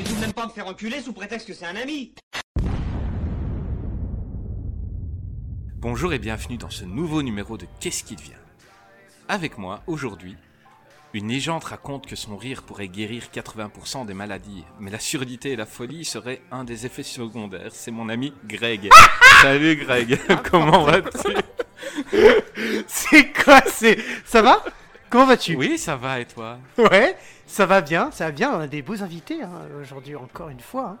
Je vais tout de même pas me faire enculer sous prétexte que c'est un ami. Bonjour et bienvenue dans ce nouveau numéro de Qu'est-ce qui devient? Avec moi, aujourd'hui, une légende raconte que son rire pourrait guérir 80% des maladies, mais la surdité et la folie seraient un des effets secondaires. C'est mon ami Greg. Salut Greg, comment vas-tu? C'est quoi C'est ça va? Comment vas-tu? Oui, ça va et toi? Ouais, ça va bien, ça va bien. On a des beaux invités hein, aujourd'hui encore une fois. hein.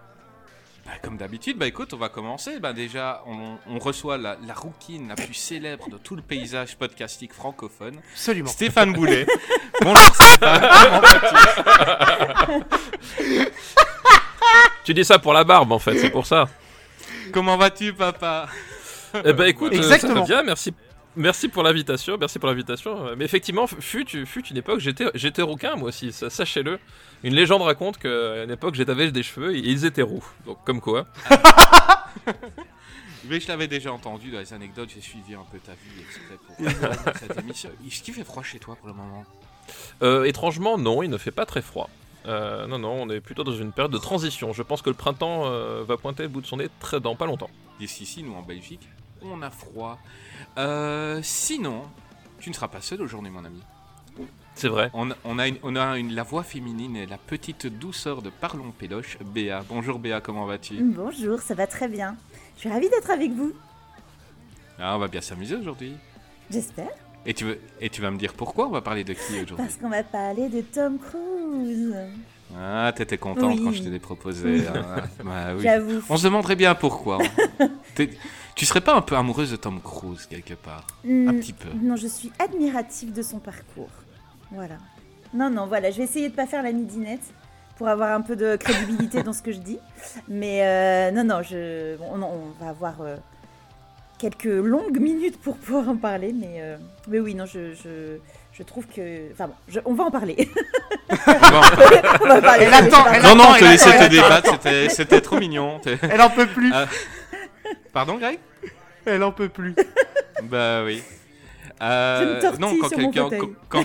Bah, Comme d'habitude, bah écoute, on va commencer. Bah déjà, on, on reçoit la, la rouquine la plus célèbre de tout le paysage podcastique francophone, Absolument. Stéphane Boulet. Bonjour Stéphane, comment vas-tu? Tu dis ça pour la barbe en fait, c'est pour ça. Comment vas-tu papa? Eh ben écoute, euh, Exactement. ça va bien, merci. Merci pour l'invitation, merci pour l'invitation. Euh, Mais effectivement, fut, fut une époque, j'étais, j'étais rouquin moi aussi, sachez-le. Une légende raconte qu'à une époque, j'avais des cheveux et ils étaient roux. Donc comme quoi. Mais je l'avais déjà entendu dans les anecdotes, j'ai suivi un peu ta vie exprès pour cette émission. Est-ce qu'il fait froid chez toi pour le moment? Euh, étrangement, non, il ne fait pas très froid. Euh, non, non, on est plutôt dans une période de transition. Je pense que le printemps euh, va pointer le bout de son nez très dans pas longtemps. Ici, ici, nous en Belgique, on a froid. Euh, sinon, tu ne seras pas seul aujourd'hui, mon ami. C'est vrai. On, on a, une, on a une- la voix féminine et la petite douceur de Parlons Péloche, Béa. Bonjour Béa, comment vas-tu? Bonjour, ça va très bien. Je suis ravie d'être avec vous, ah, On va bien s'amuser aujourd'hui. j'espère, Et tu, veux, et tu vas me dire pourquoi on va parler de qui aujourd'hui? Parce qu'on va parler de Tom Cruise. Ah, t'étais contente Oui. quand je te l'ai proposé. hein. Bah oui. J'avoue. On se demanderait bien pourquoi. tu serais pas un peu amoureuse de Tom Cruise quelque part? Un Hmm, petit peu. Non, je suis admirative de son parcours. Voilà. Non, non, voilà, je vais essayer de pas faire la midinette pour avoir un peu de crédibilité dans ce que je dis. Mais euh, non, non, je, on va avoir euh, quelques longues minutes pour pouvoir en parler. Mais, euh, mais oui, non, je, je, je trouve que... Enfin bon, je- on va en parler. On va en- parler. Elle attend, elle Non, non, te attend, te débattre, c'était- c'était trop mignon. Elle en peut plus. Pardon, Greg? Elle en peut plus. Bah oui. Je Euh, me non, quand quelqu'un quand,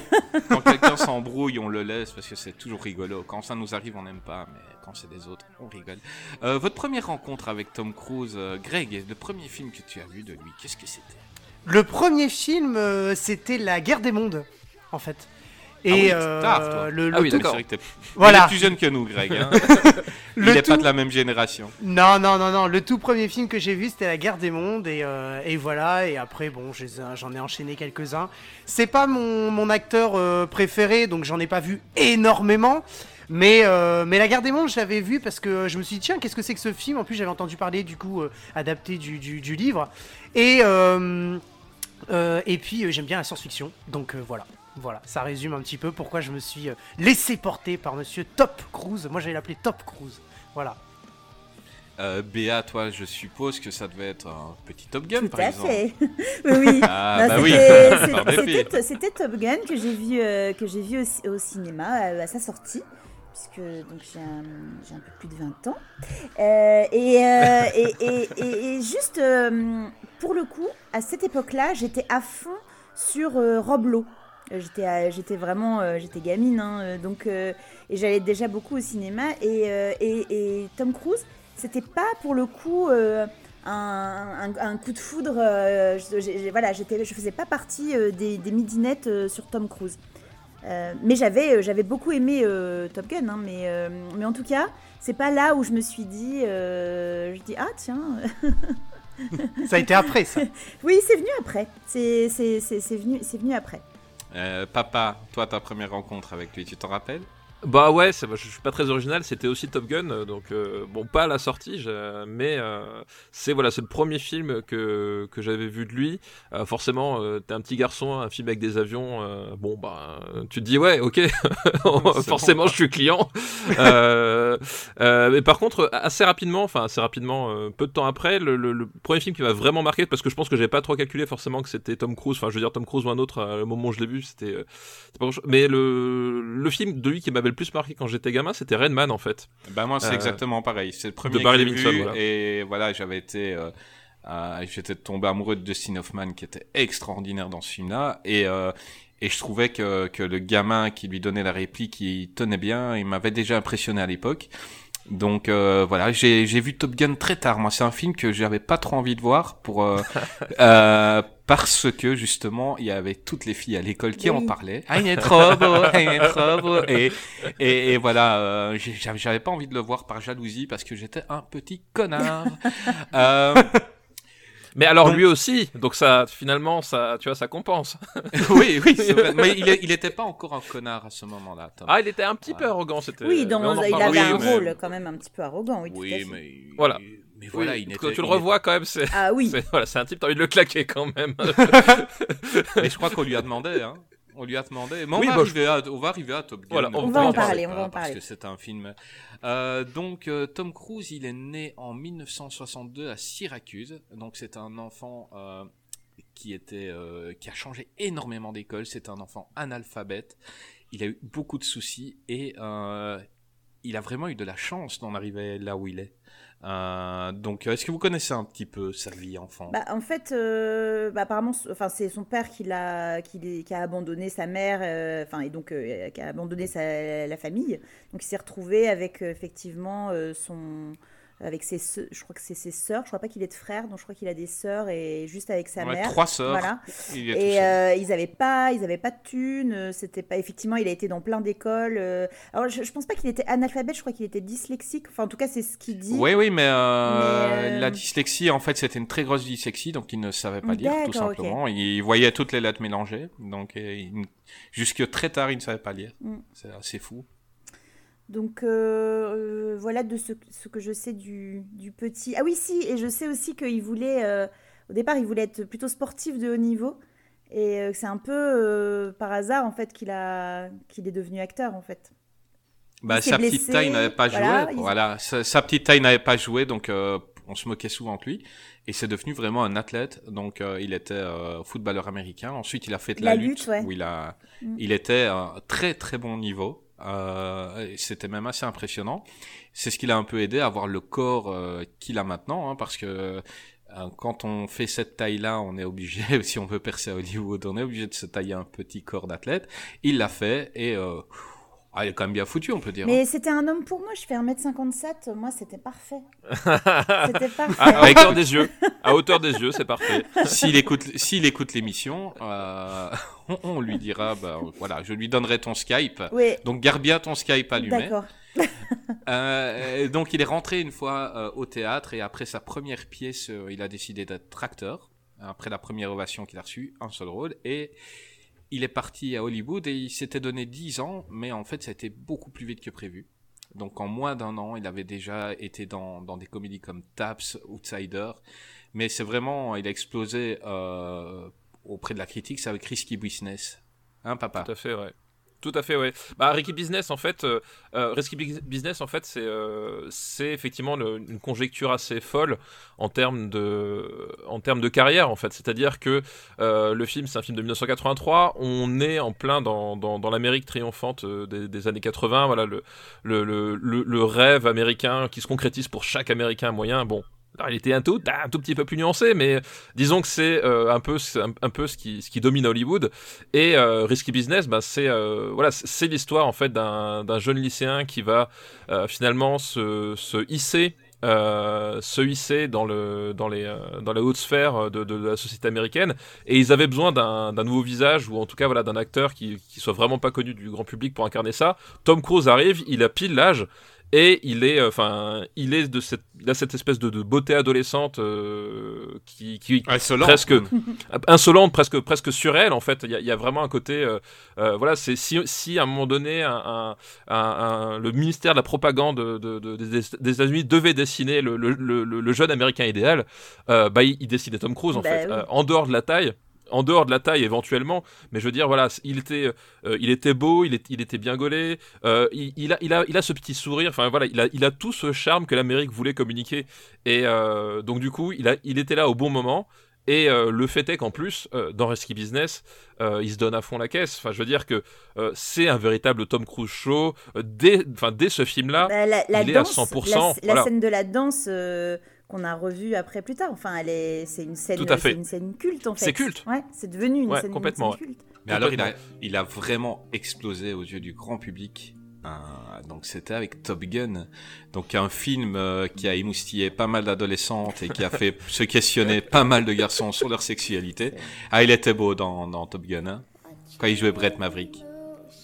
quand- s'embrouille, on le laisse parce que c'est toujours rigolo. Quand ça nous arrive, on n'aime pas, mais quand c'est des autres, on rigole. Euh, votre première rencontre avec Tom Cruise, euh, Greg, le premier film que tu as vu de lui, qu'est-ce que c'était? Le premier film, euh, c'était La Guerre des Mondes, en fait. Et Ah oui, euh, tard, toi. le, le Ah oui, tout- d'accord. Voilà. Il est plus jeune que nous, Greg. hein. Le Il n'est pas tout- de la même génération. Non, non, non, non. Le tout premier film que j'ai vu, c'était La Guerre des Mondes. Et, euh, et voilà. Et après, bon, ai- j'en ai enchaîné quelques-uns. C'est pas mon, mon acteur euh, préféré, donc j'en ai pas vu énormément. Mais, euh, mais La Guerre des Mondes, je l'avais vu parce que je me suis dit, tiens, qu'est-ce que c'est que ce film? En plus, j'avais entendu parler, du coup, euh, adapté du, du, du livre. Et, euh, euh, et puis, euh, j'aime bien la science-fiction. Donc euh, voilà. Voilà, ça résume un petit peu pourquoi je me suis euh, laissé porter par monsieur Top Cruise. Moi, j'allais l'appeler Top Cruise. Voilà. Euh, Béa, toi, je suppose que ça devait être un petit Top Gun, Tout par à exemple. fait. oui, oui. Ah, Non, bah oui, c'était- Top Gun que j'ai vu, euh, que j'ai vu au, au cinéma euh, à sa sortie, puisque donc j'ai un, peu plus de 20 ans. Euh, et, euh, et, et- et- et juste euh, pour le coup, à cette époque-là, j'étais à fond sur euh, Rob Lowe. Euh, J'étais, à- j'étais vraiment, euh, j'étais gamine, hein, euh, donc euh, et j'allais déjà beaucoup au cinéma. Et, euh, et, et Tom Cruise, c'était pas pour le coup euh, un, un- un coup de foudre. euh, je, j'ai- voilà, j'étais, je faisais pas partie euh, des, des midinettes euh, sur Tom Cruise. Euh, mais j'avais, euh, j'avais beaucoup aimé euh, Top Gun, hein, mais, euh, mais en tout cas, c'est pas là où je me suis dit, euh, je dis ah tiens, Ça a été après, ça. oui c'est venu après, c'est, c'est, c'est, c'est venu, c'est venu après. Euh, papa, toi, ta première rencontre avec lui, tu t'en rappelles? Bah ouais, c'est- je suis pas très original, c'était aussi Top Gun, euh, donc euh, bon, pas à la sortie, je- mais euh, c'est voilà, c'est le premier film que, que j'avais vu de lui. Euh, forcément, t'es un petit garçon, un film avec des avions, bon bah, tu te dis ouais, ok, forcément, je suis client. Mais par contre, assez rapidement, enfin assez rapidement, peu de temps après, le, le- le premier film qui m'a vraiment marqué, parce que je pense que j'avais pas trop calculé forcément que c'était Tom Cruise, enfin je veux dire Tom Cruise ou un autre, le moment où je l'ai vu, c'était. Mais le, le film de lui qui m'avait plus marqué quand j'étais gamin, c'était Rain Man en fait. Ben moi c'est Euh, exactement pareil. C'est le premier Barry que Levinson, vu voilà. et voilà j'avais été euh, euh, j'étais tombé amoureux de Dustin Hoffman qui était extraordinaire dans ce film-là et et je trouvais que que le gamin qui lui donnait la réplique il tenait bien. Il m'avait déjà impressionné à l'époque. Donc euh, voilà, j'ai j'ai vu Top Gun très tard. Moi, c'est un film que j'avais pas trop envie de voir pour euh, euh, parce que justement, il y avait toutes les filles à l'école qui Oui. en parlaient. Ah, il est trop beau, ah, il est trop beau. Et et, et voilà, euh, j'avais pas envie de le voir par jalousie parce que j'étais un petit connard. euh, Mais alors Donc- lui aussi, donc ça finalement ça, tu vois, ça compense. oui, oui, c'est vrai. mais il, il était pas encore un connard à ce moment-là. Ah, il était un petit peu arrogant, c'était. Oui, dans, mais on il avait un Oui, mais- rôle quand même un petit peu arrogant, oui, tout à oui, fait. mais Voilà. Mais Oui, voilà, il quand était- tu le il revois quand même, c'est. Ah oui, Voilà, c'est un type, t'as envie de le claquer quand même. Mais je crois qu'on lui a demandé, hein. On lui a demandé. Mais on, Oui, va, bah, arriver à, on va arriver à Top Gun. Voilà, on On va en parler, on va en Parce parler. que c'est un film. Euh, donc, euh, Tom Cruise, il est né en 1962 à Syracuse. Donc, c'est un enfant euh, qui était, euh, qui a changé énormément d'école. C'est un enfant analphabète. Il a eu beaucoup de soucis et euh, il a vraiment eu de la chance d'en arriver là où il est. Euh, donc, est-ce que vous connaissez un petit peu sa vie enfant? Bah, en fait, euh, bah, apparemment, enfin, c'est son père qui, l'a, qui, a abandonné sa mère, euh, enfin, et donc euh, qui a abandonné sa, la famille. Donc, il s'est retrouvé avec euh, effectivement euh, son, avec ses, sœurs- je crois que c'est ses sœurs. Je crois pas qu'il ait de frères, donc je crois qu'il a des sœurs et juste avec sa Ouais, mère. Trois sœurs. Voilà. Il Et euh, ils avaient pas, ils avaient pas de thunes. euh, C'était pas effectivement, il a été dans plein d'écoles. euh. Alors je, je pense pas qu'il était analphabète. Je crois qu'il était dyslexique. Enfin, en tout cas, c'est ce qu'il dit. Oui, oui, mais, euh, Mais, euh, la dyslexie, en fait, c'était une très grosse dyslexie, donc il ne savait pas lire, tout simplement. Il voyait toutes les lettres mélangées, donc il- jusque très tard, il ne savait pas lire. Mm. C'est assez fou. Donc euh, euh, voilà de ce, ce que je sais du, du petit. Ah oui, si, et je sais aussi qu'il voulait, euh, au départ, il voulait être plutôt sportif de haut niveau. Et euh, c'est un peu par hasard, en fait, qu'il a, qu'il est devenu acteur, en fait. Bah, sa blessé, petite taille n'avait pas voilà, joué. il- Voilà, sa, sa petite taille n'avait pas joué, donc on se moquait souvent de lui. Et c'est devenu vraiment un athlète. Donc il était footballeur américain. Ensuite, il a fait de la, La lutte, lutte, ouais. où il a, Mm. il était à très très bon niveau. Euh, C'était même assez impressionnant. C'est ce qui l'a un peu aidé à avoir le corps euh, qu'il a maintenant, hein, parce que euh, quand on fait cette taille-là, on est obligé, si on veut percer à Hollywood, on est obligé de se tailler un petit corps d'athlète. Il l'a fait et euh, ah, il est quand même bien foutu, on peut dire. hein. Mais c'était un homme pour moi, je fais 1m57, moi c'était parfait. C'était parfait. à, à hauteur des yeux. À hauteur des yeux, c'est parfait. S'il écoute, s'il écoute l'émission, euh, on, on lui dira, bah, voilà, je lui donnerai ton Skype. Oui, Donc garde bien ton Skype allumé. d'accord. Euh, donc il est rentré une fois euh, au théâtre et après sa première pièce, il a décidé d'être acteur. Après la première ovation qu'il a reçue, un seul rôle. Et il est parti à Hollywood et il s'était donné 10 ans, mais en fait ça a été beaucoup plus vite que prévu. Donc en moins d'un an, il avait déjà été dans, dans des comédies comme Taps, Outsider. Mais c'est vraiment, il a explosé euh, auprès de la critique, c'est avec Risky Business. Hein papa? Tout à fait, ouais. Tout à fait, ouais. Bah, Risky Business, en fait, euh, euh, Risky Bus- Business, en fait, c'est euh, effectivement une conjecture assez folle en termes de, en termes de carrière, en fait. C'est-à-dire que le film, c'est un film de 1983. On est en plein dans, dans, dans l'Amérique triomphante des, des années 80. Voilà, le, le, le, le rêve américain qui se concrétise pour chaque Américain moyen. Bon. Réalité est un tout, un tout petit peu plus nuancée, mais disons que c'est euh, un peu, un, peu ce qui, domine Hollywood. Et euh, Risky Business, bah, c'est euh, voilà, c'est- l'histoire en fait d'un jeune lycéen qui va finalement se, se hisser. se hisser dans, le, dans, les, la haute sphère de, la société américaine et ils avaient besoin d'un d'un nouveau visage ou en tout cas voilà, d'un acteur qui, qui soit vraiment pas connu du grand public pour incarner ça. Tom Cruise arrive, il a pile l'âge et il est, enfin, il est de cette, il a cette espèce de, de beauté adolescente qui, qui Insolente. presque insolente, presque presque surréelle en fait. Il y a, il y a vraiment un côté, voilà, c'est si, si à un moment donné, un, un, un- un- le ministère de la propagande de, de- de- des, des États-Unis devait dessiner le, le- le- le jeune américain idéal, euh, bah il, il dessinait Tom Cruise en Bah fait, oui. Euh, en dehors de la taille. En dehors de la taille éventuellement, mais je veux dire voilà, il était, euh, il était beau, il, est- il était bien gaulé, euh, il, il a, il a, il a ce petit sourire, enfin voilà, il a, il a tout ce charme que l'Amérique voulait communiquer, et euh, donc du coup, il a, il était là au bon moment. Et le fait est qu'en plus, dans Risky Business, il se donne à fond la caisse. Enfin, je veux dire que c'est un véritable Tom Cruise show. Dès, enfin, dès ce film-là, Bah, la, la il est à danse, 100%, la, scène de la danse qu'on a revue après plus tard. Enfin, elle est, c'est une scène, Tout à fait. c'est une scène culte en fait. C'est culte. Ouais, c'est devenu une Ouais, scène, une culte. Mais alors, il a, Complètement. il a vraiment explosé aux yeux du grand public. Donc, c'était avec Top Gun. Donc, un film euh, qui a émoustillé pas mal d'adolescentes et qui a fait se questionner pas mal de garçons sur leur sexualité. Ah, il était beau dans, dans Top Gun, hein, quand il jouait Brett Maverick.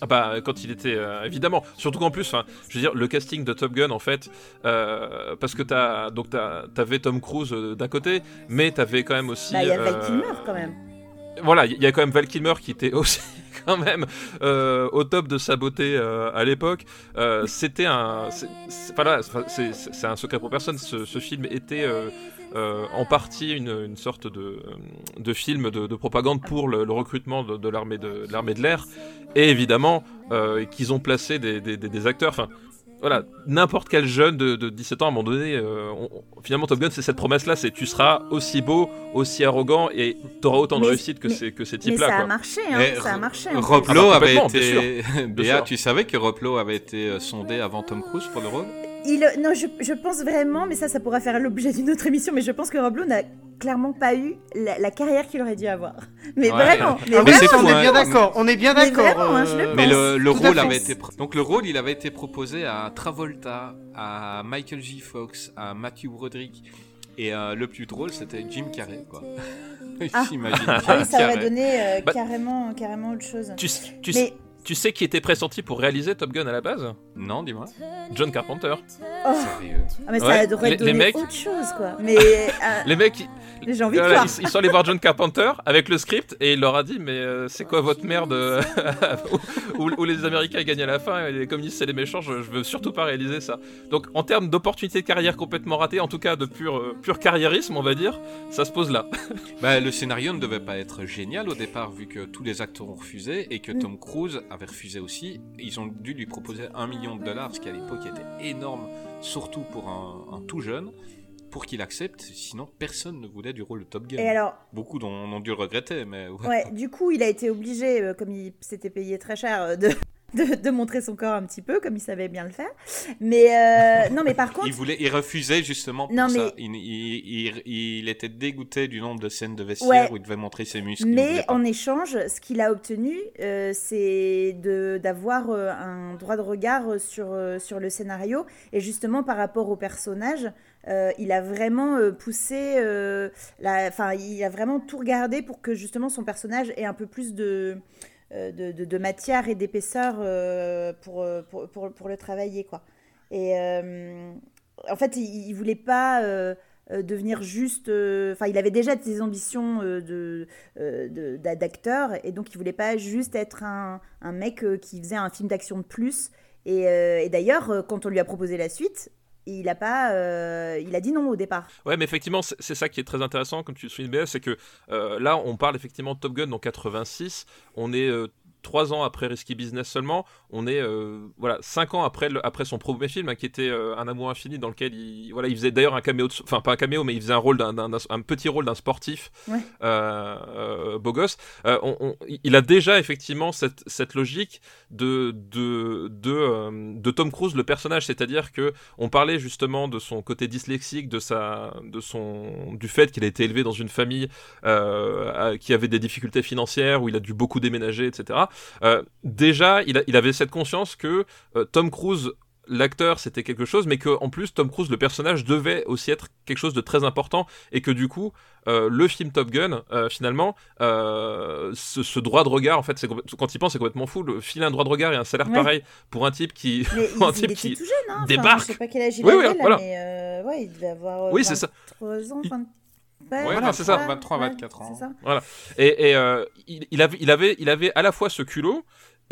Ah bah quand il était euh, évidemment. Surtout qu'en plus je veux dire le casting de Top Gun en fait euh, parce que t'as donc t'as- t'avais Tom Cruise euh, d'un côté mais t'avais quand même aussi Bah, il y a Val Kilmer quand même. voilà il y a quand même Val Kilmer qui était aussi quand même au top de sa beauté à l'époque. C'était un c'est- c'est- voilà c'est c'est- c'est un secret pour personne. Ce, ce film était euh, euh, en partie une, une sorte de, de film de, de propagande pour le, le recrutement de, de l'armée de, l'armée de l'air et évidemment euh, qu'ils ont placé des, des- des- des acteurs enfin voilà, n'importe quel jeune de, de 17 ans, à un moment donné, euh, on- on- finalement Top Gun, c'est cette promesse-là, c'est tu seras aussi beau, aussi arrogant, et t'auras autant de Mais- réussite que mais- ces, que ces Mais types-là. ça a marché, hein, ça a marché. Lowe avait été. Béa, tu savais que Rob Lowe avait été euh, sondé avant Tom Cruise pour le rôle? Il, non, je, je pense vraiment, mais ça, ça pourra faire l'objet d'une autre émission, mais je pense que Rob Lowe n'a clairement pas eu la, la carrière qu'il aurait dû avoir. Mais Ouais. vraiment, mais Ah mais fou, on est hein. bien d'accord. On est bien Mais d'accord. vraiment, hein, je le Mais le, le rôle avait été donc le rôle il avait été proposé à Travolta, à Michael J. Fox, à Matthew Broderick et euh, le plus drôle c'était Jim Carrey quoi. Ah. J'imagine. Ah oui, ça aurait donné euh, Bah- carrément, carrément autre chose. Tu, tu, Mais tu sais qui était pressenti pour réaliser Top Gun à la base Non, dis-moi. John Carpenter. oh, Sérieux. ah, mais ça Ouais, devrait les- mecs- autre chose, quoi. Mais euh, Les mecs, ils- j'ai envie de voilà, voir. ils, ils sont allés voir John Carpenter avec le script et il leur a dit mais euh, c'est quoi votre merde euh, où, où les Américains gagnent à la fin et les communistes c'est les méchants, je, je veux surtout pas réaliser ça. Donc en termes d'opportunités de carrière complètement ratées, en tout cas de pur, euh, pur carriérisme on va dire, ça se pose là. Bah, le scénario ne devait pas être génial au départ vu que tous les acteurs ont refusé et Mm. que Tom Cruise avait refusé aussi. Ils ont dû lui proposer un million de dollars, ce qui à l'époque était énorme, surtout pour un, un tout jeune, pour qu'il accepte. Sinon, personne ne voulait du rôle de Top Gun. Et alors, Beaucoup ont dû le regretter, mais ouais. ouais, du coup, il a été obligé, euh, comme il s'était payé très cher, euh, de, de, de montrer son corps un petit peu, comme il savait bien le faire. Mais euh, non, mais par contre, Il voulait, il refusait justement pour Non, ça. mais- Il, il- il- il était dégoûté du nombre de scènes de vestiaire Ouais. où il devait montrer ses muscles. Mais en échange, ce qu'il a obtenu, euh, c'est d'avoir euh, un droit de regard sur, sur le scénario. Et justement, par rapport au personnage, il a vraiment poussé, la- enfin, il a vraiment tout regardé pour que justement son personnage ait un peu plus de, de, de- matière et d'épaisseur euh, pour, euh, pour, pour, pour le travailler, quoi. Et euh, en fait, il, il voulait pas euh, euh, devenir juste. euh, Enfin, il avait déjà des ambitions euh, de euh, de- d'a- d'acteur et donc il voulait pas juste être un, mec euh, qui faisait un film d'action de plus. Et, euh, d'ailleurs, euh, quand on lui a proposé la suite, il a pas, euh, il a dit non au départ. Ouais, mais effectivement, c'est ça qui est très intéressant, comme tu le soulignes, c'est que euh, là, on parle effectivement de Top Gun en 86. On est euh, trois ans après Risky Business seulement. On est euh, voilà cinq ans après le- après son premier film, hein, qui était euh, Un amour infini, dans lequel il voilà, il faisait d'ailleurs un caméo, enfin pas un caméo, mais il faisait un rôle d'un d'un- d'un- un petit rôle d'un sportif Ouais. euh, beau gosse. On- on- il a déjà effectivement cette, cette logique de de de, de Tom Cruise le personnage, c'est-à-dire que on parlait justement de son côté dyslexique, de sa, de son, du fait qu'il a été élevé dans une famille qui avait des difficultés financières, où il a dû beaucoup déménager, etc. Euh, déjà, il, a- il avait cette conscience que euh, Tom Cruise l'acteur c'était quelque chose, mais que en plus Tom Cruise, le personnage, devait aussi être quelque chose de très important, et que du coup, euh, le film Top Gun, euh, finalement, euh, ce, ce droit de regard, en fait, quand il pense, c'est complètement fou. Le filer un droit de regard et un salaire Ouais. pareil pour un type qui, Mais un il, type qui tout jeune, hein. Enfin, débarque. je sais pas quel âge il Oui, avait, oui, là, voilà. mais ouais, il devait avoir. Oui, c'est ça. 23 ans, Il- 20... Ouais, voilà, c'est ça, 23, 24 ans. Ça. Et, et, euh, il, il avait, il, avait, il avait à la fois ce culot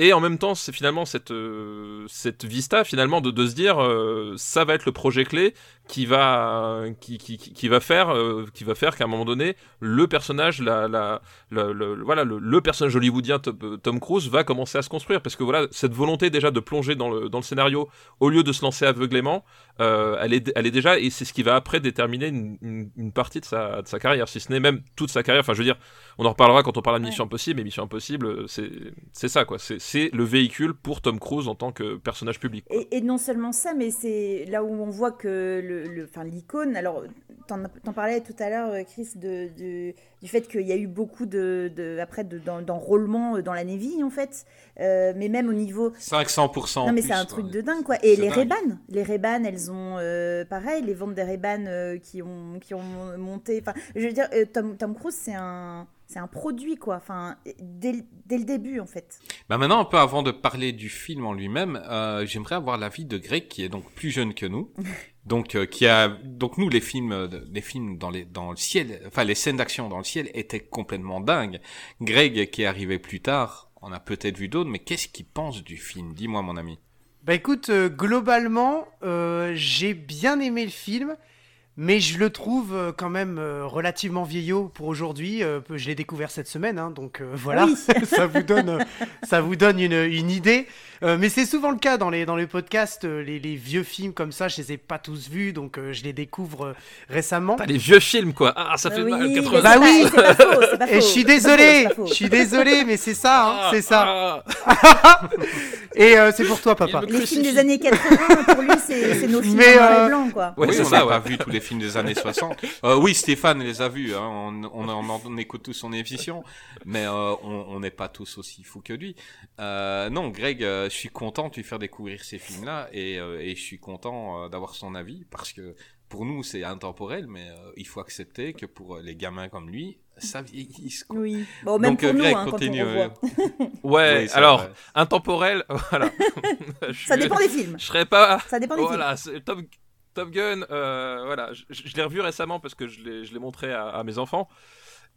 et en même temps, c'est finalement cette, euh, cette vista finalement de, de se dire euh, ça va être le projet clé qui va, qui, qui, qui, va faire, euh, qui va faire qu'à un moment donné, le personnage, la, la, voilà, le, le personnage hollywoodien Tom, Tom Cruise va commencer à se construire parce que voilà, cette volonté déjà de plonger dans le, dans le scénario au lieu de se lancer aveuglément, euh, elle, est, elle est déjà et c'est ce qui va après déterminer une, une, une partie de sa, de sa carrière, si ce n'est même toute sa carrière. Enfin, je veux dire, on en reparlera quand on parlera de Mission Impossible, mais Mission Impossible, euh, c'est c'est ça quoi. C'est- C'est le véhicule pour Tom Cruise en tant que personnage public. Et, et non seulement ça, mais c'est là où on voit que le, le- enfin, l'icône. Alors, t'en parlais tout à l'heure, euh, Chris, de, de- du fait qu'il y a eu beaucoup de, de- après de- d'en- d'enrôlement euh, dans la Navy, en fait. Euh, mais même au niveau. 500% Non, mais c'est un truc de dingue, quoi. Et les. Ray-Ban, les Ray-Ban, elles ont, euh, pareil, les ventes des euh, qui, ont, qui ont monté. Enfin, je veux dire, euh, Tom, Tom Cruise, c'est un, c'est un produit, quoi. Enfin, dès, le- dès le début, en fait. Bah maintenant, un peu avant de parler du film en lui-même, euh, j'aimerais avoir l'avis de Greg, qui est donc plus jeune que nous. Donc, euh, qui a, donc nous, les films, euh, les films dans les, dans le ciel, enfin, les scènes d'action dans le ciel étaient complètement dingues. Greg, qui est arrivé plus tard, on a peut-être vu d'autres, mais qu'est-ce qu'il pense du film? Dis-moi, mon ami. Bah écoute, euh, globalement, euh, j'ai bien aimé le film, mais je le trouve euh, quand même euh, relativement vieillot pour aujourd'hui. Euh, je l'ai découvert cette semaine, hein, donc voilà, Oui. ça vous donne, ça vous donne une, une idée. Euh, mais c'est souvent le cas dans les, dans les podcasts, euh, les, les vieux films comme ça, je les ai pas tous vus, donc euh, je les découvre euh, récemment. T'as les vieux films quoi. Ah, ça fait oui, mal. mais 80. c'est Bah pas- oui. c'est pas faux, pas Et je suis pas désolé, pas je suis désolé, mais c'est ça, hein, Ah, c'est ça. ah. Et euh, c'est pour toi, papa. Les films des années 80, pour lui, c'est c'est nos films Mais, en noir euh, et blanc, quoi. Ouais, oui, on n'a ouais. pas vu tous les films des années 60. Euh, oui, Stéphane les a vus. Hein. On, on, on, on écoute tous son émission, mais euh, on on n'est pas tous aussi fous que lui. Euh, non, Greg, euh, je suis content de lui faire découvrir ces films-là et, euh, et je suis content euh, d'avoir son avis parce que pour nous c'est intemporel, mais euh, il faut accepter que pour les gamins comme lui, ça vieillisse. Quoi. Oui. Bon, même Donc, pour euh, nous, Greg, hein, quand on continue. Ouais. Oui, alors, vrai. intemporel. Voilà. Je Ça dépend des films. Je serais pas. Ça dépend des Voilà, c'est Top, Top Gun, euh, voilà, je, je l'ai revu récemment parce que je l'ai, je l'ai montré à, à mes enfants.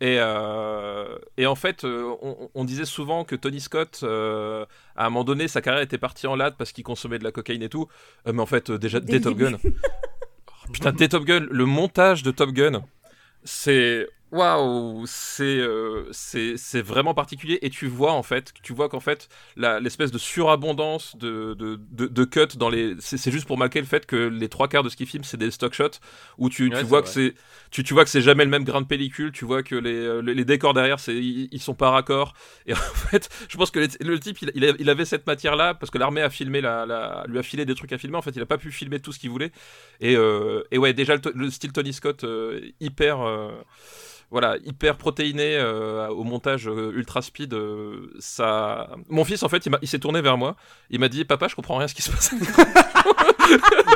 Et, euh, et en fait, euh, on, on disait souvent que Tony Scott, euh, à un moment donné, sa carrière était partie en latte parce qu'il consommait de la cocaïne et tout. Euh, mais en fait, déjà, Dès le Top. Gun. Oh, putain, dès Top Gun, le montage de Top Gun, c'est. Waouh, c'est euh, c'est vraiment particulier et tu vois en fait, tu vois qu'en fait l'espèce de surabondance de, de, de, de cuts dans les, c'est juste pour marquer le fait que les trois quarts de ce qu'il filme c'est des stock shots où tu, Ouais, tu vois que c'est tu, tu vois que c'est jamais le même grain de pellicule, tu vois que les, euh, les, les décors derrière c'est ils, ils sont pas raccords et en fait je pense que les- le type il, il, avait cette matière là parce que l'armée a filmé la, la lui a filé des trucs à filmer. En fait il a pas pu filmer tout ce qu'il voulait. Et, euh, et ouais déjà le, style Tony Scott euh, hyper voilà, hyper protéiné euh, au montage euh, ultra speed. euh, ça... Mon fils, en fait, il, il s'est tourné vers moi. Il m'a dit Papa, je comprends rien à ce qui se passe.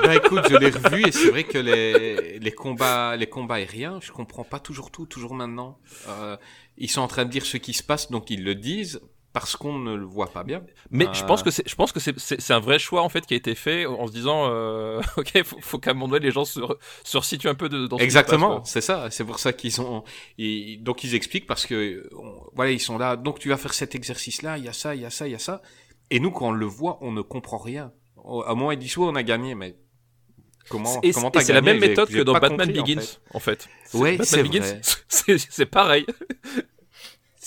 Bah écoute, je l'ai revu et c'est vrai que les, les combats, les combats aériens, je comprends pas toujours tout, toujours maintenant. Euh, ils sont en train de dire ce qui se passe, donc ils le disent parce qu'on ne le voit pas bien. Mais Euh. je pense que c'est, je pense que c'est, un vrai choix en fait qui a été fait en se disant euh, Ok, faut, faut qu'à un moment donné les gens se, re- se resituent un peu de, dans ce Exactement, c'est ça. C'est pour ça qu'ils ont. ils- donc ils expliquent parce que on- voilà, ils sont là. Donc tu vas faire cet exercice-là. Il y a ça, il y a ça, il y a ça. Et nous, quand on le voit, on ne comprend rien. À un moment, ils disent ouais, on a gagné, mais comment. Et, comment c'est la même méthode que dans Batman compris, en Begins fait. en fait. Ouais, c'est Begins, c'est pareil.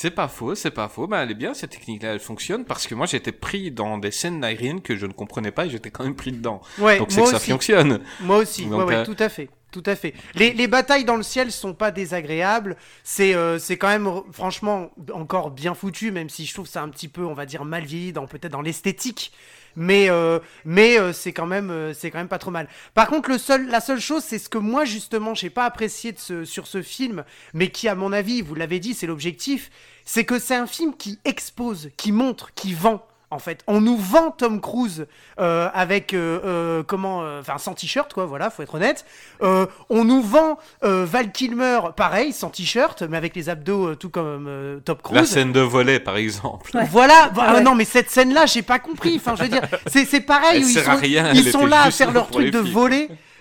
C'est pas faux, c'est pas faux. Ben, elle est bien, cette technique-là, elle fonctionne parce que moi, j'étais pris dans des scènes aériennes que je ne comprenais pas et j'étais quand même pris dedans. Ouais, Donc c'est que ça fonctionne. Moi aussi, Donc, ouais, ouais, euh, tout à fait. Tout à fait. Les, les batailles dans le ciel sont pas désagréables. C'est euh, c'est quand même franchement encore bien foutu, même si je trouve ça un petit peu, on va dire, mal vieilli dans peut-être dans l'esthétique. Mais euh, mais euh, c'est quand même euh, c'est quand même pas trop mal. Par contre, le seul la seule chose, c'est ce que moi justement j'ai pas apprécié de ce, sur ce film, mais qui à mon avis, vous l'avez dit, c'est l'objectif, c'est que c'est un film qui expose, qui montre, qui vend En fait, on nous vend Tom Cruise euh, avec euh, euh, comment, euh, enfin sans t-shirt quoi, voilà, faut être honnête. Euh, on nous vend euh, Val Kilmer, pareil, sans t-shirt, mais avec les abdos euh, tout comme euh, Top Cruise. La scène de volet, par exemple. Voilà, bah, Ah ouais. non mais cette scène-là, j'ai pas compris. Enfin, je veux dire, c'est c'est pareil. Où ils sert sont, à rien, ils sont là à faire là leur truc de flics.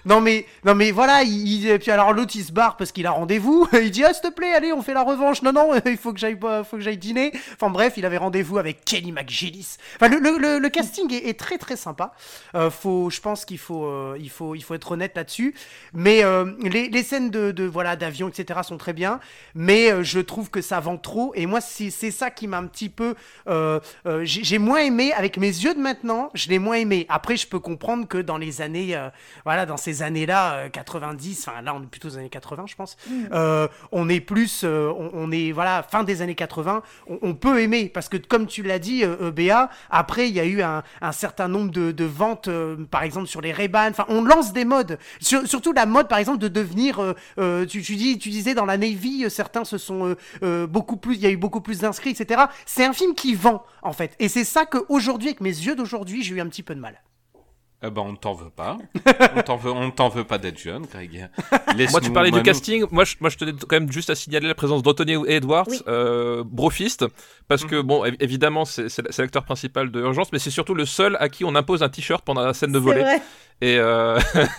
Non mais non mais voilà, il, puis alors l'autre il se barre parce qu'il a rendez-vous. Il dit ah s'il te plaît, allez, on fait la revanche. Non non, il faut que j'aille faut que j'aille dîner. Enfin bref, il avait rendez-vous avec Kelly McGillis. Enfin le, le, le- casting est, très très sympa. Euh, faut, je pense qu'il faut euh, il faut il faut être honnête là-dessus. Mais euh, les, les scènes de, de voilà d'avion etc sont très bien, mais je trouve que ça vend trop. Et moi c'est ça qui m'a un petit peu j'ai moins aimé avec mes yeux de maintenant. Je l'ai moins aimé. Après je peux comprendre que dans les années voilà dans ces années-là 90, enfin là on est plutôt aux années 80 je pense. euh, on est plus euh, on, on est voilà fin des années 80. On, on peut aimer parce que comme tu l'as dit euh, euh, Béa, après il y a eu un, un certain nombre de, de ventes euh, par exemple sur les Ray-Ban. Enfin on lance des modes. Sur- surtout la mode par exemple de devenir euh, euh, tu, tu dis tu disais dans la Navy euh, certains se sont euh, euh, beaucoup plus il y a eu beaucoup plus d'inscrits etc. C'est un film qui vend en fait et c'est ça que aujourd'hui avec mes yeux d'aujourd'hui j'ai eu un petit peu de mal. Eh ben, on ne t'en veut pas. on t'en veut, on t'en veut pas d'être jeune, Greg. Moi, tu parlais du casting. Moi, je, moi, je tenais quand même juste à signaler la présence d'Anthony Edwards, Oui. euh, brofiste, parce que bon, évi- évidemment, c'est l'acteur principal de Urgence, mais c'est surtout le seul à qui on impose un t-shirt pendant la scène de volet. vrai. Et euh...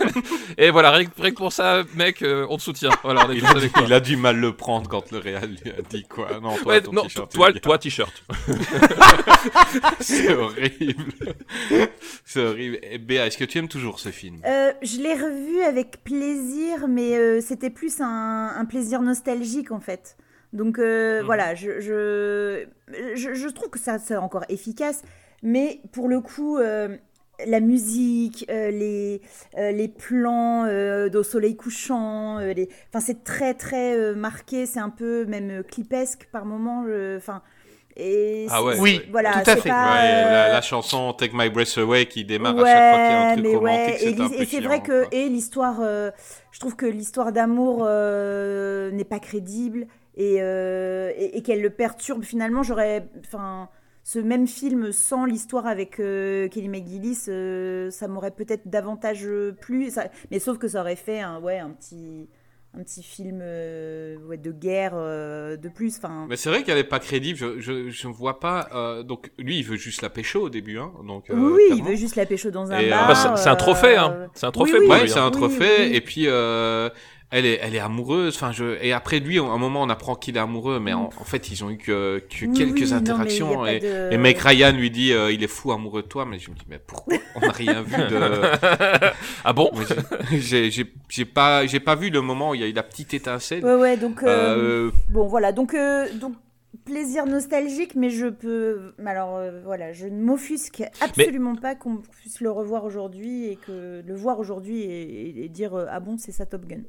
et voilà, rien, que- pour ça, mec, euh, on te soutient. Voilà, on est Il a, avec toi. il a du mal le prendre quand le Real lui a dit quoi. Non, toi, Ouais, ton non, t-shirt, toi, t-shirt. C'est horrible. C'est horrible. Et Béa, est-ce que tu aimes toujours ce film? Euh, je l'ai revu avec plaisir, mais euh, c'était plus un, un plaisir nostalgique en fait. Donc euh, Mhm. voilà, je, je, je, je trouve que ça c'est encore efficace, mais pour le coup, la musique, les, les plans euh, au soleil couchant, les... enfin, c'est très très marqué, c'est un peu même clipesque par moment. je- Enfin, et Ah ouais. Oui, voilà, tout à fait. pas, Ouais, la, euh, la chanson Take My Breath Away qui démarre à chaque fois qu'il y a un truc mais romantique, ouais, et, et c'est vrai que quoi. et l'histoire, euh, je trouve que l'histoire d'amour euh, n'est pas crédible et, euh, et, et qu'elle le perturbe. Finalement, j'aurais, enfin, ce même film sans l'histoire avec euh, Kelly McGillis, euh, ça m'aurait peut-être davantage plu. Ça- mais sauf que ça aurait fait un, ouais, un petit, un petit film euh, ouais, de guerre euh, de plus. Enfin, Mais c'est vrai qu'elle est pas crédible. Je, je, je ne vois pas. euh, donc lui, il veut juste la pécho au début, hein. Donc. euh, oui, il veut juste la pécho dans un Et, euh, bar. Bah, c'est un trophée, hein. euh, C'est un trophée oui, pour Ouais, c'est un Oui, trophée. oui. Et puis, euh, elle est, elle est amoureuse. Enfin, je. Et après lui, à un moment, on apprend qu'il est amoureux, mais en, en fait, ils ont eu que, que Oui, quelques oui, interactions. et, de- et Meg Ryan lui dit, euh, il est fou amoureux de toi. Mais je me dis, mais pourquoi? On n'a rien vu de. Ah bon? J'ai- pas, j'ai pas vu le moment où il y a eu la petite étincelle. Ouais, ouais, donc. euh, Euh, Bon, voilà, donc, euh, donc plaisir nostalgique, mais je peux. Alors euh, voilà, je ne m'offusque absolument pas qu'on puisse le revoir aujourd'hui et que le voir aujourd'hui et, et- et dire euh, ah bon, c'est ça Top Gun.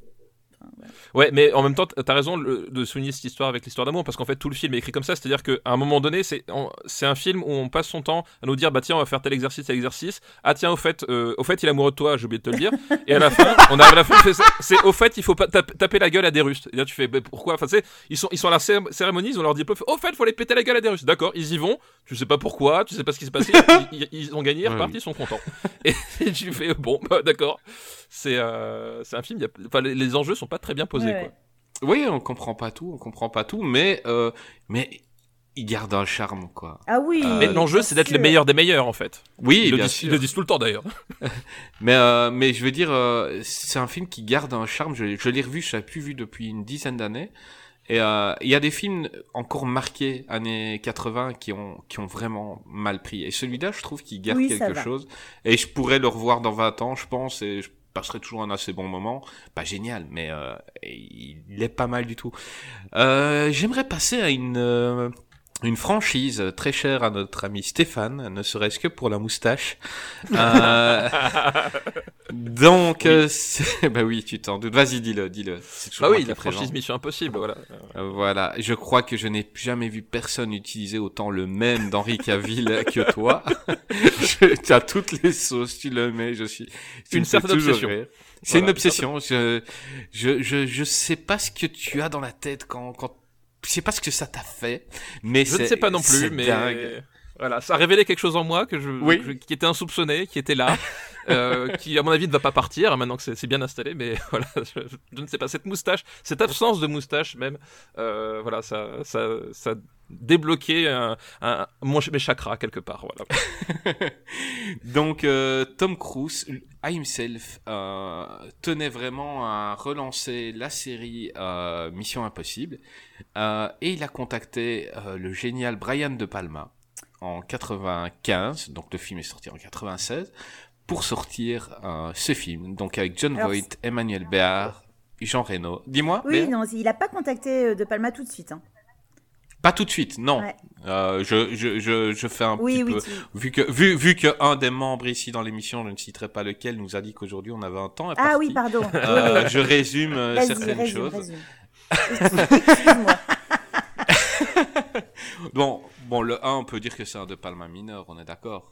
Voilà. Ouais, mais en même temps, t'as raison le- de souligner cette histoire avec l'histoire d'amour, parce qu'en fait, tout le film est écrit comme ça, c'est-à-dire qu'à un moment donné, c'est on- c'est un film où on passe son temps à nous dire, bah tiens, on va faire tel exercice, tel exercice. Ah tiens, au fait, euh, au fait, il est amoureux de toi, j'ai oublié de te le dire. Et à la fin, on arrive à la fin, on fait, c'est- c'est au fait, il faut pas tap- taper la gueule à des Russes. Et là, tu fais, bah, pourquoi? Enfin, tu ils sont, ils sont à la cé- cérémonie, ils ont leur diplôme, au fait, il faut les péter la gueule à des Russes. D'accord, ils y vont, tu sais pas pourquoi, tu sais pas ce qui s'est passé, ils, ils- ils ont gagné, ils Ouais, repartent, oui. ils sont contents. Et, tu fais, bon, bah, d'accord. C'est euh, c'est un film, il y a- les enjeux sont pas très bien posés, Ouais, quoi. Oui, on comprend pas tout, on comprend pas tout, mais euh, mais il garde un charme, quoi. Ah oui. Euh, Mais l'enjeu, c'est d'être le meilleur des meilleurs, en fait. Oui, ils, le bien disent, sûr. ils le disent tout le temps, d'ailleurs. Mais euh, mais je veux dire, euh, c'est un film qui garde un charme. Je, je l'ai revu, je l'avais plus vu depuis une dizaine d'années. Et euh, il y a des films encore marqués années 80 qui ont qui ont vraiment mal pris. Et celui-là, je trouve qu'il garde Oui, ça quelque va. chose. Et je pourrais le revoir dans 20 ans, je pense, et je passerai toujours un assez bon moment. Pas génial, mais euh, il est pas mal du tout. Euh, J'aimerais passer à une euh, une franchise très chère à notre ami Stéphane, ne serait-ce que pour la moustache. Euh, donc, euh, c'est- bah oui, tu t'en doutes. Vas-y, dis-le, dis-le. Bah oui, la présent. franchise Mission Impossible, voilà. Euh, Voilà, je crois que je n'ai jamais vu personne utiliser autant le même d'Henri Cavill que toi. tu as toutes les sauces, tu le mets, je suis. tu Une certaine obsession. rire. C'est Voilà, une obsession. Je, je, je, je sais pas ce que tu as dans la tête quand, quand, je sais pas ce que ça t'a fait, mais Je ne sais pas non plus, mais. dingue. Voilà, ça a révélé quelque chose en moi que je, Oui. que je- qui était insoupçonné, qui était là, euh, qui à mon avis ne va pas partir maintenant que c'est bien installé, mais voilà, je, ne sais pas cette moustache, cette absence de moustache même, euh, voilà, ça, ça, ça débloqué un, un- mon, mes chakras quelque part, voilà. Donc euh, Tom Cruise himself euh, tenait vraiment à relancer la série Mission Impossible et il a contacté le génial Brian De Palma en 95, donc le film est sorti en 96, pour sortir euh, ce film, donc avec John Alors, Voight, Emmanuel Béard, Jean Reno. Dis-moi. Oui, Béa non, il a pas contacté euh, De Palma tout de suite. hein. Pas tout de suite, non. Ouais. Euh, je, je, je, je fais un Oui, petit oui. peu. tu- Vu que, vu, vu que un des membres ici dans l'émission, je ne citerai pas lequel, nous a dit qu'aujourd'hui on avait un temps. Ah oui, pardon. Euh, je résume euh, certaines résume, choses. résume. Excuse-moi. Bon, bon, le 1, on peut dire que c'est un De Palma mineur, on est d'accord.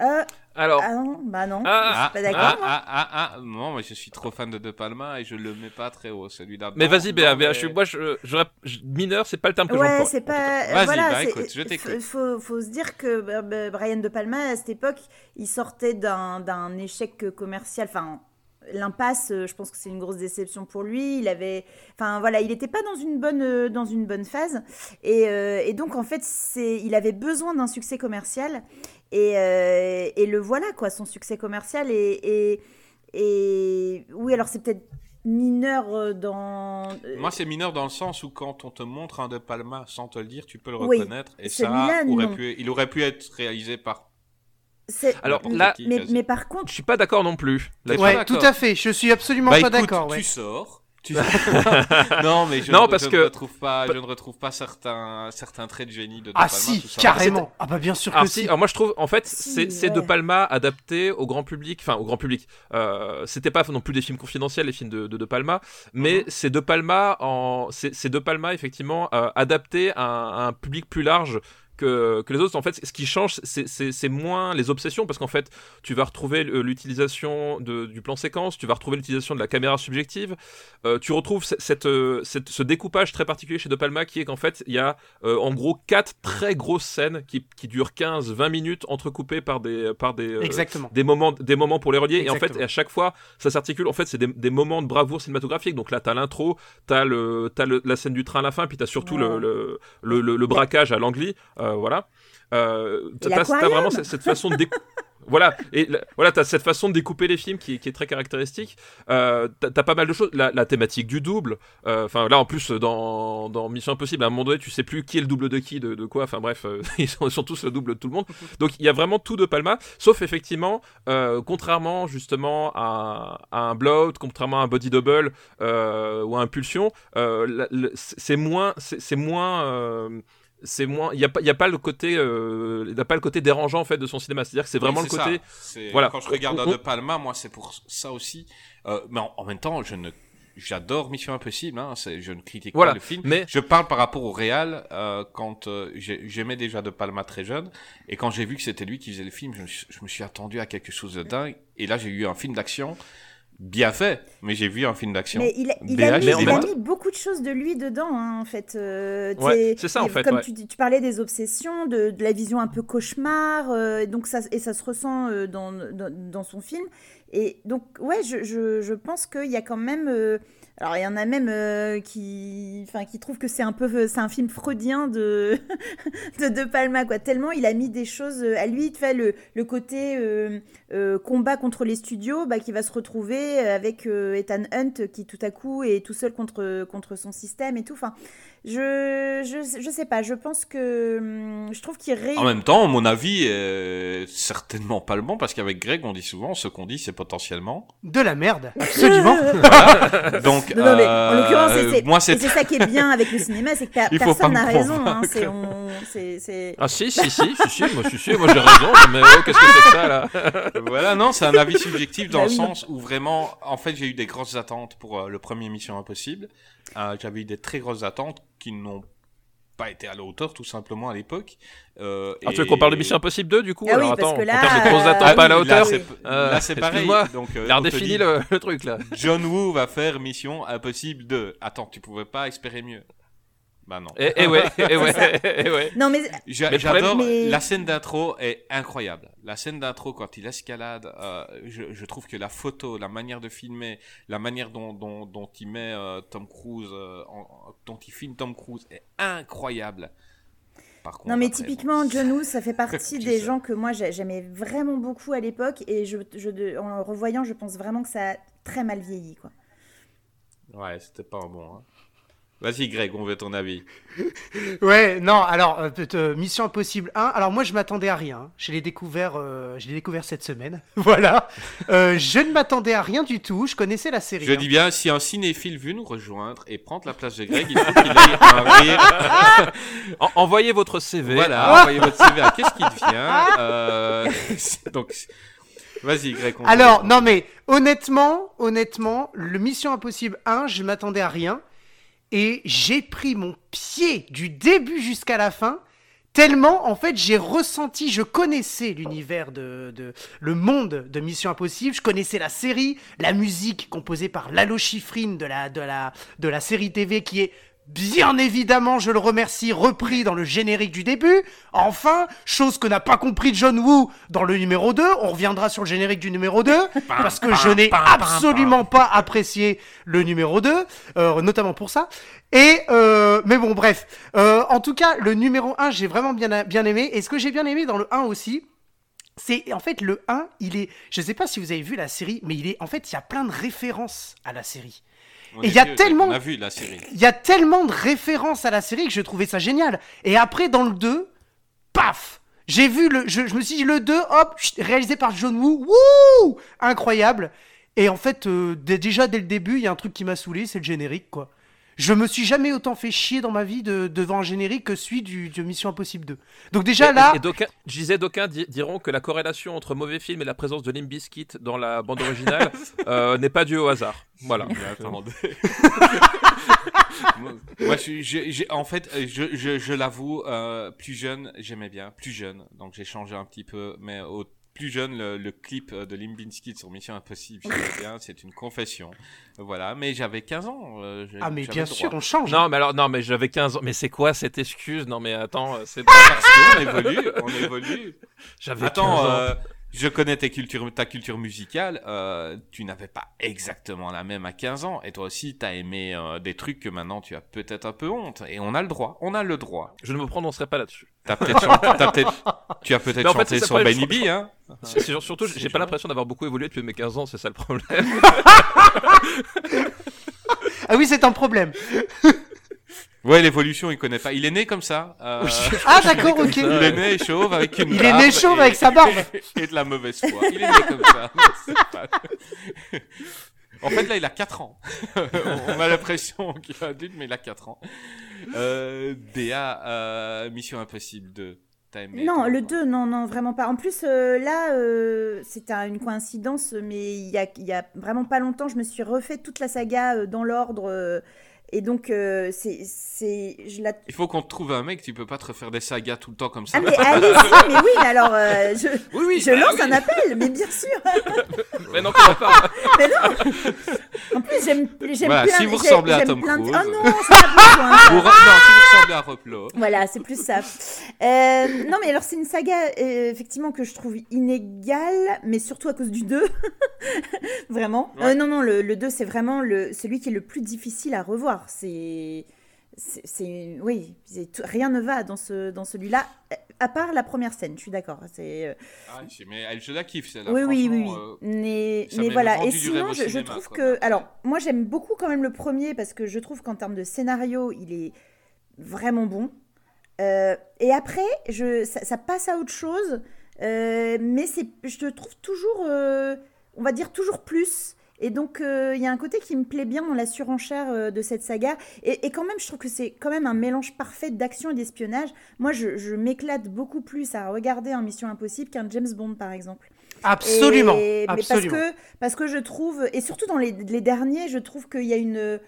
Euh, Alors, ah non, bah non. Ah, je suis pas d'accord. ah, moi. ah, ah, ah, non, mais je suis trop fan de De Palma et je le mets pas très haut, celui-là. mais vas-y, Béa, mais- je suis, moi, je, je, je- mineur, c'est pas le terme que Ouais, c'est pas. Vas-y, voilà, bah, écoute, je t'écoute. Faut, faut se dire que bah, bah, Brian De Palma, à cette époque, il sortait d'un échec commercial. Enfin, l'impasse, euh, je pense que c'est une grosse déception pour lui. Il avait. Enfin, voilà, il n'était pas dans une bonne, euh, dans une bonne phase. Et, euh, et donc, en fait, c'est il avait besoin d'un succès commercial. Et, euh, et le voilà, quoi, son succès commercial. Et, et, et oui, alors c'est peut-être mineur euh, dans. euh, Moi, c'est mineur dans le sens où quand on te montre un De Palma sans te le dire, tu peux le Oui. reconnaître. Et ça, aurait pu, il aurait pu être réalisé par. Alors, mais- là- mais, mais par contre, Je suis pas d'accord non plus. Là, Ouais, tout à fait. Je suis absolument Bah pas d'accord. tu ouais. sors. Tu... non, mais je, Non, ne, parce je que- ne retrouve pas, je ne retrouve pas certains, certains traits de génie de De Ah Palma, si, tout carrément. Ah bah bien sûr que Alors, si. si, alors moi je trouve, en fait, Si, c'est ouais. De Palma adapté au grand public, enfin au grand public. Euh, C'était pas non plus des films confidentiels, les films de De, De Palma, mais Mhm. c'est De Palma en, c'est c'est De Palma effectivement euh, adapté à un, à un public plus large. Que, que les autres, en fait, ce qui change, c'est- moins les obsessions, parce qu'en fait, tu vas retrouver euh, l'utilisation du plan séquence, tu vas retrouver l'utilisation de la caméra subjective, euh, tu retrouves ce- cette, euh, cette- ce découpage très particulier chez De Palma qui est qu'en fait, il y a euh, en gros quatre très grosses scènes qui, qui durent 15-20 minutes entrecoupées par des, par des, Exactement. des, moments, des moments pour les relier. Et en fait, et à chaque fois, ça s'articule. En fait, c'est des, des moments de bravoure cinématographique. Donc là, t'as l'intro, t'as le, le, la scène du train à la fin, puis t'as surtout le, le, le, braquage à l'Angly. Euh, voilà. Euh, t'as, vraiment cette, cette façon de découper. Voilà, et voilà, t'as cette façon de découper les films qui, qui est très caractéristique. Euh, t'as, pas mal de choses. La, la thématique du double. euh, Enfin, là, en plus, dans, dans Mission Impossible, à un moment donné, tu sais plus qui est le double de qui, de, de quoi. Enfin, bref, euh, ils, sont, ils sont tous le double de tout le monde. Donc, il y a vraiment tout de Palma, sauf effectivement, euh, contrairement justement à, à un Blowout, contrairement à un Body Double euh, ou à Impulsion, euh, c'est moins, c'est c'est moins. C'est moins il y a pas il y a pas le côté euh, il a pas le côté dérangeant en fait de son cinéma c'est-à-dire que c'est vraiment Oui, le c'est côté. C'est- voilà. Quand je regarde On- De Palma, moi, c'est pour ça aussi. Euh, mais en, en même temps, je ne. J'adore Mission Impossible, hein, c'est- je ne critique Voilà. pas le film. mais Je parle par rapport au réal, euh, quand euh, j'ai- j'aimais déjà De Palma très jeune, et quand j'ai vu que c'était lui qui faisait le film, je, me suis- je me suis attendu à quelque chose de dingue, et là j'ai eu un film d'action, bien fait, mais j'ai vu un film d'action. Mais il, a- il mis, il a beaucoup de choses de lui dedans, hein, en fait. Euh, Ouais, c'est ça, en fait, Comme ouais. tu, parlais des obsessions, de, de la vision un peu cauchemar, euh, et donc ça, et ça se ressent euh, dans, dans, dans son film. Et donc, ouais, je, je, je pense qu'il y a quand même. euh, alors, il y en a même euh, qui, enfin, qui trouvent que c'est un peu, c'est un film freudien de, de De Palma, quoi. Tellement il a mis des choses à lui, tu vois, le, le côté euh, euh, combat contre les studios, bah, qui va se retrouver avec euh, Ethan Hunt qui tout à coup est tout seul contre, contre son système et tout. Enfin, je, je, je sais pas, je pense que hum, je trouve qu'il ré... En même temps, mon avis est certainement pas le bon, parce qu'avec Greg, on dit souvent, ce qu'on dit, c'est potentiellement. De la merde, absolument. Donc, Non, non, mais en euh, l'occurrence, c'est- ça qui est bien avec le cinéma, c'est que Il personne n'a raison. Hein, convaincre. c'est, on, c'est, c'est- ah si si si si, si moi si si moi j'ai raison mais oh, qu'est-ce que c'est que ça là? voilà, non, c'est un avis subjectif dans Bah le sens où vraiment, en fait, j'ai eu des grosses attentes pour euh, le premier Mission Impossible. Euh, J'avais eu des très grosses attentes qui n'ont pas été à la hauteur, tout simplement, à l'époque. Euh, ah, tu veux qu'on parle de Mission Impossible 2 du coup Ah oui, alors parce attends que là, en termes de grosses euh, attentes Ah pas à la hauteur Là, c'est Euh, là, c'est pareil. excuse-moi. Donc, euh, on dit, le, le truc là John Woo va faire Mission Impossible 2. Attends, tu pouvais pas espérer mieux. Bah non. Et, et ouais, et ouais, et ouais. Non, mais J'adore Mais- la scène d'intro est incroyable. La scène d'intro quand il escalade, euh, je, je trouve que la photo, la manière de filmer, la manière dont, dont, dont il met euh, Tom Cruise, euh, en- dont il filme Tom Cruise est incroyable. Par contre, Non mais après, typiquement bon, John Woo ça fait partie des gens que moi j'ai- j'aimais vraiment beaucoup à l'époque et je, en le revoyant je pense vraiment que ça a très mal vieilli quoi. Ouais, c'était pas un bon. hein. Vas-y Greg, on veut ton avis. Ouais, non, alors, euh, euh, Mission Impossible 1, alors moi je m'attendais à rien. Je l'ai découvert, euh, je l'ai découvert cette semaine. voilà. Euh, je ne m'attendais à rien du tout. Je connaissais la série. Je hein. dis bien, si un cinéphile veut nous rejoindre et prendre la place de Greg, il faut qu'il ait un rire. En- envoyez votre CV. Voilà, envoyez votre CV à qu'est-ce qui devient. Euh, donc, vas-y Greg. on Alors, te- non mais honnêtement, honnêtement, le Mission Impossible 1, je m'attendais à rien. Et j'ai pris mon pied du début jusqu'à la fin. Tellement, en fait, j'ai ressenti, je connaissais l'univers de, le monde de Mission Impossible, je connaissais la série, la musique composée par Lalo Schifrin de la, de la série TV qui est bien évidemment, je le remercie, repris dans le générique du début. Enfin, chose que n'a pas compris John Woo dans le numéro 2. On reviendra sur le générique du numéro 2, parce que je n'ai absolument pas apprécié le numéro 2, euh, notamment pour ça. Et, euh, mais bon, bref. Euh, en tout cas, le numéro 1, j'ai vraiment bien, bien aimé. Et ce que j'ai bien aimé dans le 1 aussi, c'est en fait le 1, il est, je sais pas si vous avez vu la série, mais il est, en fait, il y a plein de références à la série. Et il y a tellement- On a vu la série. Il y a tellement de références à la série que je trouvais ça génial. Et après, dans le 2, paf J'ai vu le. Je, je me suis dit, le 2, hop, réalisé par John Woo, wouh Incroyable. Et en fait, euh, déjà dès le début, il y a un truc qui m'a saoulé, c'est le générique, quoi. Je me suis jamais autant fait chier dans ma vie de, devant un générique que celui du, de Mission Impossible 2. Donc déjà Et- là, et d'aucuns- je disais, d'aucuns di- diront que la corrélation entre mauvais film et la présence de Limp Bizkit dans la bande originale euh, n'est pas due au hasard. Voilà. Moi, je, je- en fait, euh, je, je, je l'avoue, euh, plus jeune, j'aimais bien, plus jeune, donc j'ai changé un petit peu, mais au plus jeune, le, le clip euh, de Limp Bizkit sur Mission Impossible, c'est une confession. Voilà, mais j'avais 15 ans. euh, ah mais bien sûr, on change. Non, mais alors, non, mais j'avais 15 ans. Mais c'est quoi cette excuse? Non, mais attends, euh, c'est. Parce qu'on évolue, on évolue. J'avais 15 Attends, ans. euh, je connais tes cultures, ta culture musicale. euh, tu n'avais pas exactement la même à 15 ans. Et toi aussi, tu as aimé euh, des trucs que maintenant tu as peut-être un peu honte. Et on a le droit. On a le droit. Je ne me prononcerai pas là-dessus. T'as peut-être chanté, t'as peut-être- tu as peut-être en fait, chanté ça sur Benny B, hein. C'est surtout, j'ai pas l'impression d'avoir beaucoup évolué depuis mes 15 ans, c'est ça le problème. Ah oui, c'est un problème. Ouais, l'évolution, il connaît pas. Il est né comme ça. euh, Ah d'accord, ok. il est né chauve avec une Il est né chauve et- avec sa barbe. Et de la mauvaise foi. Il est né comme ça. pas- En fait, là, il a 4 ans. On a l'impression qu'il est adulte, mais il a 4 ans. Euh, Béa, euh, Mission Impossible 2. T'as aimé Non, le toi 2, non, non, vraiment pas. En plus, euh, là, euh, c'est un- une coïncidence, mais il y a, il y a vraiment pas longtemps, je me suis refait toute la saga euh, dans l'ordre. Et donc, euh, c'est. c'est- Je la... Il faut qu'on te trouve un mec, tu peux pas te refaire des sagas tout le temps comme ça. Ah, mais allez-y, mais oui, mais alors, euh, je, Oui, oui, je bah lance oui. un appel, mais bien sûr. Mais non, pas Mais non En plus, j'aime j'aime Voilà, plein si vous ressemblez à Tom plein de- Cruise. Oh non, c'est pas. Pour- Non, si vous ressemblez à Replo. Voilà, c'est plus ça. Euh, non, mais alors c'est une saga euh, effectivement que je trouve inégale, mais surtout à cause du 2. vraiment. Ouais. Euh, non, non, le, le 2, c'est vraiment le, celui qui est le plus difficile à revoir. C'est. c'est- C'est. Oui, tout- rien ne va dans, ce, dans celui-là, à part la première scène, je suis d'accord. C'est. euh, Ah, mais elle, je la kiffe, celle-là. oui, oui, oui, euh, Mais, mais voilà. Et sinon, je, trouve quoi. que. Alors, moi, j'aime beaucoup quand même le premier parce que je trouve qu'en termes de scénario, il est vraiment bon. Euh, et après, je, ça, ça passe à autre chose. euh, mais c'est, je te trouve toujours, on va dire toujours plus. Et donc, euh, il y a un côté qui me plaît bien dans la surenchère euh, de cette saga. Et, et quand même, je trouve que c'est quand même un mélange parfait d'action et d'espionnage. Moi, je, je m'éclate beaucoup plus à regarder un Mission Impossible qu'un James Bond, par exemple. Absolument, Et- mais parce que, parce que je trouve, et surtout dans les, les derniers, je trouve qu'il y a une,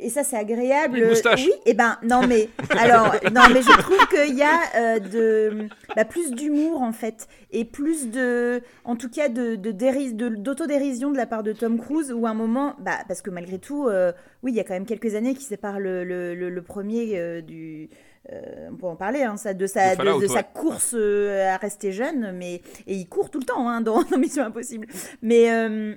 Et ça, c'est agréable. Moustache. Oui, et ben non, mais alors non, mais je trouve qu'il y a euh, de bah, plus d'humour en fait et plus de, en tout cas, de de déris- de- d'autodérision de la part de Tom Cruise ou un moment, bah parce que malgré tout, euh, oui, il y a quand même quelques années qui séparent le le, le, le premier euh, du euh, on peut en parler, hein, ça, de sa, De sa course euh, à rester jeune, mais et il court tout le temps hein, dans, dans Mission Impossible. Mais euh,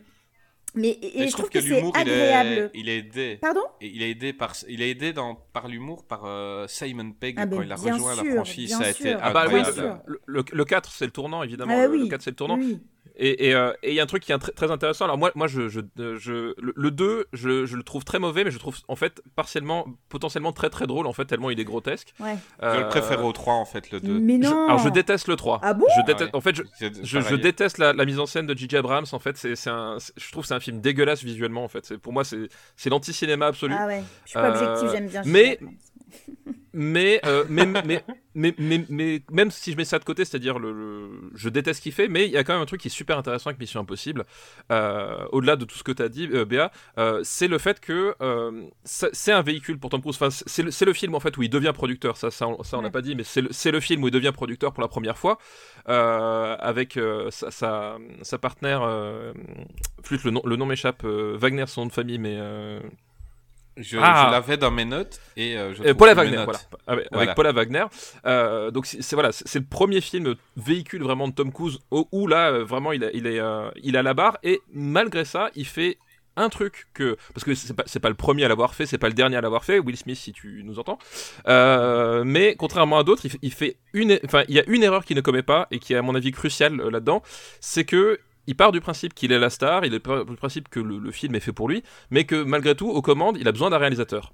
mais et, je trouve que, l'humour, il agréable. est, il est aidé. Pardon? Il est aidé par, il est aidé dans, par l'humour par euh, Simon Pegg Ah, quand ben, il a rejoint la franchise. Ça a été. Ah bah oui, le, le, le 4 c'est le tournant évidemment. Ah bah le, oui. le 4 c'est le tournant. Oui. Et euh, et il y a un truc qui est tr- très intéressant. Alors moi, moi je, je, je, le, le 2, je, je le trouve très mauvais, mais je le trouve en fait partiellement, potentiellement très très drôle en fait, tellement il est grotesque. Ouais. Je Euh, le préfère au 3 en fait, le 2. Mais je- non. alors je déteste le 3. Ah bon je Ah déteste, ouais. En fait, je, je, je déteste la, la mise en scène de J.J. Abrams. En fait, c'est je trouve que c'est un film dégueulasse visuellement. En fait, pour moi, c'est l'anti-cinéma absolu. Ah ouais, je suis pas Euh, objective, j'aime bien. mais- Gilles Mais, euh, mais, mais, mais, mais, mais même si je mets ça de côté, c'est-à-dire le, le- je déteste ce qu'il fait, mais il y a quand même un truc qui est super intéressant avec Mission Impossible, euh, au-delà de tout ce que tu as dit, euh, Béa, euh, c'est le fait que c'est un véhicule pour Tom Cruise. Enfin, c'est le, film en fait où il devient producteur. Ça, ça, on, ça, on l'a Ouais. pas dit, mais c'est le, film où il devient producteur pour la première fois avec sa, sa, sa partenaire. Flûte, le nom, le nom m'échappe. Wagner, son nom de famille, mais Je, Ah. je l'avais dans mes notes et euh, je Euh, Paula Wagner, voilà. Avec, Voilà. Paula Wagner. Euh, donc c'est voilà, c'est le premier film véhicule vraiment de Tom Cruise où, où là vraiment il, a- il est euh, il a la barre et malgré ça il fait un truc que parce que c'est pas c'est pas le premier à l'avoir fait, c'est pas le dernier à l'avoir fait, Will Smith si tu nous entends. Euh, mais contrairement à d'autres, il, fait- il fait une enfin il y a une erreur qu'il ne commet pas et qui est à mon avis cruciale euh, là-dedans, c'est que il part du principe qu'il est la star, il part du principe que le, le film est fait pour lui, mais que malgré tout, aux commandes, il a besoin d'un réalisateur.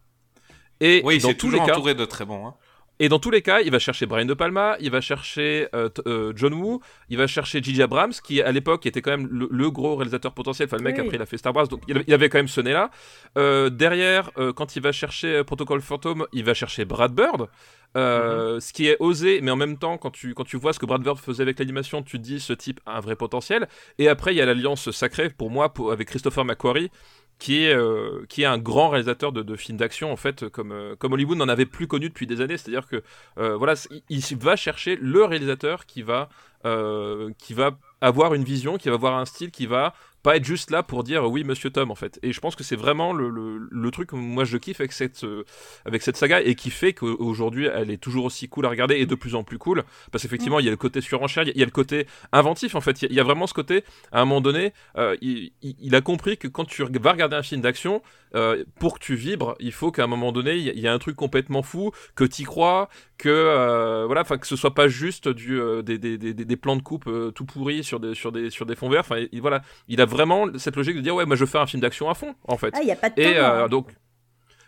Et Oui, dans tous les toujours cas, entouré de très bons. Hein. et dans tous les cas, il va chercher Brian De Palma, il va chercher euh, euh, John Woo, il va chercher J.J. Abrams, qui à l'époque était quand même le, le gros réalisateur potentiel. Enfin, le mec Oui. après il a fait Star Wars, donc il avait, il avait quand même ce nez-là. Euh, derrière, euh, quand il va chercher euh, Protocol Phantom, il va chercher Brad Bird. Euh, Ce qui est osé, mais en même temps, quand tu, quand tu vois ce que Brad Bird faisait avec l'animation, tu te dis ce type a un vrai potentiel. Et après, il y a l'alliance sacrée pour moi avec Christopher McQuarrie, qui est, euh, qui est un grand réalisateur de, de films d'action, en fait, comme, euh, comme Hollywood n'en avait plus connu depuis des années. C'est-à-dire que voilà, il, va chercher le réalisateur qui va, qui va avoir une vision, qui va avoir un style, qui va pas être juste là pour dire oui monsieur Tom en fait. Et je pense que c'est vraiment le, le, truc que moi je kiffe avec cette euh, avec cette saga et qui fait qu'aujourd'hui elle est toujours aussi cool à regarder et de plus en plus cool. Parce qu'effectivement il y a le côté surenchère il y a- le côté inventif en fait. Il y a- vraiment ce côté à un moment donné euh, il, a compris que quand tu vas regarder un film d'action euh, pour que tu vibres il faut qu'à un moment donné il y, y a un truc complètement fou que tu crois que voilà enfin que ce soit pas juste du des, des, des, des plans de coupe tout pourris sur des sur des sur des fonds verts. Enfin il- voilà. Il a vraiment cette logique de dire ouais moi je fais un film d'action à fond en fait Ah, il n'y a pas de temps. et mort, euh, donc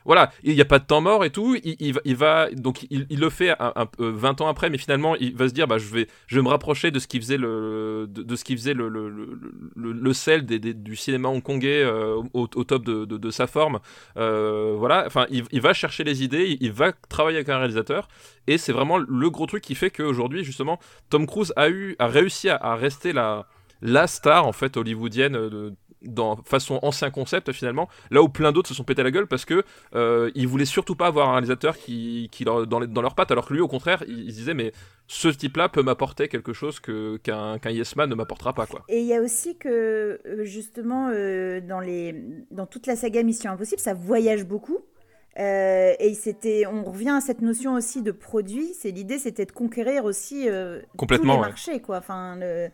voilà, il n'y a pas de temps mort et tout. Il, il va- il va donc il, il le fait un, un- euh, 20 ans après, mais finalement il va se dire bah je vais je vais me rapprocher de ce qui faisait le de, de ce qui faisait le le, le, le- le sel des, des- du cinéma hongkongais euh, au, au top de, de, de sa forme. Euh, voilà, enfin il, va chercher les idées, il, il va travailler avec un réalisateur et c'est vraiment le gros truc qui fait qu'aujourd'hui justement Tom Cruise a eu a réussi à, à rester la la star en fait hollywoodienne euh, de, dans façon ancien concept finalement là où plein d'autres se sont pété la gueule parce que euh, ils voulaient surtout pas avoir un réalisateur qui, qui leur, dans, les- dans leurs pattes alors que lui au contraire il, il se disait mais ce type là peut m'apporter quelque chose que qu'un qu'un yes man ne m'apportera pas quoi Et il y a aussi que, euh, justement, euh, dans, les, dans toute la saga Mission Impossible, ça voyage beaucoup. Euh, et c'était, on revient à cette notion aussi de produit. C'est l'idée, c'était de conquérir aussi euh, Complètement, tous les ouais. marchés, quoi. Enfin, le-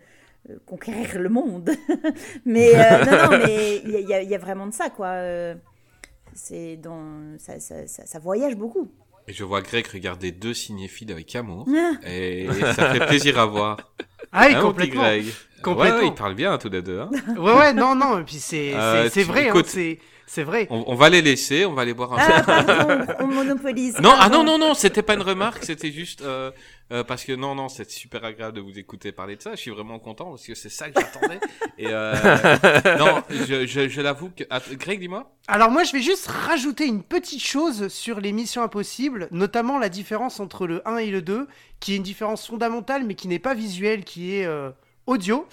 conquérir le monde. mais euh, non, non, mais il y, a- y y vraiment de ça, quoi. Euh, c'est dans, ça, ça, ça, ça voyage beaucoup. Et je vois Greg regarder deux cinéphiles avec amour. Ah. Et ça fait plaisir à voir. Ah oui, Hein, complètement. Greg Complètement. Ouais, ouais, ils parlent bien tous les deux. hein. Ouais, ouais, non, non, et puis c'est Euh, vrai, hein. C'est vrai. On, on va les laisser, on va les boire un Ah, pardon, on monopolise. Non, ah non, non, non, c'était pas une remarque, c'était juste euh, euh, parce que non, non, c'est super agréable de vous écouter parler de ça. Je suis vraiment content parce que c'est ça que j'attendais. Et euh, non, je, je, je l'avoue que. Ah, Greg, dis-moi. Alors moi, je vais juste rajouter une petite chose sur les missions impossibles, notamment la différence entre le 1 et le 2, qui est une différence fondamentale, mais qui n'est pas visuelle, qui est euh, audio.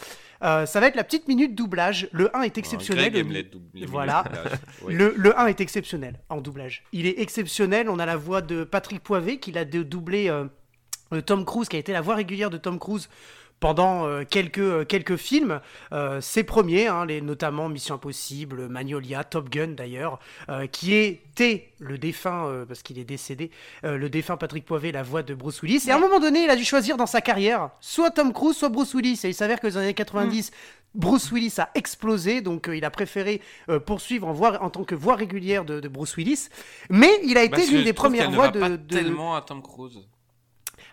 Euh, ça va être la petite minute doublage. Le 1 est exceptionnel. Greg aime les dou- les Voilà. Oui. Le, le 1 est exceptionnel en doublage. Il est exceptionnel. On a la voix de Patrick Poivet qui l'a doublé euh, euh, Tom Cruise, qui a été la voix régulière de Tom Cruise pendant euh, quelques, euh, quelques films. Euh, ses premiers, hein, les, notamment Mission Impossible, Magnolia, Top Gun d'ailleurs, euh, qui était le défunt, euh, parce qu'il est décédé, euh, le défunt Patrick Poivet, la voix de Bruce Willis. Et à un moment donné, il a dû choisir dans sa carrière soit Tom Cruise, soit Bruce Willis. Et il s'avère que dans les années 90, Bruce Willis a explosé, donc euh, il a préféré euh, poursuivre en, voix, en tant que voix régulière de, de Bruce Willis. Mais il a été Parce que l'une des premières voix de, pas de- tellement à Tom Cruise.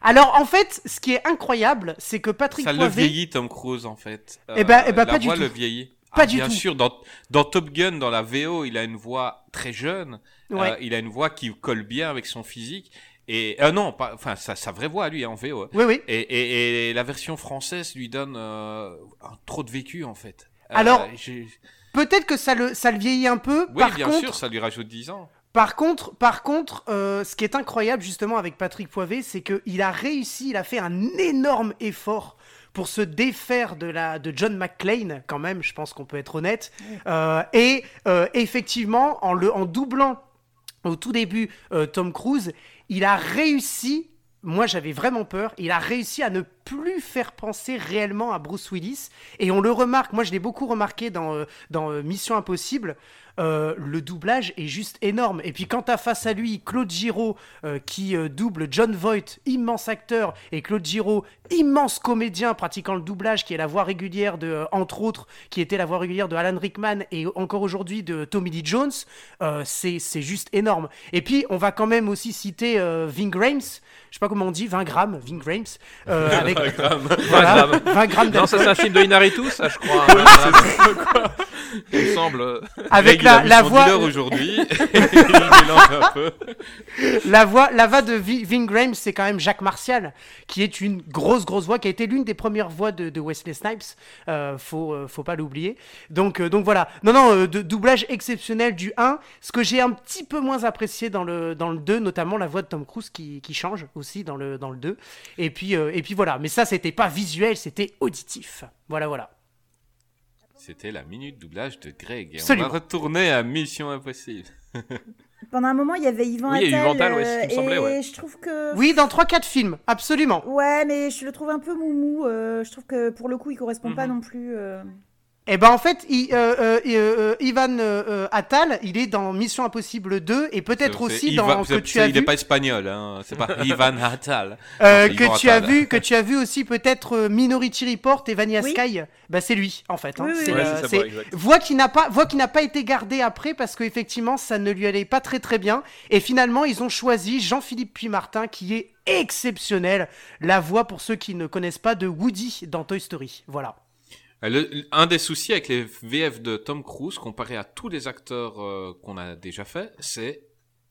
Alors en fait, ce qui est incroyable, c'est que Patrick Ça le vieillit Tom Cruise en fait. Eh ben- eh ben, la pas du tout. le vieillit. Pas Ah, du bien tout. sûr, dans, dans Top Gun, dans la VO, il a une voix très jeune. Ouais. Euh, il a une voix qui colle bien avec son physique. Et euh, non, pas, enfin sa, sa vraie voix lui en VO. hein. Oui, oui. Et, et, et la version française lui donne euh, un- trop de vécu en fait. Euh, Alors, Peut-être que ça le, ça le vieillit un peu. oui, par bien contre, sûr, ça lui rajoute 10 ans. Par contre, par contre, euh, ce qui est incroyable justement avec Patrick Poivet, c'est qu'il a réussi, il a fait un énorme effort pour se défaire de la de John McClane quand même. Je pense qu'on peut être honnête. Euh, et euh, effectivement, en le en doublant au tout début Tom Cruise, il a réussi. Moi, j'avais vraiment peur. Il a réussi à ne plus faire penser réellement à Bruce Willis. Et on le remarque. Moi, je l'ai beaucoup remarqué dans, dans Mission Impossible. Euh, le doublage est juste énorme. Et puis, quand t'as face à lui Claude Giraud euh, qui euh, double John Voight, immense acteur, et Claude Giraud, immense comédien pratiquant le doublage, qui est la voix régulière de, euh, entre autres, qui était la voix régulière de Alan Rickman et encore aujourd'hui de Tommy Lee Jones, euh, c'est c'est juste énorme. Et puis, on va quand même aussi citer euh, Ving Rhames, je sais pas comment on dit, 20 grammes, Ving Rhames, euh, avec voilà, 20 grammes Non, ça c'est un film de Inaritu, ça je crois. hein. Il me semble. Avec la, voix, aujourd'hui. La voix, la voix de Vi- Ving Rhames, c'est quand même Jacques Martial, qui est une grosse, grosse voix, qui a été l'une des premières voix de, de Wesley Snipes. Euh, faut, euh, faut pas l'oublier. Donc, euh, donc voilà. Non, non, euh, de, doublage exceptionnel du 1. Ce que j'ai un petit peu moins apprécié dans le, dans le 2, notamment la voix de Tom Cruise qui, qui change aussi dans le, dans le 2. Et puis, et puis voilà. Mais ça, c'était pas visuel, c'était auditif. Voilà, voilà. C'était la minute doublage de Greg. Et Absolument. on va retourner à Mission Impossible. Pendant un moment, il y avait Yvan Oui, il y a eu Attal. Yvan Attal, ouais, c'est ce qui me euh, semblait, et ouais. je trouve que. Oui, dans 3-4 films, absolument. Ouais, mais je le trouve un peu moumou. euh, je trouve que pour le coup, il correspond pas Mhm. non plus. euh. Eh ben en fait, il- euh, euh, euh, Ivan Attal, il est dans Mission Impossible 2 et peut-être aussi il dans que tu as Il n'est vu pas espagnol, hein. c'est pas Ivan Attal. euh, que Ivan tu as vu que tu as vu aussi peut-être Minority Report et Vanilla Oui. Sky. Bah c'est lui en fait. hein. Oui, oui, C'est. Ouais, euh, voix qui n'a pas voix qui n'a pas été gardée après parce qu'effectivement ça ne lui allait pas très très bien et finalement ils ont choisi Jean-Philippe Puy-Martin qui est exceptionnel la voix pour ceux qui ne connaissent pas de Woody dans Toy Story voilà le- un des soucis avec les VF de Tom Cruise, comparé à tous les acteurs euh, qu'on a déjà fait, c'est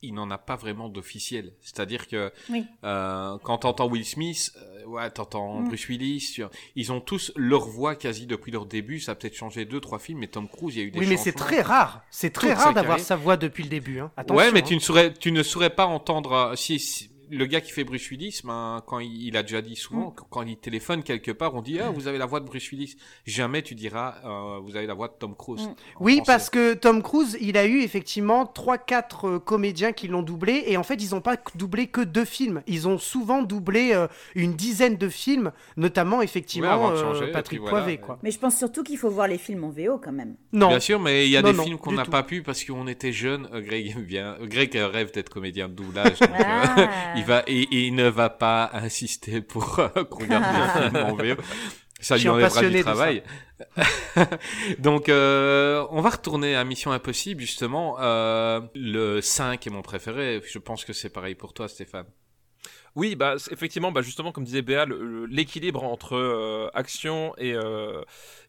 il n'en a pas vraiment d'officiel. C'est-à-dire que Oui. euh, quand t'entends Will Smith, euh, ouais, t'entends Mm. Bruce Willis, tu- ils ont tous leur voix quasi depuis leur début. Ça a peut-être changé deux, trois films, mais Tom Cruise, il y a eu des oui mais c'est très rare c'est très Toute rare d'avoir sa voix depuis le début hein. Attention, ouais, mais hein. tu ne saurais, tu ne saurais pas entendre euh, si, si- le gars qui fait Bruce Willis, ben, quand il, il a déjà dit souvent, Mm. qu- quand il téléphone quelque part, on dit ah vous avez la voix de Bruce Willis. Jamais tu diras euh, vous avez la voix de Tom Cruise. Mm. Oui, français. parce que Tom Cruise, il a eu effectivement 3-4 euh, comédiens qui l'ont doublé, et en fait, ils n'ont pas doublé que deux films. Ils ont souvent doublé euh, une dizaine de films, notamment effectivement avant de euh, changer, Patrick voilà. Poivet, quoi. Mais je pense surtout qu'il faut voir les films en VO quand même. Non, Bien sûr, mais il y a Non, des non, films qu'on n'a pas pu parce qu'on était jeunes. Euh, Greg bien. Greg rêve d'être comédien de doublage. donc, euh, Ah. Il va et, et il ne va pas insister pour euh, qu'on regarde des films en VO. Ça lui enlèvera du de travail. Donc, euh, on va retourner à Mission Impossible, justement. Euh, le 5 est mon préféré. Je pense que c'est pareil pour toi, Stéphane. Oui, bah effectivement, bah justement, comme disait Béa, le- le- l'équilibre entre euh, action et, euh,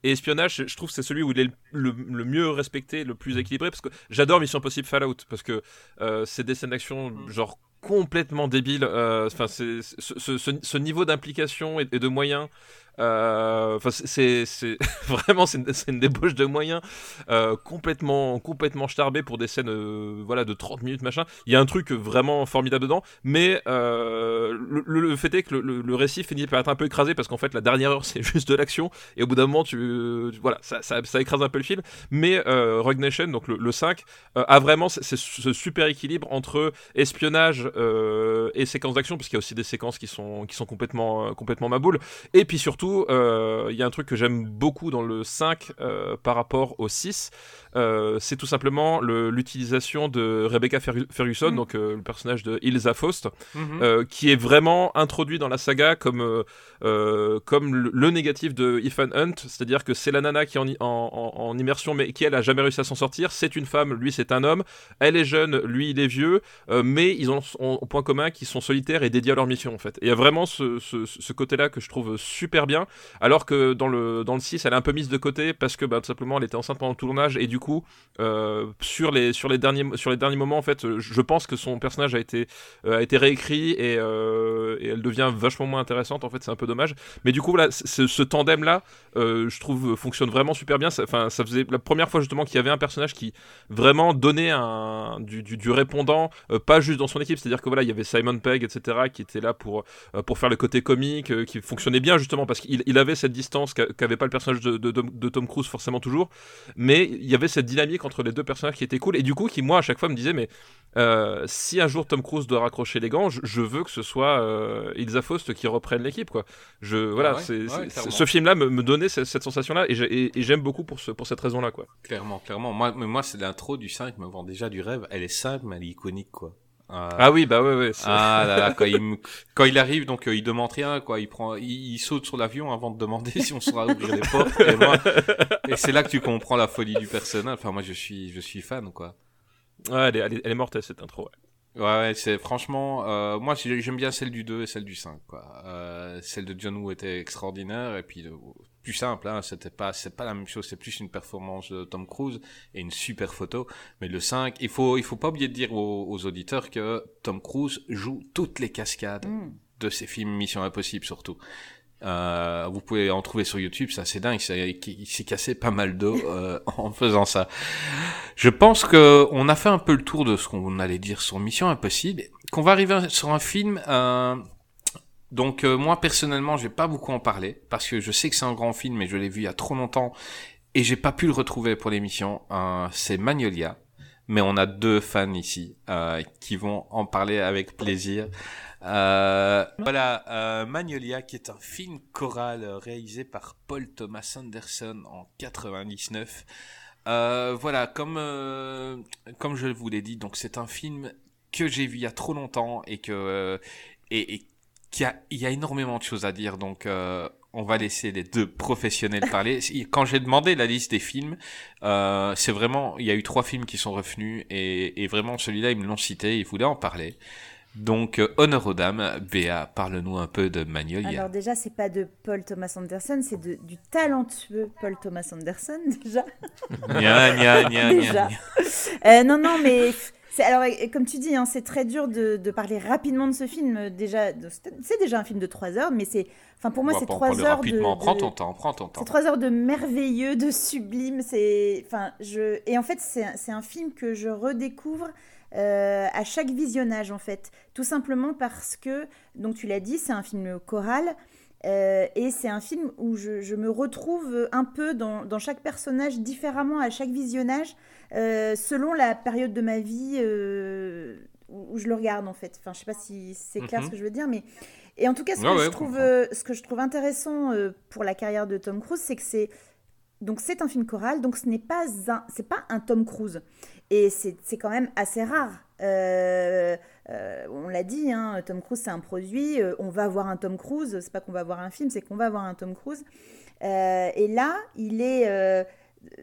et espionnage, je- je trouve que c'est celui où il est le, le- le mieux respecté, le plus équilibré, parce que j'adore Mission Impossible Fallout, parce que euh, c'est des scènes d'action genre complètement débiles. euh, Enfin, ce, niveau d'implication et, de moyens enfin, c'est vraiment une, débauche de moyens euh, complètement complètement starbé pour des scènes euh, voilà de 30 minutes machin. Il y a un truc vraiment formidable dedans, mais euh, le, fait est que le, récit finit par être un peu écrasé parce qu'en fait la dernière heure c'est juste de l'action et au bout d'un moment tu, voilà ça, ça, écrase un peu le film. Mais euh, donc le, le 5 euh, a vraiment ce super équilibre entre espionnage euh, et séquences d'action parce qu'il y a aussi des séquences qui sont qui sont complètement euh, complètement maboules et puis surtout euh, il y a un truc que j'aime beaucoup dans le 5 euh, par rapport au 6 euh, c'est tout simplement le- l'utilisation de Rebecca Fergu- Ferguson Mm. donc le personnage de Ilsa Faust Mhm. euh, qui est vraiment introduit dans la saga comme, comme le, le négatif de Ethan Hunt, c'est-à-dire que c'est la nana qui est en, immersion mais qui elle a jamais réussi à s'en sortir, c'est une femme, lui c'est un homme, elle est jeune, lui il est vieux, euh, mais ils ont, ont un point commun qu'ils sont solitaires et dédiés à leur mission en fait. Et il y a vraiment ce, ce, ce côté-là que je trouve super bien, alors que dans le, dans le 6 elle est un peu mise de côté parce que bah, tout simplement elle était enceinte pendant le tournage et du coup euh, sur, les, sur, les derniers, sur les derniers moments en fait je pense que son personnage a été euh, a été réécrit et, euh, et elle devient vachement moins intéressante. En fait, c'est un peu dommage. Mais du coup, voilà, ce, tandem-là, euh, je trouve, fonctionne vraiment super bien. Enfin, ça, faisait la première fois justement qu'il y avait un personnage qui vraiment donnait un, du, du, répondant, pas juste dans son équipe. C'est-à-dire que voilà, il y avait Simon Pegg, etc., qui était là pour pour faire le côté comique, qui fonctionnait bien justement parce qu'il il avait cette distance qu'a- qu'avait pas le personnage de, de, Tom Cruise forcément toujours. Mais il y avait cette dynamique entre les deux personnages qui était cool et du coup qui moi à chaque fois me disait mais euh, si un jour Tom Cruise doit raccrocher les gants, je, je veux que ce soit euh, Ilsa Faust qui reprenne l'équipe, quoi. Je voilà, Ah ouais, c'est, ouais, c'est- clairement. ce film-là me, me donnait cette, cette sensation-là et, j'ai- et- et j'aime beaucoup pour ce, pour cette raison-là, quoi. Clairement, clairement. Moi, mais moi, c'est l'intro du 5 me vend déjà du rêve. Elle est simple, mais elle est iconique, quoi. Euh, Ah oui, bah ouais, ouais. c'est- Ah là là, quand il, quand il arrive, donc euh, il demande rien, quoi. Il prend, il, il saute sur l'avion avant de demander si on saura ouvrir les portes. Et, moi- et c'est là que tu comprends la folie du personnage. Enfin, moi, je suis, je suis fan, quoi. Ouais, elle est, elle est, elle est mortelle cette intro. ouais. Ouais, ouais, c'est franchement, euh, moi j'ai- j'aime bien celle du 2 et celle du 5, quoi. Euh, celle de John Woo était extraordinaire et puis plus simple, hein, c'était pas, c'est pas la même chose, c'est plus une performance de Tom Cruise et une super photo. Mais le 5, il faut, il faut pas oublier de dire aux, aux auditeurs que Tom Cruise joue toutes les cascades Mm. de ses films Mission Impossible surtout. Euh, vous pouvez en trouver sur YouTube, c'est assez dingue. c'est- Il s'est cassé pas mal d'eau euh, en faisant ça. Je pense que on a fait un peu le tour de ce qu'on allait dire sur Mission Impossible. Qu'on va arriver sur un film. euh, donc euh, moi personnellement, je vais pas beaucoup en parler parce que je sais que c'est un grand film, mais je l'ai vu il y a trop longtemps et j'ai pas pu le retrouver pour l'émission. Euh, c'est Magnolia. Mais on a deux fans ici euh, qui vont en parler avec plaisir. Euh, voilà, euh, Magnolia, qui est un film choral réalisé par Paul Thomas Anderson en 99. Euh, voilà, comme comme je vous l'ai dit, donc c'est un film que j'ai vu il y a trop longtemps et que et, et qu'il y a il y a énormément de choses à dire. Donc euh, on va laisser les deux professionnels parler. Quand j'ai demandé la liste des films, euh, c'est vraiment il y a eu trois films qui sont revenus et, et vraiment celui-là ils me l'ont cité, ils voulaient en parler. Donc, euh, honneur aux dames, Béa, parle-nous un peu de Magnolia. Alors déjà, c'est pas de Paul Thomas Anderson, c'est de- du talentueux Paul Thomas Anderson déjà. Gna, gna, gna, Déjà. Euh, non, non, mais alors comme tu dis, hein, c'est très dur de, de parler rapidement de ce film. Déjà, c'est déjà un film de 3 heures, mais c'est, enfin pour moi, c'est pas en 3 parler heures rapidement. de, Prends de- ton temps, prends ton temps. c'est trois heures de merveilleux, de sublime. C'est, enfin, je et en fait, c'est un- c'est un film que je redécouvre euh, à chaque visionnage, en fait, tout simplement parce que, donc tu l'as dit, c'est un film choral. Euh, et c'est un film où je, je me retrouve un peu dans, dans chaque personnage différemment à chaque visionnage, euh, selon la période de ma vie euh, où, où je le regarde en fait. Enfin, je sais pas si c'est clair Mhm. ce que je veux dire, mais et en tout cas, ce, Ouais, que, ouais, je trouve, comprends. ce que je trouve intéressant pour la carrière de Tom Cruise, c'est que c'est donc c'est un film choral, donc ce n'est pas un, c'est pas un Tom Cruise, et c'est c'est quand même assez rare. Euh, on l'a dit, hein, Tom Cruise c'est un produit. euh, on va avoir un Tom Cruise. C'est pas qu'on va avoir un film, c'est qu'on va avoir un Tom Cruise. Euh, et là, il est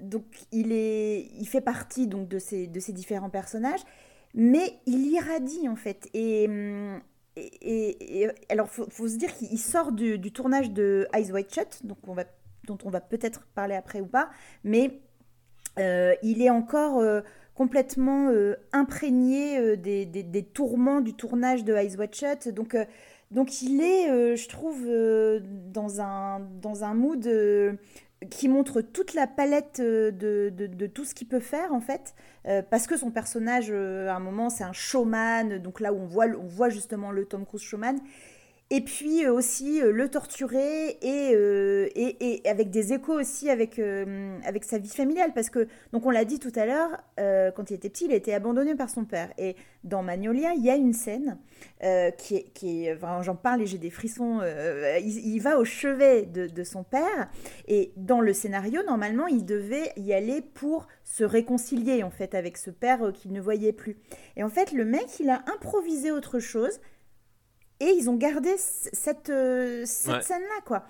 donc il est, il fait partie donc de ces de ces différents personnages, mais il irradie en fait. Et hum, et, et- alors, faut, faut se dire qu'il sort du, tournage de Eyes Wide Shut, donc dont on va peut-être parler après ou pas, mais il est encore complètement euh, imprégné euh, des, des- tourments du tournage de Eyes Wide Shut. Donc, euh, donc il est, je trouve, dans, un, dans un mood qui montre toute la palette de, de, tout ce qu'il peut faire en fait. Parce que son personnage, à un moment, c'est un showman, donc là où on voit, on voit justement le Tom Cruise showman. Et puis euh, aussi euh, le torturer et, euh, et, et avec des échos aussi avec, avec sa vie familiale. Parce que, donc on l'a dit tout à l'heure, quand il était petit, il a été abandonné par son père. Et dans Magnolia, il y a une scène qui est. Qui est enfin, J'en parle et j'ai des frissons. il, il va au chevet de, de son père. Et dans le scénario, normalement, il devait y aller pour se réconcilier en fait avec ce père qu'il ne voyait plus. Et en fait, le mec, il a improvisé autre chose. Et ils ont gardé cette, euh, cette Ouais. scène-là, quoi.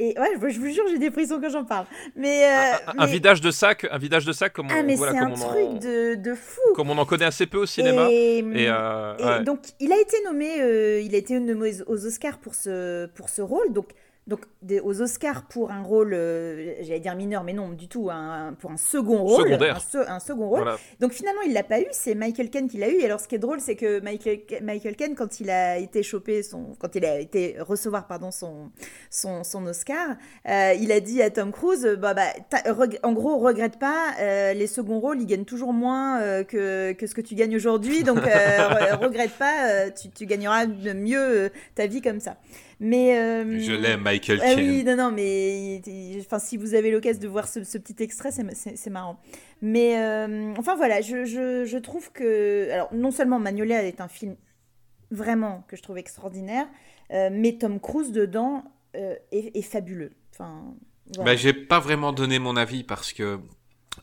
Et ouais, je, vous jure, j'ai des frissons quand j'en parle. Mais, euh, Un, vidage de sac, un vidage de sac comme on, Ah, mais voilà, c'est un on en- truc de, de fou. comme on en connaît assez peu au cinéma. Et, Et, euh, et ouais. donc, il a été nommé, euh, il a été nommé aux, aux Oscars pour ce, pour ce rôle. Donc, donc des- aux Oscars pour un rôle, euh, j'allais dire mineur, mais non, du tout, un- pour un second rôle. Secondaire. Un, se- un second rôle. Voilà. Donc finalement, il l'a pas eu, c'est Michael Caine qui l'a eu. Et alors, ce qui est drôle, c'est que Michael, Michael Caine, quand il a été chopé son, quand il a été recevoir pardon son son, son Oscar, euh, il a dit à Tom Cruise, euh, bah, bah en gros, regrette pas, euh, les seconds rôles, ils gagnent toujours moins que, que ce que tu gagnes aujourd'hui, donc re- regrette pas, tu, tu gagneras mieux ta vie comme ça. Mais euh, Je l'aime, Michael ah oui, non, non, mais enfin, si vous avez l'occasion de voir ce, ce petit extrait, c'est- marrant. Mais euh, enfin voilà, je, je, je trouve que. Alors, non seulement Magnolia est un film vraiment que je trouve extraordinaire, euh, mais Tom Cruise dedans est, est fabuleux. Enfin, voilà. Bah, j'ai pas vraiment donné mon avis parce que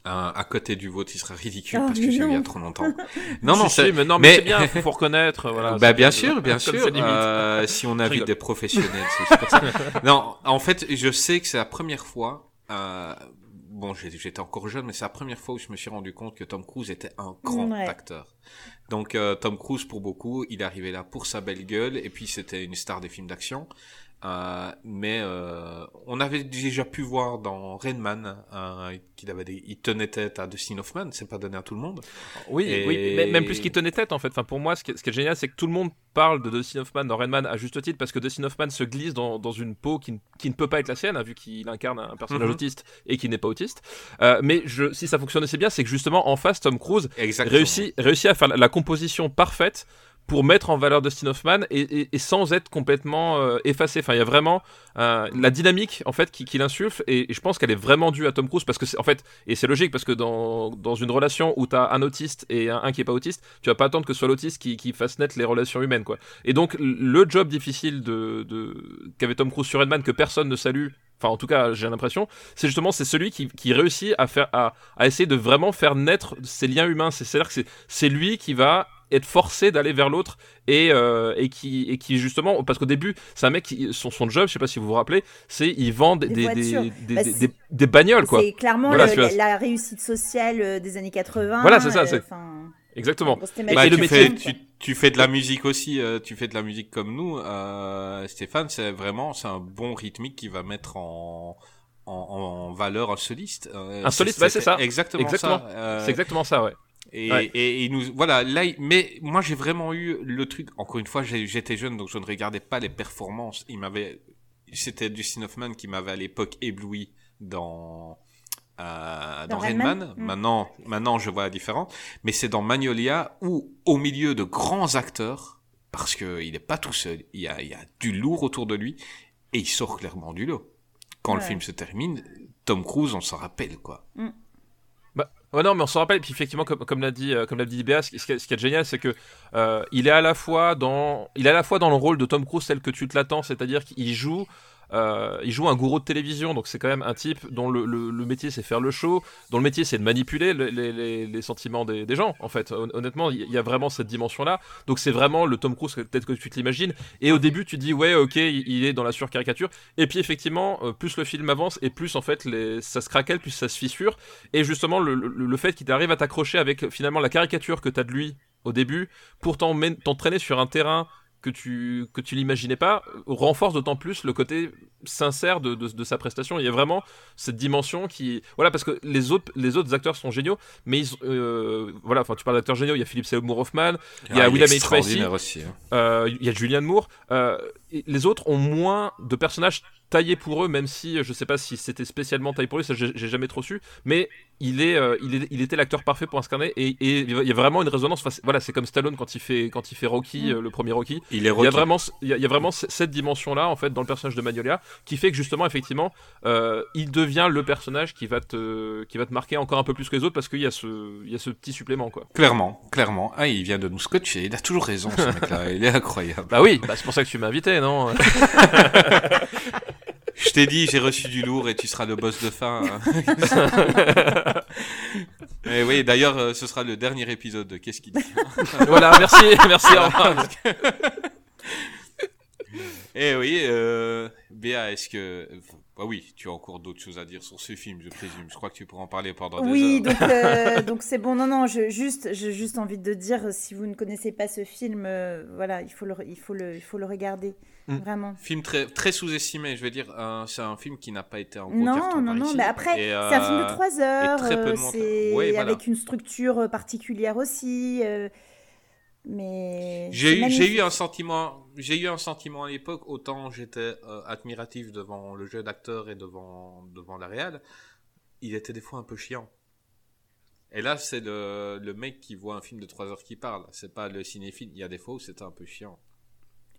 euh, à côté du vôtre, il sera ridicule Oh, parce que j'ai vu il y a non. trop longtemps. Non, non, Si, c'est si, mais non, mais, mais- c'est bien, faut, faut reconnaître. Voilà, bah bien sûr, bien sûr. euh, si on invite rigole. des professionnels, c'est pour ça. Non, en fait, je sais que c'est la première fois. Euh, bon, j'étais encore jeune, mais c'est la première fois où je me suis rendu compte que Tom Cruise était un grand Ouais. acteur. Donc euh, Tom Cruise, pour beaucoup, il est arrivé là pour sa belle gueule, et puis c'était une star des films d'action. Euh, mais euh, on avait déjà pu voir dans Rain Man euh, qu'il avait des, il tenait tête à Dustin Hoffman, c'est pas donné à tout le monde. Oui, Et- oui, mais même plus qu'il tenait tête en fait. Enfin, pour moi, ce qui est, ce qui est génial, c'est que tout le monde parle de Dustin Hoffman dans Rain Man à juste titre parce que Dustin Hoffman se glisse dans, dans une peau qui, ne- qui ne peut pas être la sienne, hein, vu qu'il incarne un personnage Mhm. autiste et qui n'est pas autiste. Euh, mais je, si ça fonctionne assez bien, c'est que justement en face, Tom Cruise réussit, réussit à faire la, la composition parfaite pour mettre en valeur Dustin Hoffman et, sans être complètement euh, effacé. Enfin, il y a vraiment euh, la dynamique en fait qui, l'insuffle et, je pense qu'elle est vraiment due à Tom Cruise parce que c'est en fait et c'est logique parce que dans, dans une relation où tu as un autiste et un, qui est pas autiste, tu vas pas attendre que ce soit l'autiste qui, qui fasse naître les relations humaines quoi. Et donc le job difficile de, qu'avait Tom Cruise sur Redman que personne ne salue. Enfin, en tout cas, j'ai l'impression, c'est justement c'est celui qui, qui réussit à faire à, à essayer de vraiment faire naître ces liens humains. C'est c'est-à-dire c'est lui qui va être forcé d'aller vers l'autre et, euh, et qui et qui justement parce qu'au début c'est un mec qui son, son job je sais pas si vous vous rappelez c'est il vend des Des des, des, des, Bah, des- des- des bagnoles quoi C'est clairement Voilà, le- la, la réussite sociale euh, des années 80. Voilà, c'est ça, euh, exactement Et- Bah, et le tu, métier- fais, tu, tu fais de la musique aussi, euh, tu fais de la musique comme nous, euh, Stéphane, c'est vraiment c'est un bon rythmique qui va mettre en, en, en valeur un soliste. Euh, Un soliste, bah, c'est ça. Exactement, Exactement. ça. Euh, c'est exactement ça ouais et, Ouais. et, et nous, voilà, là, mais moi j'ai vraiment eu le truc. Encore une fois, j'étais jeune, donc je ne regardais pas les performances. Il m'avait, c'était Dustin Hoffman qui m'avait à l'époque ébloui dans euh, dans Dans Rain Rain Man. Man Mm. Maintenant, maintenant, je vois la différence. Mais c'est dans Magnolia où, au milieu de grands acteurs, parce que il est pas tout seul, il y a, il y a du lourd autour de lui, et il sort clairement du lot. Quand le film se termine, Tom Cruise, on s'en rappelle, quoi. Bah, ouais, non, mais on s'en rappelle. Et puis effectivement, comme, l'a dit, euh, comme l'a dit qui est- ce qui est génial, c'est que euh, il est à la fois dans, il est à la fois dans le rôle de Tom Cruise tel que tu te l'attends, c'est-à-dire qu'il joue. Euh, il joue un gourou de télévision, donc c'est quand même un type dont le, métier c'est faire le show, dont le métier c'est de manipuler le- les, sentiments des, gens. En fait, Hon- honnêtement, il y a vraiment cette dimension-là. Donc c'est vraiment le Tom Cruise peut-être que tu te l'imagines. Et au début, tu dis ouais, ok, il est dans la surcaricature. Et puis effectivement, euh, plus le film avance et plus en fait ça se craquelle, plus ça se fissure. Et justement, le, fait qu'il arrive à t'accrocher avec finalement la caricature que tu as de lui au début, pour t'en- t'entraîner sur un terrain que tu que tu l'imaginais pas renforce d'autant plus le côté sincère de, de, sa prestation. Il y a vraiment cette dimension qui voilà parce que les autres les autres acteurs sont géniaux, mais ils, euh, voilà enfin tu parles d'acteurs géniaux. Il y a Philippe Seymour Hoffman, il y a Ah, William H Macy, hein. euh, il y a Julianne Moore. euh, les autres ont moins de personnages taillés pour eux, même si je sais pas si c'était spécialement taillé pour lui, ça j'ai j'ai jamais trop su. Mais il est, euh, il, est il était l'acteur parfait pour incarner et, et il y a vraiment une résonance. Enfin, voilà, c'est comme Stallone quand il fait quand il fait Rocky, euh, le premier Rocky. Il est Il y a Rocky. vraiment, il y a, il y a vraiment ce- cette dimension-là en fait dans le personnage de Magnolia qui fait que justement effectivement euh, il devient le personnage qui va te qui va te marquer encore un peu plus que les autres parce qu'il y a ce il y a ce petit supplément quoi. Clairement, clairement. Ah, il vient de nous scotcher. Il a toujours raison, ce mec-là. Il est incroyable. Bah oui, bah c'est pour ça que tu m'as invité non? t'ai dit, j'ai reçu du lourd et tu seras le boss de fin. hein. et oui, d'ailleurs, euh, ce sera le dernier épisode de Qu'est-ce qu'il dit Voilà, merci merci au revoir. Eh oui, euh, Béa, est-ce que... Ah oui, tu as encore d'autres choses à dire sur ce film, je présume. Je crois que tu pourras en parler pendant Oui, des heures. donc euh, donc c'est bon. Non, non, je, juste, j'ai juste envie de dire, si vous ne connaissez pas ce film, euh, voilà, il faut le, il faut le, il faut le regarder, Mm. vraiment. Film très, très sous-estimé, je veux dire. euh, c'est un film qui n'a pas été un gros Non, carton non, par non, ici. mais après, Et, c'est un film de euh, 3 heures, très peu de euh, Ouais, voilà. avec une structure euh, particulière aussi, euh, mais J'ai eu, j'ai magnifique. eu un sentiment, j'ai eu un sentiment à l'époque, autant j'étais euh, admiratif devant le jeu d'acteur et devant, devant la réal, il était des fois un peu chiant. Et là, c'est le, le mec qui voit un film de 3 heures qui parle, c'est pas le cinéphile, il y a des fois où c'était un peu chiant.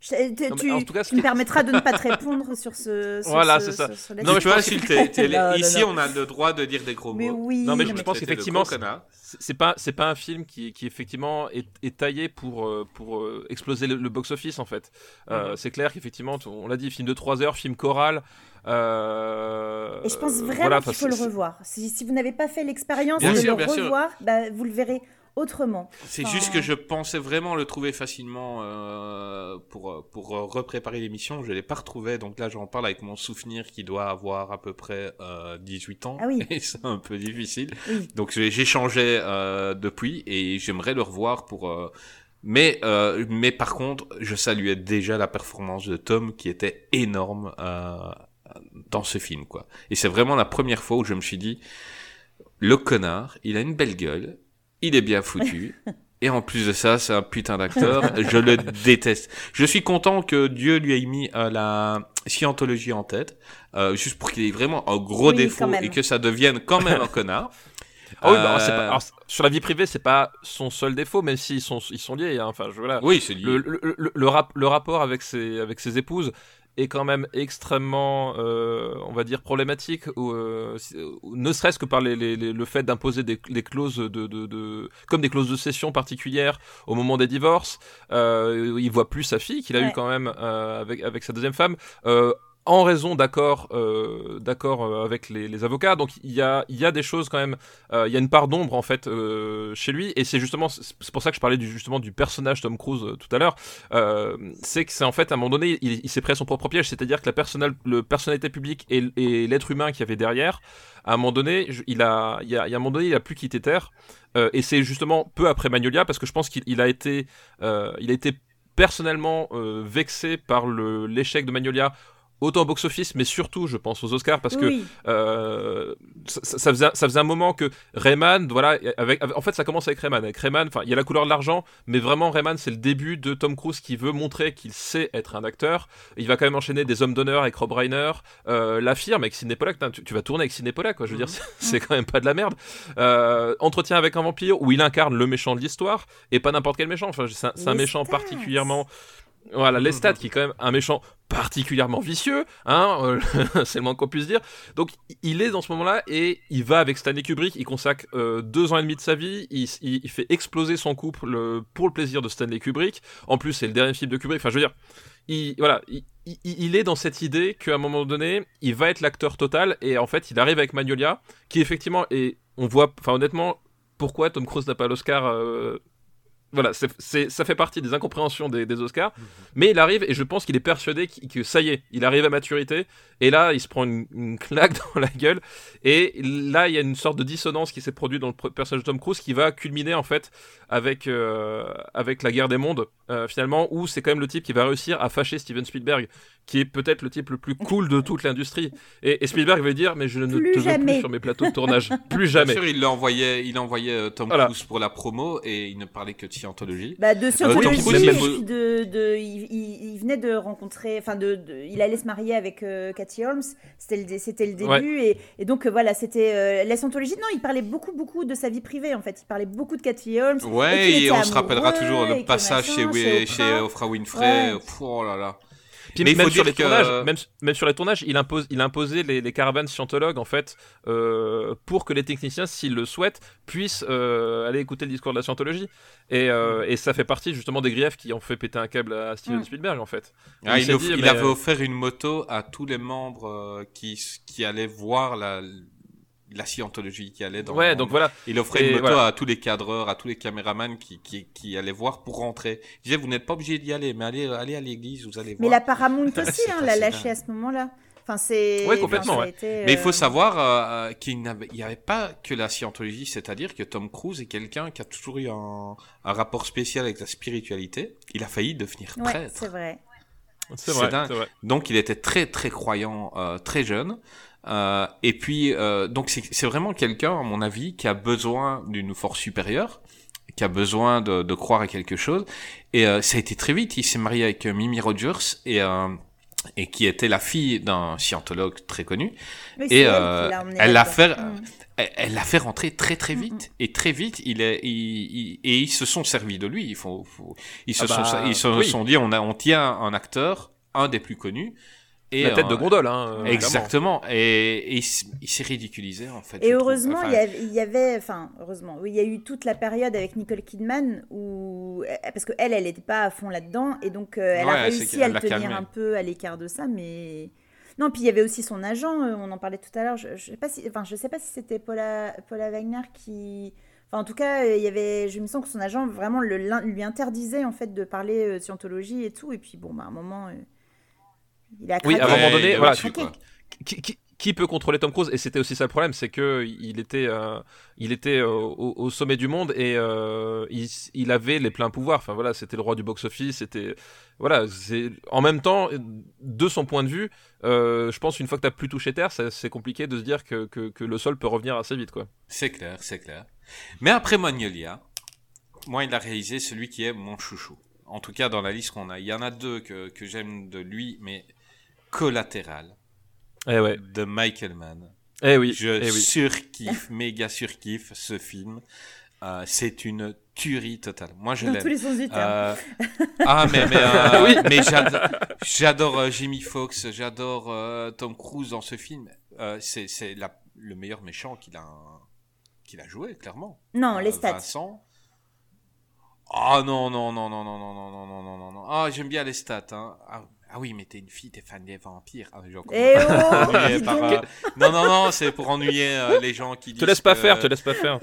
Je- tu- Non, mais tu, en tout cas, ce tu me permettras de ne pas te répondre sur ce. Sur Voilà, ce- c'est ça. sur- Non, mais tu peux situation. insulter, t'es- Non, non, ici on a le droit de dire des gros Mais mots. oui. Non, mais je mais- pense qu'effectivement, c'est c'est pas c'est pas un film qui, qui effectivement est, est taillé pour euh, pour euh, exploser le, le box office en fait. Euh. C'est clair qu'effectivement, on l'a dit, film de 3 heures, film choral. euh, Et je pense vraiment voilà, qu'il faut le revoir. Si, si vous n'avez pas fait l'expérience Bien de sûr, le revoir, bah, vous le verrez autrement. C'est Enfin, juste que je pensais vraiment le trouver facilement euh, pour pour euh, repréparer l'émission. Je l'ai pas retrouvé, donc là j'en parle avec mon souvenir qui doit avoir à peu près euh, 18 ans. Ah oui. Et c'est un peu difficile. Oui. Donc j'ai j'ai changé euh, depuis et j'aimerais le revoir pour. euh, mais euh, mais par contre, je saluais déjà la performance de Tom qui était énorme euh, dans ce film quoi. Et c'est vraiment la première fois où je me suis dit le connard, il a une belle gueule, il est bien foutu. Et en plus de ça, c'est un putain d'acteur. Je le déteste. Je suis content que Dieu lui ait mis euh, la scientologie en tête, euh, juste pour qu'il ait vraiment un gros Oui, défaut et que ça devienne quand même un connard. Ah oui, bah, Euh, pas- alors, sur la vie privée, c'est pas son seul défaut, même s'ils sont ils sont liés. hein. Enfin, je, voilà. Oui, c'est lié. le, le, le, le rap- le rapport avec ses, avec ses épouses est quand même extrêmement, euh, on va dire, problématique, ou, euh, ne serait-ce que par les, les- les- le fait d'imposer des, des clauses de, de, de- comme des clauses de cession particulières au moment des divorces. Euh, il voit plus sa fille qu'il a eu Ouais. quand même euh, avec, avec sa deuxième femme. Euh, en raison d'accords euh, d'accord euh, avec les, avocats. Donc il y a y a des choses quand même euh, il y a une part d'ombre en fait euh, chez lui. Et c'est justement c'est pour ça que je parlais du, justement du personnage Tom Cruise euh, tout à l'heure. Euh, c'est que c'est en fait à un moment donné il, s'est pris à son propre piège. C'est-à-dire que la personnal, le personnalité publique et, l'être humain qu'il y avait derrière à un moment donné il a il y a, un moment donné il a plus quitté terre. Euh, et c'est justement peu après Magnolia parce que je pense qu'il il a été euh, il a été personnellement euh, vexé par l'échec de Magnolia autant au box-office, mais surtout, je pense aux Oscars, parce que euh, ça, faisait, ça faisait un moment que Rayman, voilà, avec, avec- en fait, ça commence avec Rayman. Avec Rayman, enfin, il y a la couleur de l'argent, mais vraiment, Rayman, c'est le début de Tom Cruise qui veut montrer qu'il sait être un acteur. Il va quand même enchaîner des hommes d'honneur avec Rob Reiner, euh, La Firme avec Sidney Pollack. Tu, tu vas tourner avec Sidney Pollack, quoi. Je veux dire, c'est- c'est quand même pas de la merde. Euh, Entretien avec un vampire, où il incarne le méchant de l'histoire, et pas n'importe quel méchant. Enfin, c'est un, méchant particulièrement. Voilà, Lestat qui est quand même un méchant particulièrement vicieux, hein, euh, c'est le moins qu'on puisse dire. Donc il est dans ce moment-là et il va avec Stanley Kubrick, il consacre euh, deux ans et demi de sa vie, il, il- il fait exploser son couple euh, pour le plaisir de Stanley Kubrick. En plus c'est le dernier film de Kubrick, enfin je veux dire, il, voilà, il, il- est dans cette idée qu'à un moment donné, il va être l'acteur total et en fait il arrive avec Magnolia, qui effectivement est, on voit, enfin honnêtement, pourquoi Tom Cruise n'a pas l'Oscar voilà, c'est, ça fait partie des incompréhensions des, Oscars. Mhm. Mais il arrive, et je pense qu'il est persuadé que, ça y est, il arrive à maturité. Et là, il se prend une, claque dans la gueule. Et là, il y a une sorte de dissonance qui s'est produite dans le personnage de Tom Cruise qui va culminer en fait avec, euh, avec la guerre des mondes, euh, finalement, où c'est quand même le type qui va réussir à fâcher Steven Spielberg, qui est peut-être le type le plus cool de toute l'industrie. Et, Spielberg va dire Mais je ne te veux plus sur mes plateaux de tournage. plus jamais. Bien sûr, il envoyé, il envoyait euh, Tom Cruise pour la promo et il ne parlait que de scientologie. Bah, de scientologie, de, de, il, venait de rencontrer, enfin, de, il allait se marier avec Cathy Holmes, c'était le, c'était le début, et, et, donc voilà, c'était la scientologie. Non, il parlait beaucoup, beaucoup de sa vie privée en fait. Il parlait beaucoup de Cathy Holmes. Ouais, et, on se rappellera toujours le passage chez, chez, Oprah Winfrey. Oh là là. Mais même, sur les tournages, même, même, sur les tournages, il, impose, il imposait les, les caravanes scientologues en fait euh, pour que les techniciens, s'ils le souhaitent, puissent euh, aller écouter le discours de la scientologie. Et, euh, et, ça fait partie justement des griefs qui ont fait péter un câble à Steven mm. Spielberg en fait. Ah, il, il avait offert une moto à tous les membres qui, qui allaient voir la, la scientologie qui allait dans. Ouais, donc voilà. Il offrait une moto à tous les cadreurs, à tous les caméramans qui, qui, qui allaient voir pour rentrer. Il disait, vous n'êtes pas obligé d'y aller, mais allez, allez à l'église, vous allez voir. Mais la Paramount aussi, hein, l'a lâché à ce moment-là. Enfin, c'est. Ouais, complètement. Mais il faut euh, savoir euh, qu'il n'y avait, pas que la scientologie, c'est-à-dire que Tom Cruise est quelqu'un qui a toujours eu un, un, rapport spécial avec la spiritualité. Il a failli devenir prêtre. c'est vrai. C'est vrai, vrai, Donc il était très très croyant, euh, très jeune. Euh, et puis, euh, donc c'est vraiment quelqu'un, à mon avis, qui a besoin d'une force supérieure, qui a besoin de, de croire à quelque chose. Et euh, ça a été très vite. Il s'est marié avec euh, Mimi Rogers et euh, et qui était la fille d'un scientologue très connu. et elle l'a fait, mm. elle l'a fait rentrer très très vite. Et très vite, il est, il, et ils se sont servis de lui. Ils se ah sont, bah, ils se sont dit, on a, on tient un acteur, un des plus connus et la tête de gondole, hein. Exactement. Et, il s'est ridiculisé en fait. Et heureusement, il, y avait, enfin, heureusement, il y a eu toute la période avec Nicole Kidman où, parce que elle, elle n'était pas à fond là-dedans, et donc euh, elle a réussi à le tenir un peu à l'écart de ça, mais. Non, puis il y avait aussi son agent, euh, on en parlait tout à l'heure. Je, ne sais pas si, enfin, je sais pas si c'était Paula, Paula Wagner qui. Enfin, en tout cas, il y avait, je me sens que son agent vraiment le, lui interdisait en fait de parler euh, scientologie et tout. Et puis bon, bah, à un moment, oui, à un moment donné, voilà, qui, peut contrôler Tom Cruise? Et c'était aussi ça le problème, c'est que il était, euh, il était euh, au, sommet du monde et euh, il, avait les pleins pouvoirs. Enfin voilà, c'était le roi du box-office. C'était voilà, c'est en même temps, de son point de vue, je pense une fois que tu t'as plus touché terre, c'est compliqué de se dire que, que, le sol peut revenir assez vite, quoi. C'est clair, c'est clair. Mais après Magnolia, moi, il a réalisé celui qui est mon chouchou. En tout cas, dans la liste qu'on a, il y en a deux que, que j'aime de lui, mais Collatéral eh ouais. de Michael Mann. Eh oui. Je eh oui. surkiffe, méga surkiffe ce film. Euh, c'est une tuerie totale. Moi, je l'aime. tous les sens du euh... Ah, mais, mais, euh, oui. mais j'adore euh, Jimmy Fox, j'adore euh, Tom Cruise dans ce film. c'est le meilleur méchant qu'il a, qu'il a joué, clairement. Non, les stats. Vincent. Ah non, non, non, non, non, non, non, non, non, non, non. Ah, j'aime bien les stats. Hein. Ah, ah oui, mais t'es une fille, t'es fan des vampires. Ah, eh oh, par, euh, Non, non, non, c'est pour ennuyer euh, les gens qui disent. Te laisse pas faire, te laisse pas faire.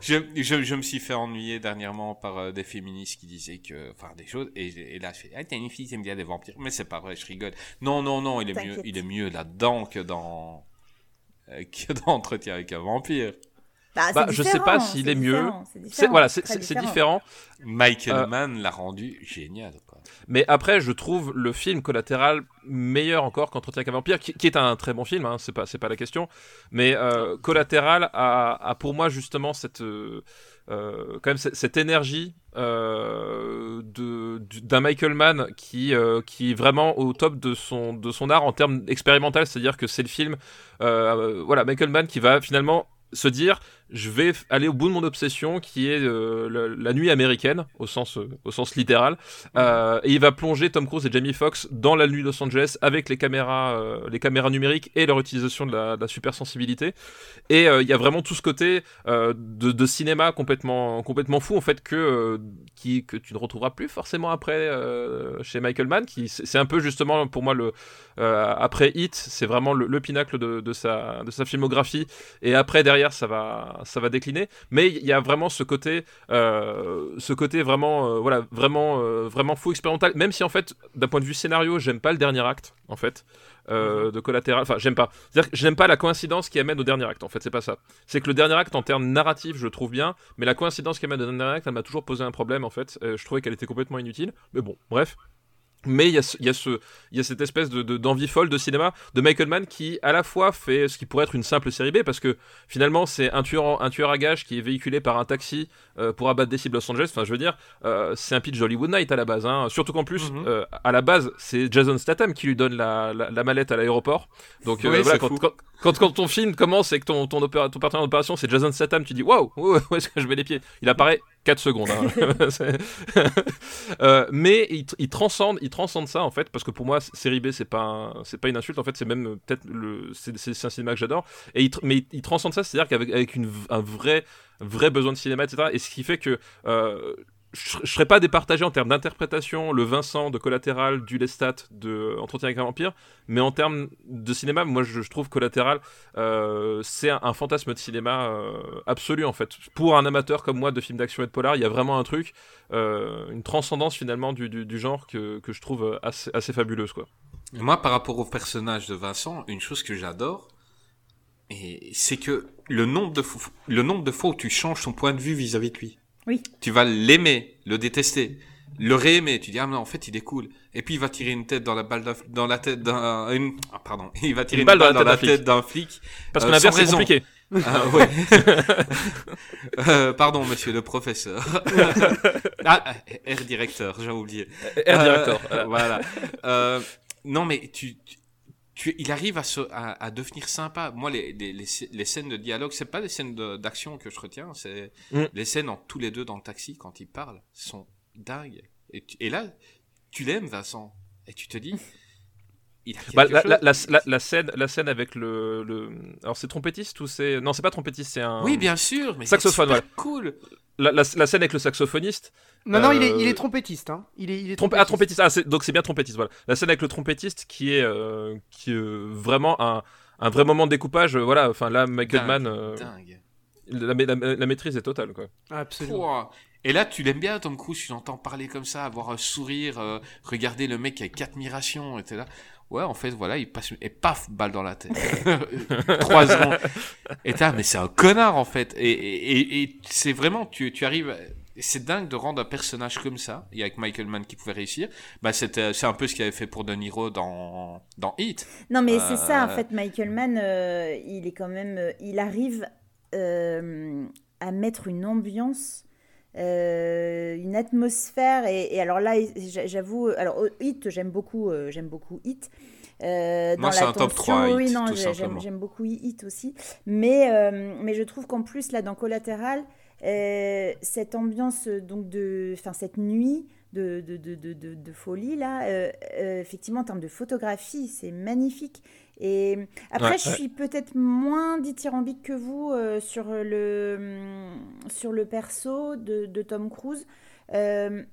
je, je, je, me suis fait ennuyer dernièrement par euh, des féministes qui disaient que. Enfin, des choses. Et, et là, je fais Ah, t'es une fille, t'aimes bien des vampires. Mais c'est pas vrai, je rigole. Non, non, non, il est mieux, il est mieux là-dedans que dans. que dans Entretien avec un vampire. Bah, bah je sais pas s'il est, mieux. C'est voilà, c'est différent. Michael Mann l'a rendu génial. Mais après, je trouve le film Collatéral meilleur encore qu'Entretien avec un vampire, qui, est un très bon film, hein, c'est pas, pas la question. Mais euh, Collatéral a, pour moi justement cette, euh, euh, quand même cette, énergie euh, d'un Michael Mann qui, qui est vraiment au top de son, de son art en termes expérimental, c'est-à-dire que c'est le film, voilà, Michael Mann qui va finalement se dire je vais aller au bout de mon obsession qui est euh, la, nuit américaine au sens euh, au sens littéral. Euh, et il va plonger Tom Cruise et Jamie Foxx dans la nuit de Los Angeles avec les caméras les caméras numériques et leur utilisation de la, de super sensibilité et il y a vraiment tout ce côté de, cinéma complètement complètement fou en fait que qui que tu ne retrouveras plus forcément après chez Michael Mann qui c'est un peu justement pour moi le après Hit c'est vraiment le, le pinacle de, sa de sa filmographie. Et après derrière ça va va, ça va décliner. Mais il y a vraiment ce côté, euh, ce côté vraiment, euh, voilà, vraiment, euh, vraiment fou expérimental. Même si en fait, d'un point de vue scénario, j'aime pas le dernier acte, en fait, euh, de collatéral. Enfin, j'aime pas. C'est-à-dire que j'aime pas la coïncidence qui amène au dernier acte. En fait, c'est pas ça. C'est que le dernier acte, en termes narratifs, je trouve bien, mais la coïncidence qui amène au dernier acte, elle m'a toujours posé un problème, en fait. Je trouvais qu'elle était complètement inutile. Mais bon, bref. Mais il y a, ce- il y, a ce- il y a cette espèce de, de- d'envie folle de cinéma de Michael Mann qui, à la fois, fait ce qui pourrait être une simple série B, parce que finalement, c'est un tueur, un tueur à gages qui est véhiculé par un taxi euh, pour abattre des cibles Los Angeles. Enfin, je veux dire, euh, c'est un pitch Hollywood Night à la base. hein. Surtout qu'en plus, Mhm. euh, à la base, c'est Jason Statham qui lui donne la, la, la mallette à l'aéroport. Donc Oui, voilà, quand, quand, quand ton film commence et que ton, ton, opéra- ton partenaire d'opération c'est Jason Statham, tu dis waouh, où, est-ce que je mets les pieds? Il apparaît 4 secondes. hein. Euh, mais il, transcende, il transcende ça en fait, parce que pour moi, série B, c'est pas, c'est pas une insulte. En fait, c'est même euh, peut-être le, c'est, un cinéma que j'adore. Mais il, transcende ça, c'est-à-dire qu'avec avec un vrai, vrai besoin de cinéma, etc. Et ce qui fait que euh, je, je serais pas départagé en termes d'interprétation, le Vincent de Collatéral, du Lestat de Entretien avec un vampire, mais en termes de cinéma, moi je, trouve Collatéral, euh, c'est un, fantasme de cinéma euh, absolu en fait. Pour un amateur comme moi de films d'action et de polar, il y a vraiment un truc, euh, une transcendance finalement du, genre que, que je trouve assez, fabuleuse quoi. Moi, par rapport au personnage de Vincent, une chose que j'adore, c'est que le nombre de fois, le nombre de fois où tu changes ton point de vue vis-à-vis de lui. Oui. Tu vas l'aimer, le détester, le réaimer. Tu dis ah mais en fait il est cool. Et puis il va tirer une tête dans la balle dans la tête d'un une ah, pardon il va tirer une, balle, dans la tête d'un flic. Parce Euh, que l'inverse sans c'est raison. compliqué. Ah, ouais. Euh, pardon monsieur le professeur. ah air directeur j'ai oublié. Air Euh, director. voilà. voilà. Euh, non, mais tu, tu, tu- il arrive à, se, à, à devenir sympa. Moi, les, les, les, les scènes de dialogue, c'est pas les scènes d'action que je retiens, c'est Mm. les scènes en tous les deux dans le taxi quand ils parlent sont dingues. Et, tu- et là, tu l'aimes, Vincent, et tu te dis, il a quelque Bah, la, chose. la, la, la- la scène, la scène avec le, le... alors c'est trompettiste ou c'est non c'est pas trompettiste c'est un Oui, bien sûr, mais Saxophone, c'est super cool. la, la, la scène avec le saxophoniste Non, non, il est, Euh, il est trompettiste. Hein. Il est, il est Trompe- ah, trompettiste. Ah, c'est- donc c'est bien trompettiste. Voilà. La scène avec le trompettiste qui est, euh, qui est euh, vraiment un, un vrai moment de découpage. euh, voilà. Enfin là, Michael Dingue, Mann, euh, Dingue. la, la- la- la maîtrise est totale. Quoi. Absolument. Pouah. Et là, tu l'aimes bien, Tom Cruise, tu l'entends parler comme ça, avoir un sourire, euh, regarder le mec avec admiration, et t'es là. Ouais, en fait, voilà, il passe, et paf, balle dans la tête. Trois ans. Et t'as, mais c'est un connard, en fait. Et, et, et, et c'est vraiment, tu, tu arrives, c'est dingue de rendre un personnage comme ça, et avec Michael Mann qui pouvait réussir. Bah, c'était, c'est un peu ce qu'il avait fait pour De Niro dans, dans Heat. Non, mais c'est ça, en Euh, fait, Michael Mann, euh, il est quand même. euh, il arrive euh, à mettre une ambiance. euh, une atmosphère et, et alors là j'a- j'avoue alors euh, Hit j'aime beaucoup euh, j'aime beaucoup Hit euh, Moi, c'est un top tension, 3 oui Hit, non j'aime beaucoup Hit aussi mais euh, mais je trouve qu'en plus là dans Collatéral euh, cette ambiance donc de enfin cette nuit de, de, de, de, folie là euh, euh, effectivement en termes de photographie c'est magnifique. Et après Ouais, je ouais. suis peut-être moins dithyrambique que vous sur le hum, sur le perso de, Tom Cruise. Et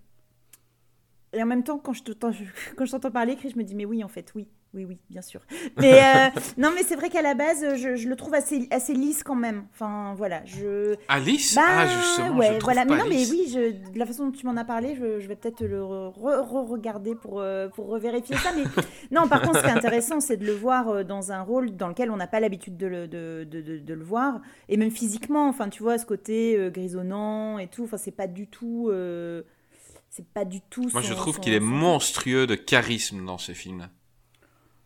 en même temps quand je t'entends quand je t'entends parler Chris je me dis mais oui en fait oui oui oui bien sûr mais euh, non mais c'est vrai qu'à la base je, je le trouve assez assez lisse quand même enfin voilà je Alice? bah, ah, justement, ouais, je voilà. pas Mais non, mais lisse. oui, je, de la façon dont tu m'en as parlé, je, je vais peut-être le re- re- re-regarder pour, euh, pour revérifier ça. Mais non, par contre, ce qui est intéressant, c'est de le voir euh, dans un rôle dans lequel on n'a pas l'habitude de le, de, de, de- de le voir. Et même physiquement, enfin, tu vois, ce côté euh, grisonnant et tout, enfin, c'est pas du tout. euh, c'est pas du tout. Moi, je trouve qu'il est monstrueux de charisme dans ce film.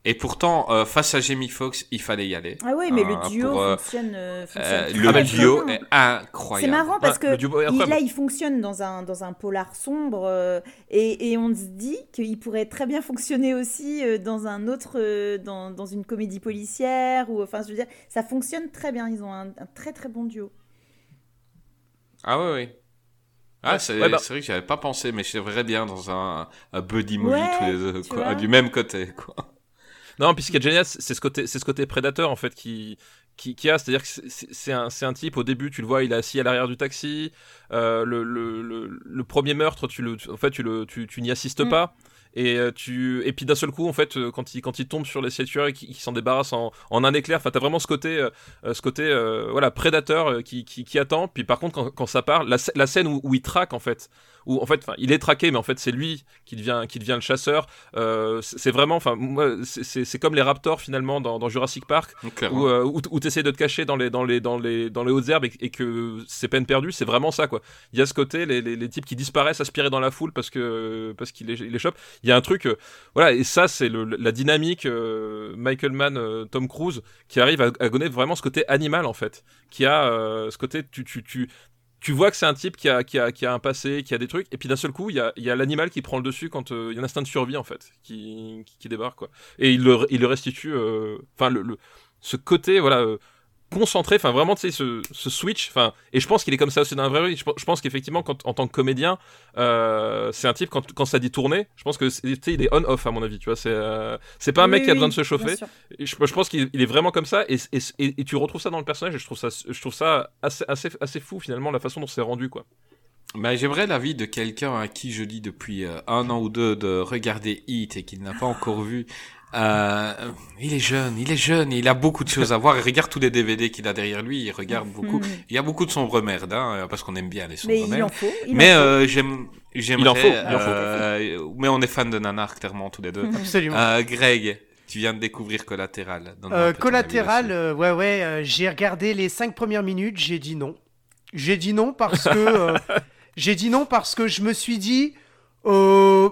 Et pourtant, euh, face à Jamie Foxx, il fallait y aller. Ah oui, mais Euh, le duo pour, euh, fonctionne. euh, fonctionne Euh, très, le duo bien. est incroyable. C'est marrant parce Ouais, que il- incroyable. là, il fonctionne dans un, dans un polar sombre euh, et, et on se dit qu'il pourrait très bien fonctionner aussi euh, dans un autre, euh, dans, dans une comédie policière ou enfin, je veux dire, ça fonctionne très bien. Ils ont un, un très très bon duo. Ah ouais, ouais. Ah, Ouais, c'est ouais, bah- c'est vrai que j'avais pas pensé, mais je verrais bien dans un, un buddy movie Ouais, tous les deux, quoi, du même côté, quoi. Non, puis ce qui est génial, c'est ce côté, c'est ce côté prédateur en fait qui, qui, qui a, c'est-à-dire que c'est- un, un type au début, tu le vois, il est assis à l'arrière du taxi. euh, le, le, le, le premier meurtre, tu le, en fait, tu le, tu, tu n'y assistes Mm. pas. et euh, tu et puis d'un seul coup en fait euh, quand il quand il tombe sur les tueurs et qu'il s'en débarrasse en, en un éclair enfin t'as vraiment ce côté euh, ce côté voilà prédateur qui, qui, qui, attend puis par contre quand, quand ça part la, la scène où, où, il traque en fait où en fait il est traqué mais en fait c'est lui qui devient qui devient le chasseur. C'est vraiment enfin moi c'est comme les raptors finalement dans, dans Jurassic Park où, où, où t'essayes de te cacher dans les dans les dans les dans les hautes herbes et, que c'est peine perdue. C'est vraiment ça quoi. Il y a ce côté les, les, les, types qui disparaissent aspirés dans la foule parce que parce qu'il les, les chope. Il y a un truc, euh, voilà, et ça, c'est la dynamique euh, Michael Mann, euh, Tom Cruise, qui arrive à, à donner vraiment ce côté animal, en fait, qui a ce côté, tu, tu, tu, tu vois que c'est un type qui a, qui, a, qui a un passé, qui a des trucs, et puis d'un seul coup, il y a, y a l'animal qui prend le dessus quand il y a un instinct de survie, en fait, qui, qui, débarque, quoi. Et il le, il le restitue, enfin, le, le, ce côté, voilà concentré, enfin vraiment, tu sais, ce, ce, switch, enfin, et je pense qu'il est comme ça aussi dans la vraie vie. Je, pense qu'effectivement, quand en tant que comédien, euh, c'est un type quand, quand ça dit tourner, je pense que tu sais, il est on-off à mon avis, tu vois. C'est euh, c'est pas un mec qui a besoin de se chauffer. Je, je, pense qu'il est vraiment comme ça, et, et, et, tu retrouves ça dans le personnage, et je trouve ça, je trouve ça assez, assez, assez fou finalement la façon dont c'est rendu, quoi. Bah, j'aimerais l'avis de quelqu'un à qui je dis depuis euh, un an ou deux de regarder Hit et qu'il n'a pas encore vu euh, il est jeune, il est jeune, il a beaucoup de choses à voir. Il regarde tous les DVD qu'il a derrière lui, il regarde beaucoup. Il y a beaucoup de sombres merdes, hein, parce qu'on aime bien les sombres mais merdes. faut, mais euh, j'aime, j'aimerais. Euh, mais on est fan de Nanar clairement tous les deux. Absolument. Euh, Greg, tu viens de découvrir Collatéral. Euh, Collatéral, euh, ouais, ouais. Euh, j'ai regardé les cinq premières minutes, j'ai dit non. J'ai dit non parce que j'ai dit non parce que je me suis dit. Euh,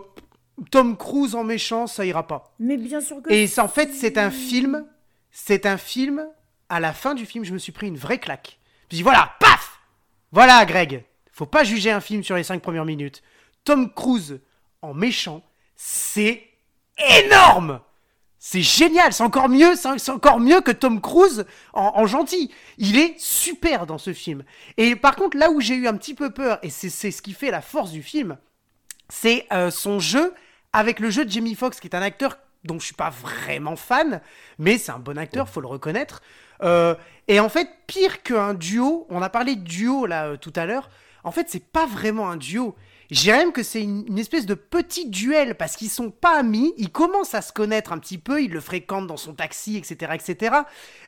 Tom Cruise en méchant, ça ira pas. Mais bien sûr que. Et en fait, c'est un film. C'est un film. À la fin du film, je me suis pris une vraie claque. Je me dis voilà, paf Voilà, Greg. Faut pas juger un film sur les cinq premières minutes. Tom Cruise en méchant, c'est énorme. C'est génial, c'est encore mieux, c'est encore mieux que Tom Cruise en, en, gentil. Il est super dans ce film. Et par contre, là où j'ai eu un petit peu peur, et c'est ce qui fait la force du film, c'est euh, son jeu avec le jeu de Jamie Foxx, qui est un acteur dont je suis pas vraiment fan, mais c'est un bon acteur, faut le reconnaître. Euh, et en fait, pire qu'un duo, on a parlé de duo là euh, tout à l'heure, en fait, c'est pas vraiment un duo. Je dirais même que c'est une, une, espèce de petit duel parce qu'ils sont pas amis, ils commencent à se connaître un petit peu, ils le fréquentent dans son taxi, etc., etc.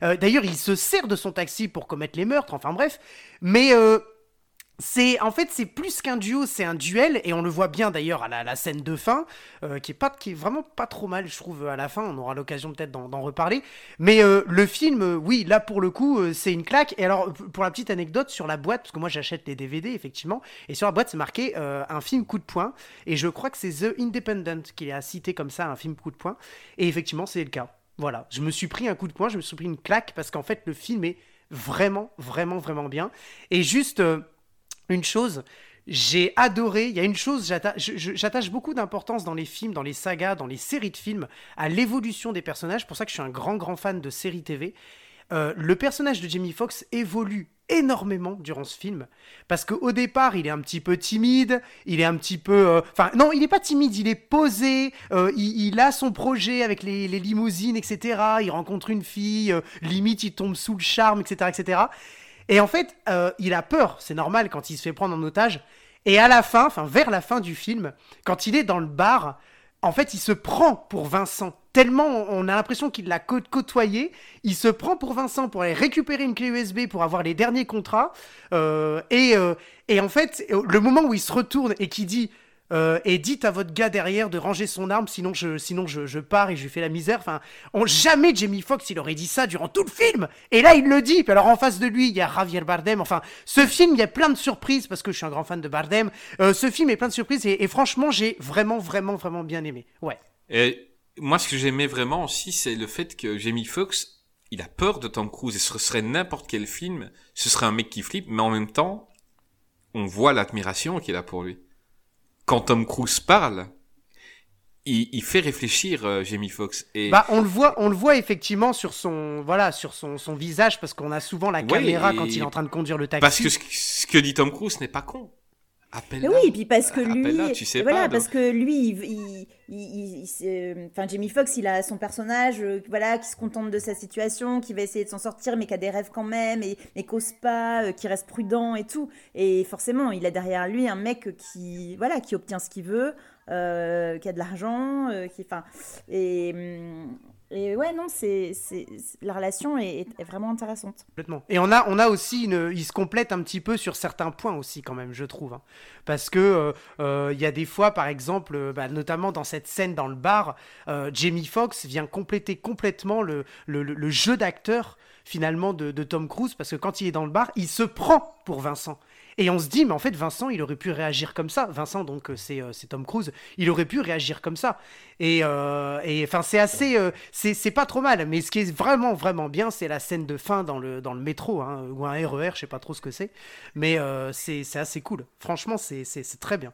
Euh, D'ailleurs, il se sert de son taxi pour commettre les meurtres, enfin bref. Mais c'est en fait c'est plus qu'un duo, c'est un duel et on le voit bien d'ailleurs à la, scène de fin euh, qui est pas qui est vraiment pas trop mal je trouve à la fin. On aura l'occasion peut-être d'en reparler. Mais euh, le film, euh, oui là pour le coup c'est une claque. Et alors pour la petite anecdote sur la boîte parce que moi j'achète les DVD effectivement et sur la boîte c'est marqué un film coup de poing et je crois que c'est The Independent qui a cité comme ça un film coup de poing et effectivement c'est le cas. Voilà, je me suis pris un coup de poing, je me suis pris une claque parce qu'en fait le film est vraiment vraiment vraiment bien et juste une chose, j'ai adoré, il y a une chose, j'attache beaucoup d'importance dans les films, dans les sagas, dans les séries de films, à l'évolution des personnages, pour ça que je suis un grand grand fan de séries TV. Euh, le personnage de Jamie Foxx évolue énormément durant ce film parce qu'au départ il est un petit peu timide il est un petit peu enfin euh... non il est pas timide il est posé euh, il, a son projet avec les, les, limousines etc il rencontre une fille limite il tombe sous le charme etc etc et en fait, euh, il a peur, c'est normal quand il se fait prendre en otage. Et à la fin, enfin vers la fin du film, quand il est dans le bar, en fait, il se prend pour Vincent. Tellement on a l'impression qu'il l'a côtoyé, il se prend pour Vincent pour aller récupérer une clé USB pour avoir les derniers contrats. Euh, et, euh, et en fait, le moment où il se retourne et qui dit euh, et dites à votre gars derrière de ranger son arme, sinon je, sinon je, je pars et je lui fais la misère. Enfin, on, jamais Jamie Foxx il aurait dit ça durant tout le film. Et là, il le dit. Puis alors en face de lui, il y a Javier Bardem. Enfin, ce film, il y a plein de surprises parce que je suis un grand fan de Bardem. Euh, ce film est plein de surprises et, et franchement, j'ai vraiment, vraiment, vraiment bien aimé. Ouais. Et moi, ce que j'aimais vraiment aussi, c'est le fait que Jamie Foxx il a peur de Tom Cruise et ce serait n'importe quel film, ce serait un mec qui flippe, mais en même temps, on voit l'admiration qu'il a pour lui quand Tom Cruise parle, il, il fait réfléchir euh, Jamie Foxx. Et... Bah, on le voit, on le voit effectivement sur son, voilà, sur son, son visage parce qu'on a souvent la caméra quand il est en train de conduire le taxi. Parce que ce, ce que dit Tom Cruise n'est pas con. Oui, et puis parce que lui, tu sais voilà, pas, parce que lui, il, il, enfin Jamie Foxx, il a son personnage, euh, voilà, qui se contente de sa situation, qui va essayer de s'en sortir, mais qui a des rêves quand même, et mais cause pas, euh, qui reste prudent et tout. Et forcément, il a derrière lui un mec qui, voilà, qui obtient ce qu'il veut, euh, qui a de l'argent, qui, enfin, et, hum, et ouais, non, c'est, la relation est, vraiment intéressante. Complètement. Et on a, on a aussi une, il se complète un petit peu sur certains points aussi quand même, je trouve, hein. parce que euh, euh, il y a des fois, par exemple, euh, bah, notamment dans cette scène dans le bar, Jamie Foxx vient compléter complètement le, jeu d'acteur finalement de Tom Cruise, parce que quand il est dans le bar, il se prend pour Vincent. Et on se dit, mais en fait, Vincent, il aurait pu réagir comme ça. Vincent, donc, euh, c'est euh, c'est Tom Cruise. Il aurait pu réagir comme ça. Et euh, et, enfin, c'est assez. c'est pas trop mal. Mais ce qui est vraiment, vraiment bien, c'est la scène de fin dans le, dans le métro, hein, ou un RER, je sais pas trop ce que c'est. Mais c'est assez cool. Franchement, c'est très bien.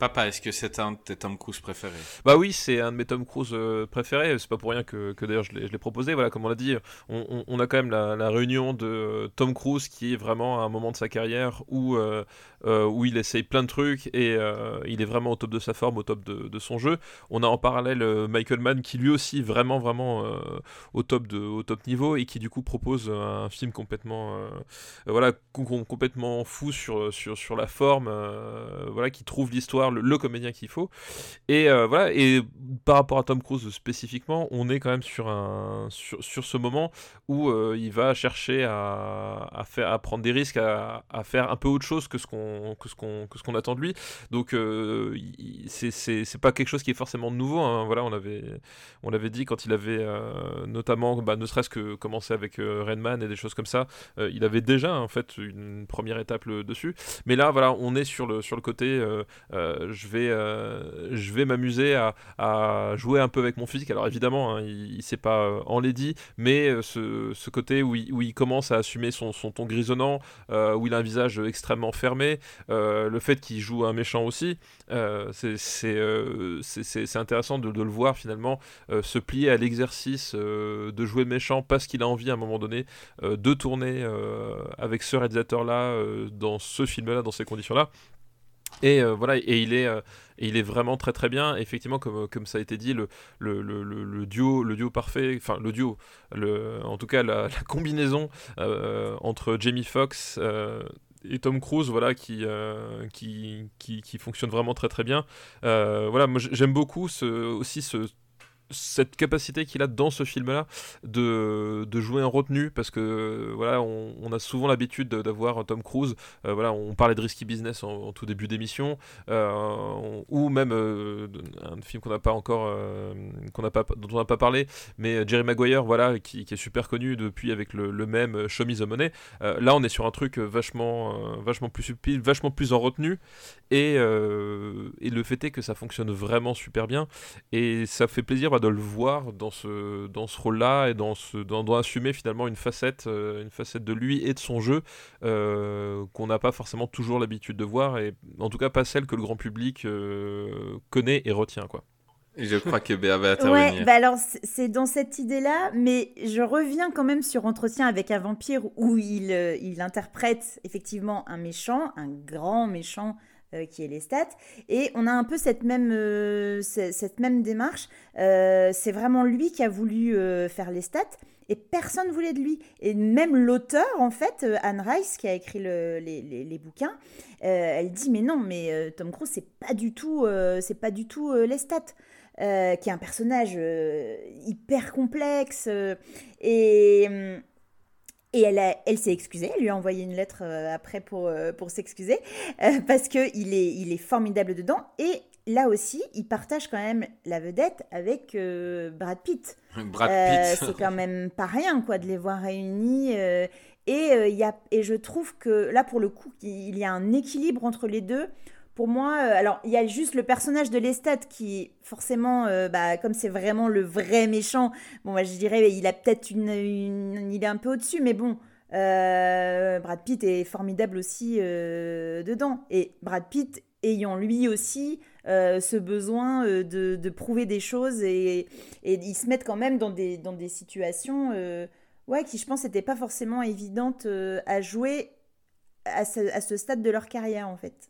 Papa, est-ce que c'est un de tes Tom Cruise préférés? Bah oui, c'est un de mes Tom Cruise euh, préférés. C'est pas pour rien que, que d'ailleurs je l'ai proposé. Voilà, comme on l'a dit, on, on- a quand même la, la réunion de euh, Tom Cruise qui est vraiment à un moment de sa carrière où, euh, où il essaye plein de trucs et il est vraiment au top de sa forme, au top de, de son jeu. On a en parallèle Michael Mann qui lui aussi vraiment vraiment euh, au top de au top niveau et qui du coup propose un film complètement voilà com- com- complètement fou sur sur sur la forme voilà qui trouve l'histoire le, comédien qu'il faut. Et euh, voilà. Et par rapport à Tom Cruise spécifiquement on est quand même sur un sur, sur ce moment où euh, il va chercher à, faire à prendre des risques à, faire un peu autre chose que ce qu'on que ce qu'on qu'on attend de lui. Donc euh, c'est pas quelque chose qui est forcément nouveau hein. voilà on avait on l'avait dit quand il avait euh, notamment bah, ne serait-ce que commencé avec euh, Rain Man et des choses comme ça il avait déjà en fait une première étape dessus. Mais là voilà on est sur le sur le côté je vais euh, vais m'amuser à, jouer un peu avec mon physique. Alors évidemment hein, il, il s'est pas euh, enlaidi mais euh, ce, côté où il, commence à assumer son, ton grisonnant euh, où il a un visage extrêmement fermé euh, le fait qu'il joue un méchant aussi euh, c'est euh, intéressant de, de le voir finalement euh, se plier à l'exercice euh, de jouer méchant parce qu'il a envie à un moment donné euh, de tourner euh, avec ce réalisateur là dans ce film là dans ces conditions là et euh, voilà et il est euh, il est vraiment très très bien. Effectivement comme, comme ça a été dit le, le, le, le- duo le duo parfait enfin le duo le, en tout cas la, combinaison euh, entre Jamie Foxx et Tom Cruise voilà qui, qui, qui, qui fonctionne vraiment très très bien. Voilà moi j'aime beaucoup aussi ce cette capacité qu'il a dans ce film-là de, de jouer un retenu parce que voilà on, a souvent l'habitude de- d'avoir Tom Cruise euh, voilà on parlait de Risky Business en, en tout début d'émission euh, ou même euh, un film qu'on n'a pas encore qu'on n'a pas dont on n'a pas parlé mais Jerry Maguire voilà qui, est super connu depuis avec le, même Show Me the Money. Là on est sur un truc vachement vachement plus subtil vachement plus en retenue et, et le fait est que ça fonctionne vraiment super bien et ça fait plaisir de le voir dans ce, dans ce rôle-là et dans ce, dans, dans assumer finalement une facette, euh, une facette de lui et de son jeu euh, qu'on n'a pas forcément toujours l'habitude de voir et en tout cas pas celle que le grand public euh, connaît et retient quoi. Je crois que Béa va Ouais, intervenir. bah alors c'est- dans cette idée-là, mais je reviens quand même sur Entretien avec un vampire où il, il interprète effectivement un méchant, un grand méchant euh, qui est Lestat, et on a un peu cette même, euh, ce- cette même démarche. Euh, c'est vraiment lui qui a voulu faire Lestat. Et personne ne voulait de lui. Et même l'auteur, en fait, Anne Rice, qui a écrit le- les, les- les bouquins, elle dit mais non, mais Tom Cruise, c'est pas du tout, c'est pas du tout Lestat euh, qui est un personnage hyper complexe. et hum, et elle, a- elle s'est excusée, elle lui a envoyé une lettre euh, après pour, euh, pour s'excuser, euh, parce qu'il est, il est formidable dedans. Et là aussi, il partage quand même la vedette avec euh, Brad Pitt. Brad Euh, Pitt. c'est quand même pas rien quoi de les voir réunis. et, il y a, et je trouve que là, pour le coup, il y a un équilibre entre les deux. Pour moi, euh, alors il y a juste le personnage de Lestat qui, forcément, euh, bah, comme c'est vraiment le vrai méchant, bon, je dirais, il a peut-être une, une- Il est un peu au-dessus, mais bon. euh, Brad Pitt est formidable aussi dedans. Et Brad Pitt ayant lui aussi ce besoin de, prouver des choses et, ils se mettent quand même dans des, situations ouais, qui, je pense, n'étaient pas forcément évidentes à jouer à ce stade de leur carrière, en fait.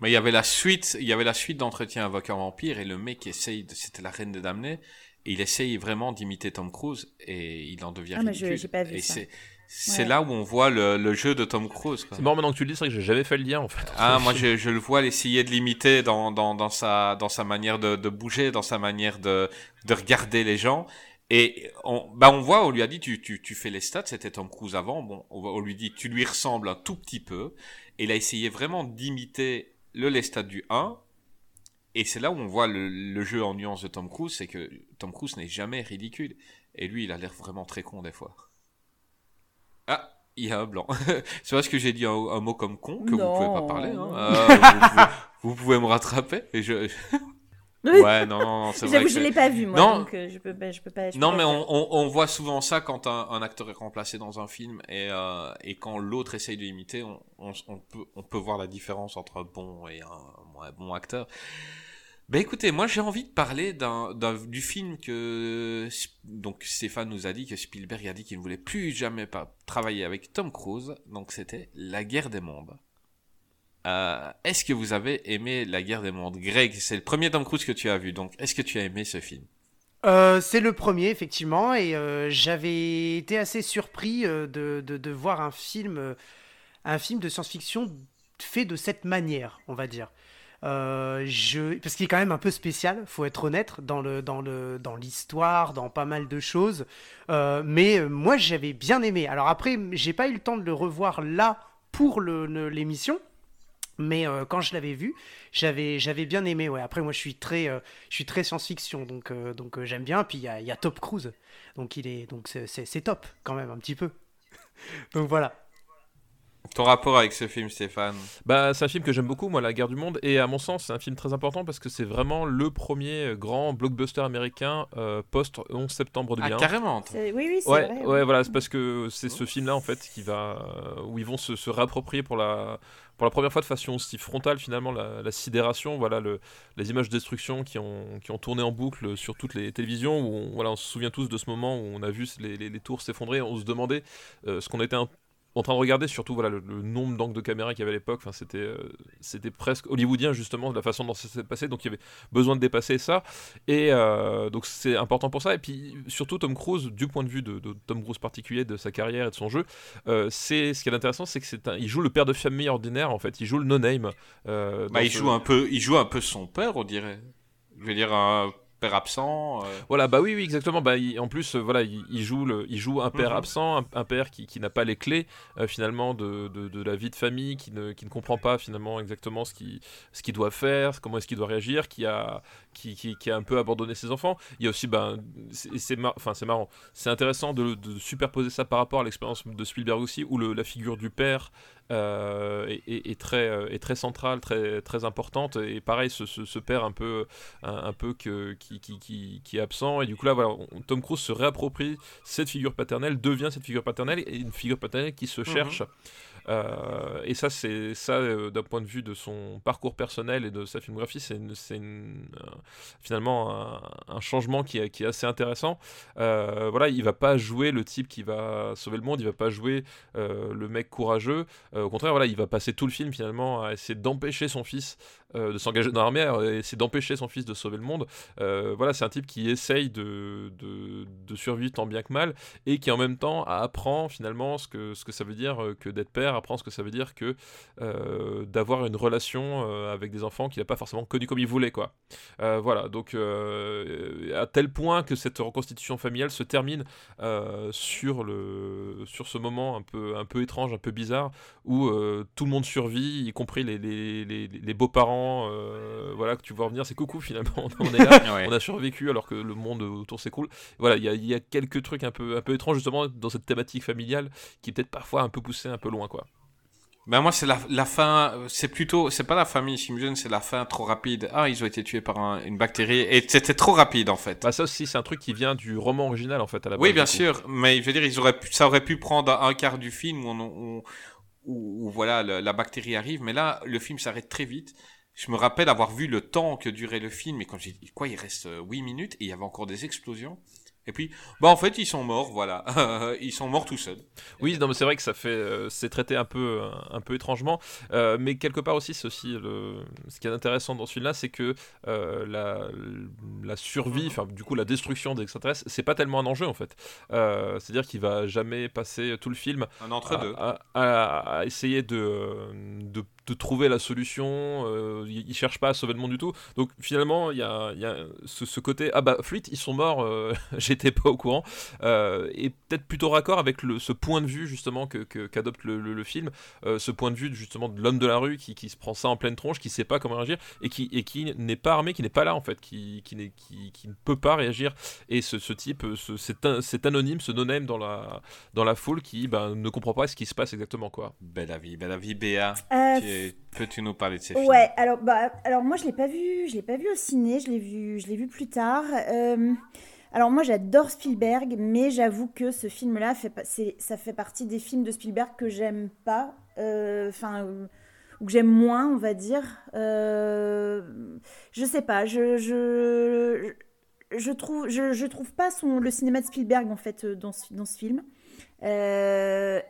Mais il y avait la suite, il y avait la suite d'entretien avec un vampire et le mec essaye, de- c'était la reine de Damnée, et il essaye vraiment d'imiter Tom Cruise et il en devient Ah, mais je- ridicule. j'ai pas vu et ça. c'est- c'est Ouais. là où on voit le, le jeu de Tom Cruise. quoi. C'est marrant maintenant que tu le dis, c'est vrai que j'ai jamais fait le lien en fait. Ah, moi je, je le vois essayer de l'imiter dans, dans, dans, sa, dans sa manière de, de bouger, dans sa manière de, de regarder les gens. Et on, bah on voit, on lui a dit, tu, tu, tu fais les stats, c'était Tom Cruise avant. Bon, on, on lui dit, tu lui ressembles un tout petit peu. Et il a essayé vraiment d'imiter le Lestat du 1. Et c'est là où on voit le, le jeu en nuance de Tom Cruise, c'est que Tom Cruise n'est jamais ridicule. Et lui, il a l'air vraiment très con des fois. Ah, il y a un blanc. c'est parce que j'ai dit un, un mot comme con que Non. vous pouvez pas parler. Hein. Euh, vous, pouvez, vous pouvez me rattraper. Et je... Ouais, non, non, non, c'est vrai J'avoue, je l'ai pas vu moi, Non. donc euh, je peux je peux pas. je non, peux mais pas on, on, on voit souvent ça quand un, un acteur est remplacé dans un film et, euh, et quand l'autre essaye de l'imiter, on, peut, on peut voir la différence entre un bon et un moins bon acteur. Ben écoutez, moi j'ai envie de parler du film que donc Stéphane nous a dit que Spielberg a dit qu'il ne voulait plus jamais pas travailler avec Tom Cruise, donc c'était La Guerre des Mondes. Euh, est-ce que vous avez aimé La Guerre des Mondes? Greg, c'est le premier Tom Cruise que tu as vu, donc est-ce que tu as aimé ce film? Euh, c'est le premier, effectivement, et euh, j'avais été assez surpris de, de, voir un film, un film de science-fiction fait de cette manière, on va dire. Je... Parce qu'il est quand même un peu spécial, faut être honnête, dans le dans le dans l'histoire, dans pas mal de choses. Mais moi, j'avais bien aimé. Alors après, j'ai pas eu le temps de le revoir là pour l'émission. Mais euh, quand je l'avais vu, j'avais j'avais bien aimé. Ouais. Après, moi, je suis très euh, je suis très science-fiction, donc euh, donc j'aime bien. Puis il y a, y a Top Cruise, donc il est donc c'est top quand même un petit peu. donc voilà. Ton rapport avec ce film, Stéphane Bah, c'est un film que j'aime beaucoup, moi, La Guerre du Monde, et à mon sens, c'est un film très important parce que c'est vraiment le premier grand blockbuster américain euh, post 11 septembre Ah, 2001. carrément. C'est- Oui, oui, c'est Ouais, vrai. ouais, voilà, c'est parce que c'est ce film-là en fait qui va euh, où ils vont se, se réapproprier pour la pour la première fois de façon aussi frontale finalement la, la sidération, voilà le, les images de destruction qui ont qui ont tourné en boucle sur toutes les télévisions où on, voilà on se souvient tous de ce moment où on a vu les, les- les tours s'effondrer, on se demandait euh, ce qu'on était un- en train de regarder surtout voilà le, le nombre d'angles de caméra qu'il y avait à l'époque enfin c'était euh, c'était presque hollywoodien justement de la façon dont ça s'est passé donc il y avait besoin de dépasser ça et euh, donc c'est important pour ça. Et puis surtout Tom Cruise, du point de vue de, de Tom Cruise particulier, de sa carrière et de son jeu, euh, c'est ce qui est intéressant, c'est que c'est un, il joue le père de famille ordinaire en fait. Il joue le no-name. Bah, il ce- joue un peu, il joue un peu son père, on dirait. Je veux dire un père absent. euh. Voilà, bah oui, oui, exactement. Bah, il- en plus, euh, voilà, il, il joue le, il joue un père Mhm. absent, un, un père qui, qui n'a pas les clés euh, finalement de, de, de la vie de famille, qui ne, qui ne comprend pas finalement exactement ce qu'il ce qu'il doit faire, comment est-ce qu'il doit réagir, qui a, qui, qui, qui a un peu abandonné ses enfants. Il y a aussi, ben, c'est mar- enfin, marrant, c'est intéressant de, de superposer ça par rapport à l'expérience de Spielberg aussi, où le, la figure du père euh, est, est- est très, euh, est très centrale, très, très importante. Et pareil, ce, ce, ce père un peu, un, un peu que, qui, qui, qui, qui est absent. Et du coup, là, voilà, on- Tom Cruise se réapproprie cette figure paternelle, devient cette figure paternelle, et une figure paternelle qui se cherche. Euh, et ça, c'est ça euh, d'un point de vue de son parcours personnel et de sa filmographie, c'est euh, finalement un, changement qui est, qui est assez intéressant. Voilà, il va pas jouer le type qui va sauver le monde, il va pas jouer le mec courageux. Au contraire, voilà, il va passer tout le film finalement à essayer d'empêcher son fils euh, de s'engager dans l'armée, à essayer d'empêcher son fils de sauver le monde. Euh, voilà, c'est un type qui essaye de, de, survivre tant bien que mal et qui en même temps apprend finalement ce que, ce que ça veut dire euh, que d'être père, apprend ce que ça veut dire que euh, d'avoir une relation euh, avec des enfants qu'il n'a pas forcément connu comme il voulait quoi. Euh, voilà, donc euh, à tel point que cette reconstitution familiale se termine euh, sur, le, sur ce moment un peu, un peu étrange, un peu bizarre, où euh, tout le monde survit, y compris les, les, les beaux-parents euh, voilà, que tu vois revenir, c'est coucou finalement, on est là, Ouais. on a survécu alors que le monde autour s'écroule. Voilà, il y a, il y a quelques trucs un peu, un peu étranges justement dans cette thématique familiale qui est peut-être parfois un peu poussé un peu loin quoi. Ben moi c'est la, la fin, euh, c'est plutôt, c'est pas la famille Simpson, c'est la fin trop rapide. Ah ils ont été tués par un- une bactérie et c'était trop rapide en fait. Bah ça aussi c'est un truc qui vient du roman original en fait à la base. oui bien sûr, mais je veux dire ils auraient pu, ça aurait pu prendre un quart du film où, on, où, où- où, voilà le- la bactérie arrive, mais là le film s'arrête très vite. Je me rappelle avoir vu le temps que durait le film et quand j'ai dit quoi il reste euh, 8 minutes et il y avait encore des explosions. Et puis, bah en fait, ils sont morts, voilà. ils sont morts tout seuls. Oui, non, mais c'est vrai que ça fait, euh, c'est traité un peu, un peu étrangement, euh, mais quelque part aussi, aussi le, ce qui est intéressant dans celui-là, c'est que euh, la, la survie, enfin, du coup, la destruction des extraterrestres, c'est pas tellement un enjeu en fait. C'est-à-dire qu'il va jamais passer tout le film un entre deux à, à, essayer de, de de trouver la solution, euh, ils, cherchent pas à sauver le monde du tout. Donc finalement, il y a, y a ce, côté ah bah Fleet, ils sont morts, euh, j'étais pas au courant, euh, et peut-être plutôt raccord avec le, ce point de vue justement que qu'adopte le, le, film, euh, ce point de vue justement de l'homme de la rue qui, qui, se prend ça en pleine tronche, qui sait pas comment réagir et qui et qui n'est pas armé, qui n'est pas là en fait, qui qui, qui, qui ne peut pas réagir. Et ce, ce type, ce, cet, anonyme, ce no-name dans la dans la foule qui ben, ne comprend pas ce qui se passe exactement quoi. Belle avis, belle avis, Béa. Peux-tu nous parler de ces films? Ouais, alors, bah, alors moi je l'ai pas vu, je l'ai pas vu au ciné, je l'ai vu, je l'ai vu plus tard. Euh, alors moi j'adore Spielberg, mais j'avoue que ce film-là fait, ça fait partie des films de Spielberg que j'aime pas, euh, enfin ou que j'aime moins, on va dire. Euh, je sais pas, je, je, je trouve, je, je, trouve pas son, le cinéma de Spielberg en fait dans, dans ce film. Euh,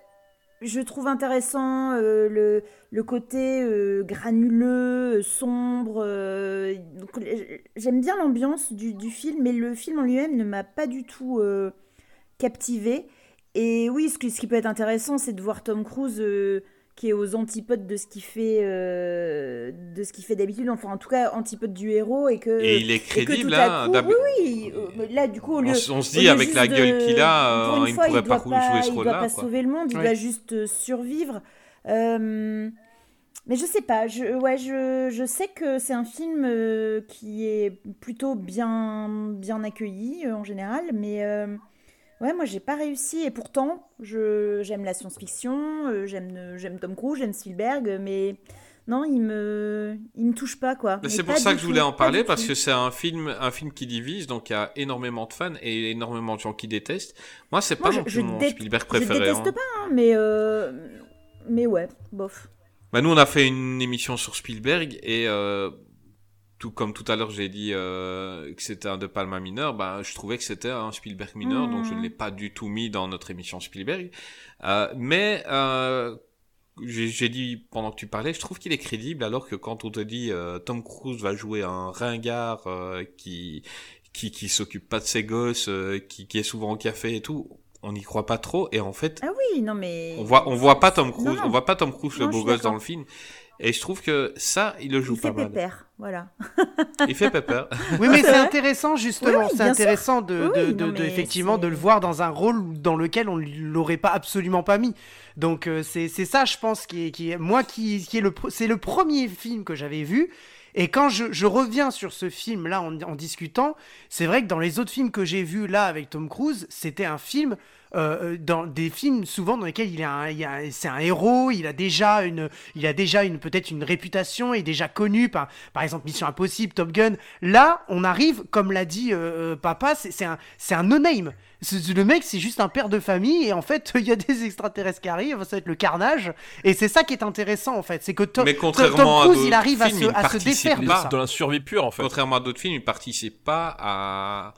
je trouve intéressant euh, le, côté euh, granuleux, sombre. Euh, j'aime bien l'ambiance du, du, film, mais le film en lui-même ne m'a pas du tout captivé. Et oui, ce, ce, qui peut être intéressant, c'est de voir Tom Cruise qui est aux antipodes de ce qu'il fait euh, de ce qu'il fait d'habitude. Enfin en tout cas antipode du héros et que et il est crédible là oui oui euh, là du coup au lieu, on, se dit avec la gueule qu'il a euh, il ne pourrait pas, jouer ce rôle là il doit pas sauver le monde il doit juste survivre. Mais je sais pas je ouais je, je sais que c'est un film qui est plutôt bien bien accueilli en général mais Ouais, moi j'ai pas réussi et pourtant je j'aime la science-fiction, euh, j'aime j'aime Tom Cruise, j'aime Spielberg, mais non, il me il me touche pas quoi. C'est pour ça que je voulais en parler parce que c'est un film un film qui divise, donc il y a énormément de fans et énormément de gens qui détestent. Moi c'est pas non plus mon Spielberg préféré. Je déteste hein. pas, hein, mais euh, mais ouais, bof. Bah nous on a fait une émission sur Spielberg et euh, tout comme tout à l'heure j'ai dit euh, que c'était un De Palma mineur, bah, je trouvais que c'était un Spielberg mineur, donc je ne l'ai pas du tout mis dans notre émission Spielberg. Euh, mais euh, j'ai dit pendant que tu parlais, je trouve qu'il est crédible, alors que quand on te dit euh, Tom Cruise va jouer un ringard euh, qui qui qui s'occupe pas de ses gosses, euh, qui, qui est souvent au café et tout, on n'y croit pas trop. Et en fait, ah oui, non mais on voit on voit pas Tom Cruise, on voit pas Tom Cruise le beau gosse dans le film. Et je trouve que ça, il le joue il pas fait mal. Pépère, voilà. il fait pépère. Oui, mais c'est intéressant justement. Oui, c'est intéressant de, Oui, de, non, de- mais effectivement de le voir dans un rôle dans lequel on l'aurait pas absolument pas mis. Donc euh, c'est c'est ça, je pense, qui est, qui est moi qui, qui est le c'est le premier film que j'avais vu. Et quand je, je reviens sur ce film là en, en discutant, c'est vrai que dans les autres films que j'ai vus là avec Tom Cruise, c'était un film euh, dans des films souvent dans lesquels il, a- c'est un héros, il a déjà une, il a déjà une peut-être une réputation, est déjà connu par, par exemple Mission Impossible, Top Gun. Là, on arrive, comme l'a dit euh, euh, Papa, c'est un, c'est un no-name. Le mec, c'est juste un père de famille et en fait, il y a des extraterrestres qui arrivent, ça va être le carnage. Et c'est ça qui est intéressant en fait, c'est que Tom, Mais contrairement Tom Cruise, il arrive à se, il à se défaire de ça. Dans la survie pure en fait. Contrairement à d'autres films, il participe pas à,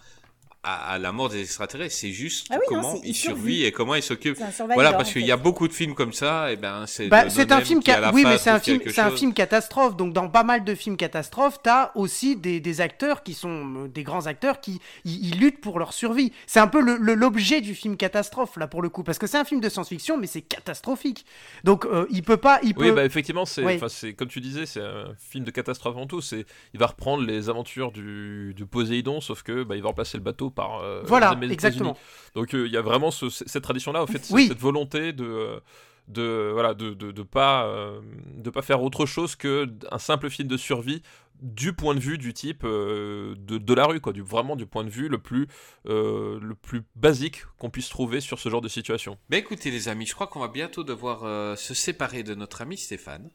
à, à la mort des extraterrestres. C'est juste Ah oui, non, comment c'est- il il survit survit. et comment il s'occupe. Voilà, parce qu'il y a beaucoup de films comme ça, et ben c'est. Bah, c'est un film qui, la oui mais c'est un film c'est un film catastrophe donc dans pas mal de films catastrophes t'as aussi des, des acteurs qui sont euh, des grands acteurs qui ils, ils luttent pour leur survie c'est un peu le- le- l'objet du film catastrophe là pour le coup parce que c'est un film de science-fiction mais c'est catastrophique donc euh, il peut pas il Oui, peut bah effectivement, Oui. c'est comme tu disais, c'est un film de catastrophe en tout. C'est, il va reprendre les aventures du, du Poséidon, sauf que bah, il va remplacer le bateau par euh, Voilà, les exactement. Donc euh, il y a vraiment ce- cette tradition-là, en fait, Oui. cette volonté de de voilà de, de, de pas euh, de pas faire autre chose que un simple film de survie du point de vue du type euh, de, de la rue quoi du vraiment du point de vue le plus euh, le plus basique qu'on puisse trouver sur ce genre de situation Mais écoutez les amis, je crois qu'on va bientôt devoir euh, se séparer de notre ami Stéphane.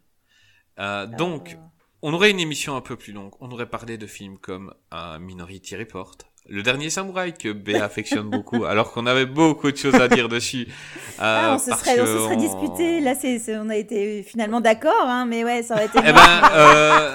Euh, donc, on aurait une émission un peu plus longue. On aurait parlé de films comme un Minority Report, Le Dernier Samouraï que Béa affectionne beaucoup, alors qu'on avait beaucoup de choses à dire dessus. Euh, Ah, on se parce serait, on se serait on- disputé. Là, c'est, on a été finalement d'accord, hein, mais ouais, ça aurait été. Eh ben, euh,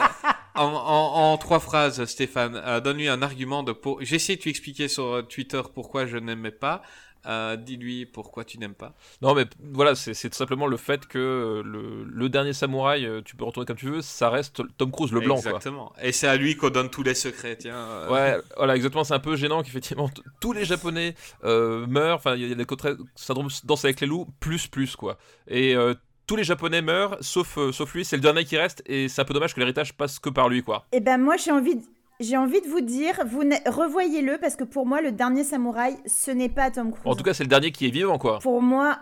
en, en, en trois phrases, Stéphane, euh, donne-lui un argument de pour. J'ai essayé de lui expliquer sur euh, Twitter pourquoi je n'aimais pas. Euh, Dis-lui pourquoi tu n'aimes pas. Non, mais voilà, c'est tout simplement le fait que euh, le, le dernier samouraï, euh, tu peux retourner comme tu veux, ça reste Tom Cruise, le blanc, quoi. Exactement. Et c'est à lui qu'on donne tous les secrets, tiens. euh. Ouais, voilà, exactement. C'est un peu gênant qu'effectivement tous les Japonais euh, meurent. Enfin, il y a des côtés syndrome danse avec les loups plus plus quoi. Et euh, tous les Japonais meurent, sauf euh, sauf lui. C'est le dernier qui reste, et c'est un peu dommage que l'héritage passe que par lui quoi. Eh ben moi j'ai envie de... J'ai envie de vous dire, vous revoyez-le parce que pour moi le dernier samouraï, ce n'est pas Tom Cruise. En tout cas, c'est le dernier qui est vivant quoi. pour moi,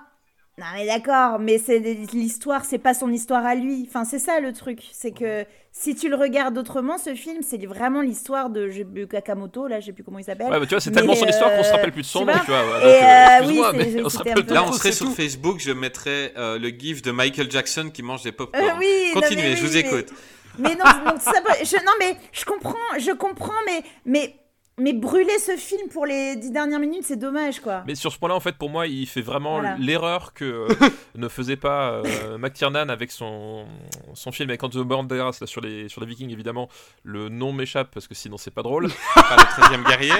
non mais d'accord, mais c'est l'histoire, c'est pas son histoire à lui. Enfin c'est ça le truc, c'est que si tu le regardes autrement, ce film, c'est vraiment l'histoire de Kakamoto, là, je sais plus comment il s'appelle. Ouais, mais tu vois, c'est tellement son histoire qu'on se euh, rappelle plus de son tu nom, vois. tu vois. ouais. Et, Donc, excuse-moi, oui, mais c'est- on se c'était rappelle un peu- Là, on serait sur tout. Facebook, je mettrais euh, le gif de Michael Jackson qui mange des pop Euh, oui, non, Continuez, mais je vous écoute. Mais non, donc ça, je, non mais je comprends, je comprends, mais mais mais brûler ce film pour les dix dernières minutes, c'est dommage quoi. Mais sur ce point-là, en fait, pour moi, il fait vraiment Voilà. l'erreur que euh, ne faisait pas euh, McTiernan avec son, son film avec Antonio Banderas là, sur les sur les Vikings. Évidemment, le nom m'échappe parce que sinon c'est pas drôle. Pas le 13 guerrier.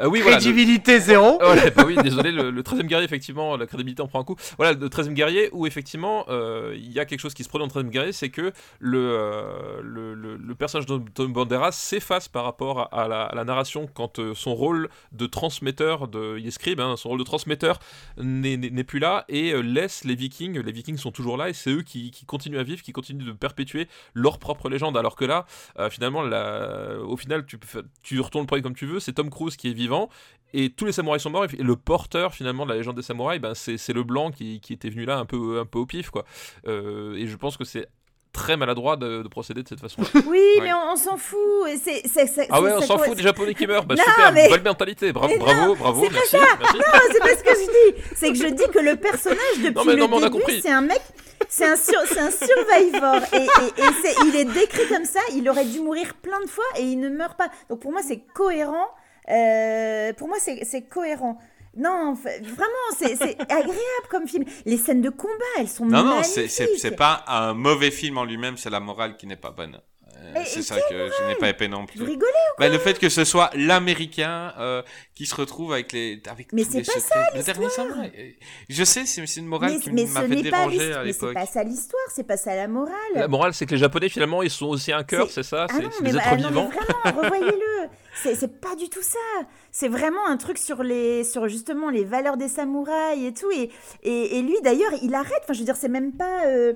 Euh, oui, voilà. le- Crédibilité zéro. Oh, ouais, bah oui, désolé, le, le 13e guerrier, effectivement, la crédibilité en prend un coup. Voilà, le 13e guerrier, où effectivement, euh, il y a quelque chose qui se produit dans le 13e guerrier, c'est que le, euh, le, le- le personnage de Tom Banderas s'efface par rapport à la, à la narration quand euh, son rôle de transmetteur, de, il hein, son rôle de transmetteur n'est plus là et euh, laisse les vikings, les vikings sont toujours là et c'est eux qui, continuent à vivre, qui continuent de perpétuer leur propre légende. Alors que là, euh, finalement, au final, tu, retournes le premier comme tu veux, c'est Tom Cruise qui est vivant et tous les samouraïs sont morts et le porteur finalement de la légende des samouraïs ben, c'est le blanc qui, était venu là un peu, un peu au pif quoi et je pense que c'est très maladroit de, de procéder de cette façon Oui, Ouais. mais on, on s'en fout. c'est- ah ouais on s'en fout des japonais qui meurent bah Non, super mais- bonne mentalité bravo bravo bravo c'est pas merci. Non, c'est pas ce que je dis. C'est que je dis que le personnage depuis Non, mais- le non, a début, c'est un mec, c'est un sur, un survivor et, et, et c'est- il est décrit comme ça. Il aurait dû mourir plein de fois et il ne meurt pas. Donc pour moi c'est cohérent. Euh, pour moi c'est cohérent. Non, vraiment, c'est agréable comme film. Les scènes de combat, elles sont Non, non, magnifiques. c'est- c'est c'est pas un mauvais film en lui-même, c'est la morale qui n'est pas bonne. Euh, c'est ça que je n'ai pas épais non Vous plus. rigolez Bah, le fait que ce soit l'américain euh, qui se retrouve avec les avec Mais c'est les pas secrets. le dernier samouraï. Euh, Je sais, c'est une morale mais, qui m'a fait déranger à Mais c'est l'époque. pas ça l'histoire, c'est pas ça la morale. la morale c'est que les japonais finalement ils sont aussi un cœur C'est- ça? Ah c'est non, c'est mais, des bah, êtres non, vivants? vraiment, revoyez-le. C'est c'est pas du tout ça. C'est vraiment un truc sur les, sur justement les valeurs des samouraïs et tout. Et, et, et lui, d'ailleurs, il arrête. Enfin, je veux dire, c'est même pas. euh,